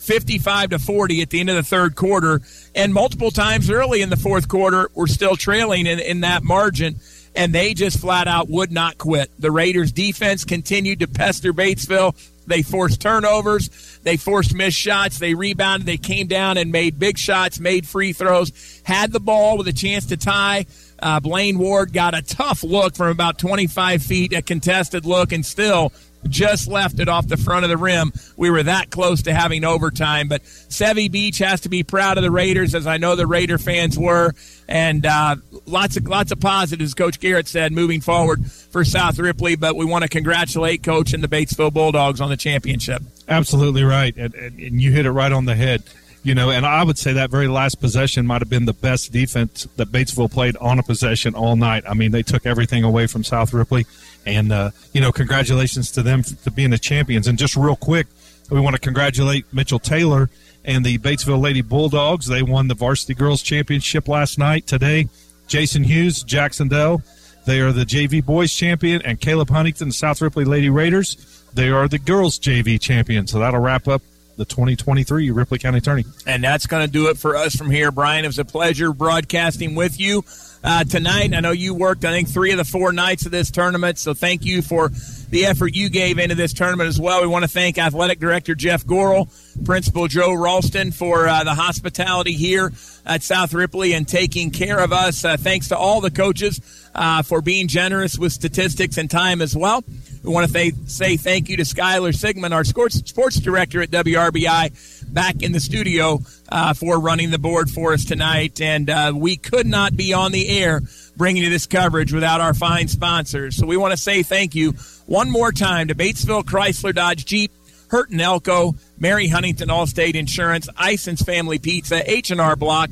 55 to 40 at the end of the third quarter, and multiple times early in the fourth quarter, we're still trailing in, in that margin, and they just flat out would not quit. The Raiders' defense continued to pester Batesville. They forced turnovers. They forced missed shots. They rebounded. They came down and made big shots, made free throws, had the ball with a chance to tie. Uh, Blaine Ward got a tough look from about 25 feet, a contested look, and still just left it off the front of the rim. We were that close to having overtime, but Sevy Beach has to be proud of the Raiders, as I know the Raider fans were, and uh, lots of lots of positives. Coach Garrett said moving forward for South Ripley, but we want to congratulate Coach and the Batesville Bulldogs on the championship. Absolutely right, and, and, and you hit it right on the head. You know, and I would say that very last possession might have been the best defense that Batesville played on a possession all night. I mean, they took everything away from South Ripley, and uh, you know, congratulations to them for being the champions. And just real quick, we want to congratulate Mitchell Taylor and the Batesville Lady Bulldogs. They won the varsity girls championship last night. Today, Jason Hughes, Jacksonville. They are the JV boys champion, and Caleb Huntington, South Ripley Lady Raiders. They are the girls JV champion. So that'll wrap up the 2023 Ripley County Attorney. And that's going to do it for us from here. Brian, it was a pleasure broadcasting with you uh, tonight. I know you worked, I think, three of the four nights of this tournament. So thank you for the effort you gave into this tournament as well. We want to thank Athletic Director Jeff Gorel, Principal Joe Ralston for uh, the hospitality here at South Ripley and taking care of us. Uh, thanks to all the coaches uh, for being generous with statistics and time as well. We want to th- say thank you to Skylar Sigmund, our sports, sports director at WRBI, back in the studio uh, for running the board for us tonight. And uh, we could not be on the air bringing you this coverage without our fine sponsors. So we want to say thank you one more time to Batesville Chrysler Dodge Jeep, Hurton Elko, Mary Huntington Allstate Insurance, Ison's Family Pizza, H&R Block,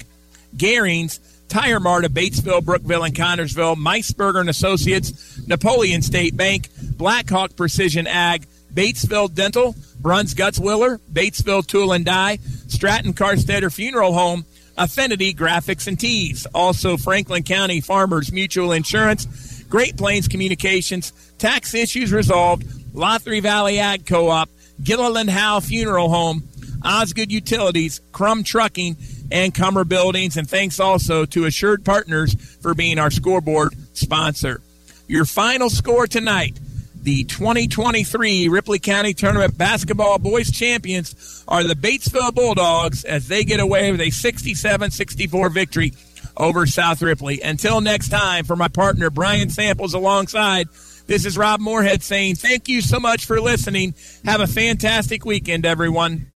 Garings, Tire Mart of Batesville, Brookville, and Connersville, Meisberger and Associates, Napoleon State Bank, Blackhawk Precision Ag, Batesville Dental, Bruns Gutzwiller, Batesville Tool and Die, Stratton Carstetter Funeral Home, Affinity Graphics and Tees. Also, Franklin County Farmers Mutual Insurance, Great Plains Communications, Tax Issues Resolved, Laughery Valley Ag Co-op, Gilliland Howe Funeral Home, Osgood Utilities, Crum Trucking, and Cummer Buildings. And thanks also to Assured Partners for being our scoreboard sponsor. Your final score tonight. The 2023 Ripley County Tournament Basketball Boys Champions are the Batesville Bulldogs as they get away with a 67 64 victory over South Ripley. Until next time, for my partner Brian Samples alongside, this is Rob Moorhead saying thank you so much for listening. Have a fantastic weekend, everyone.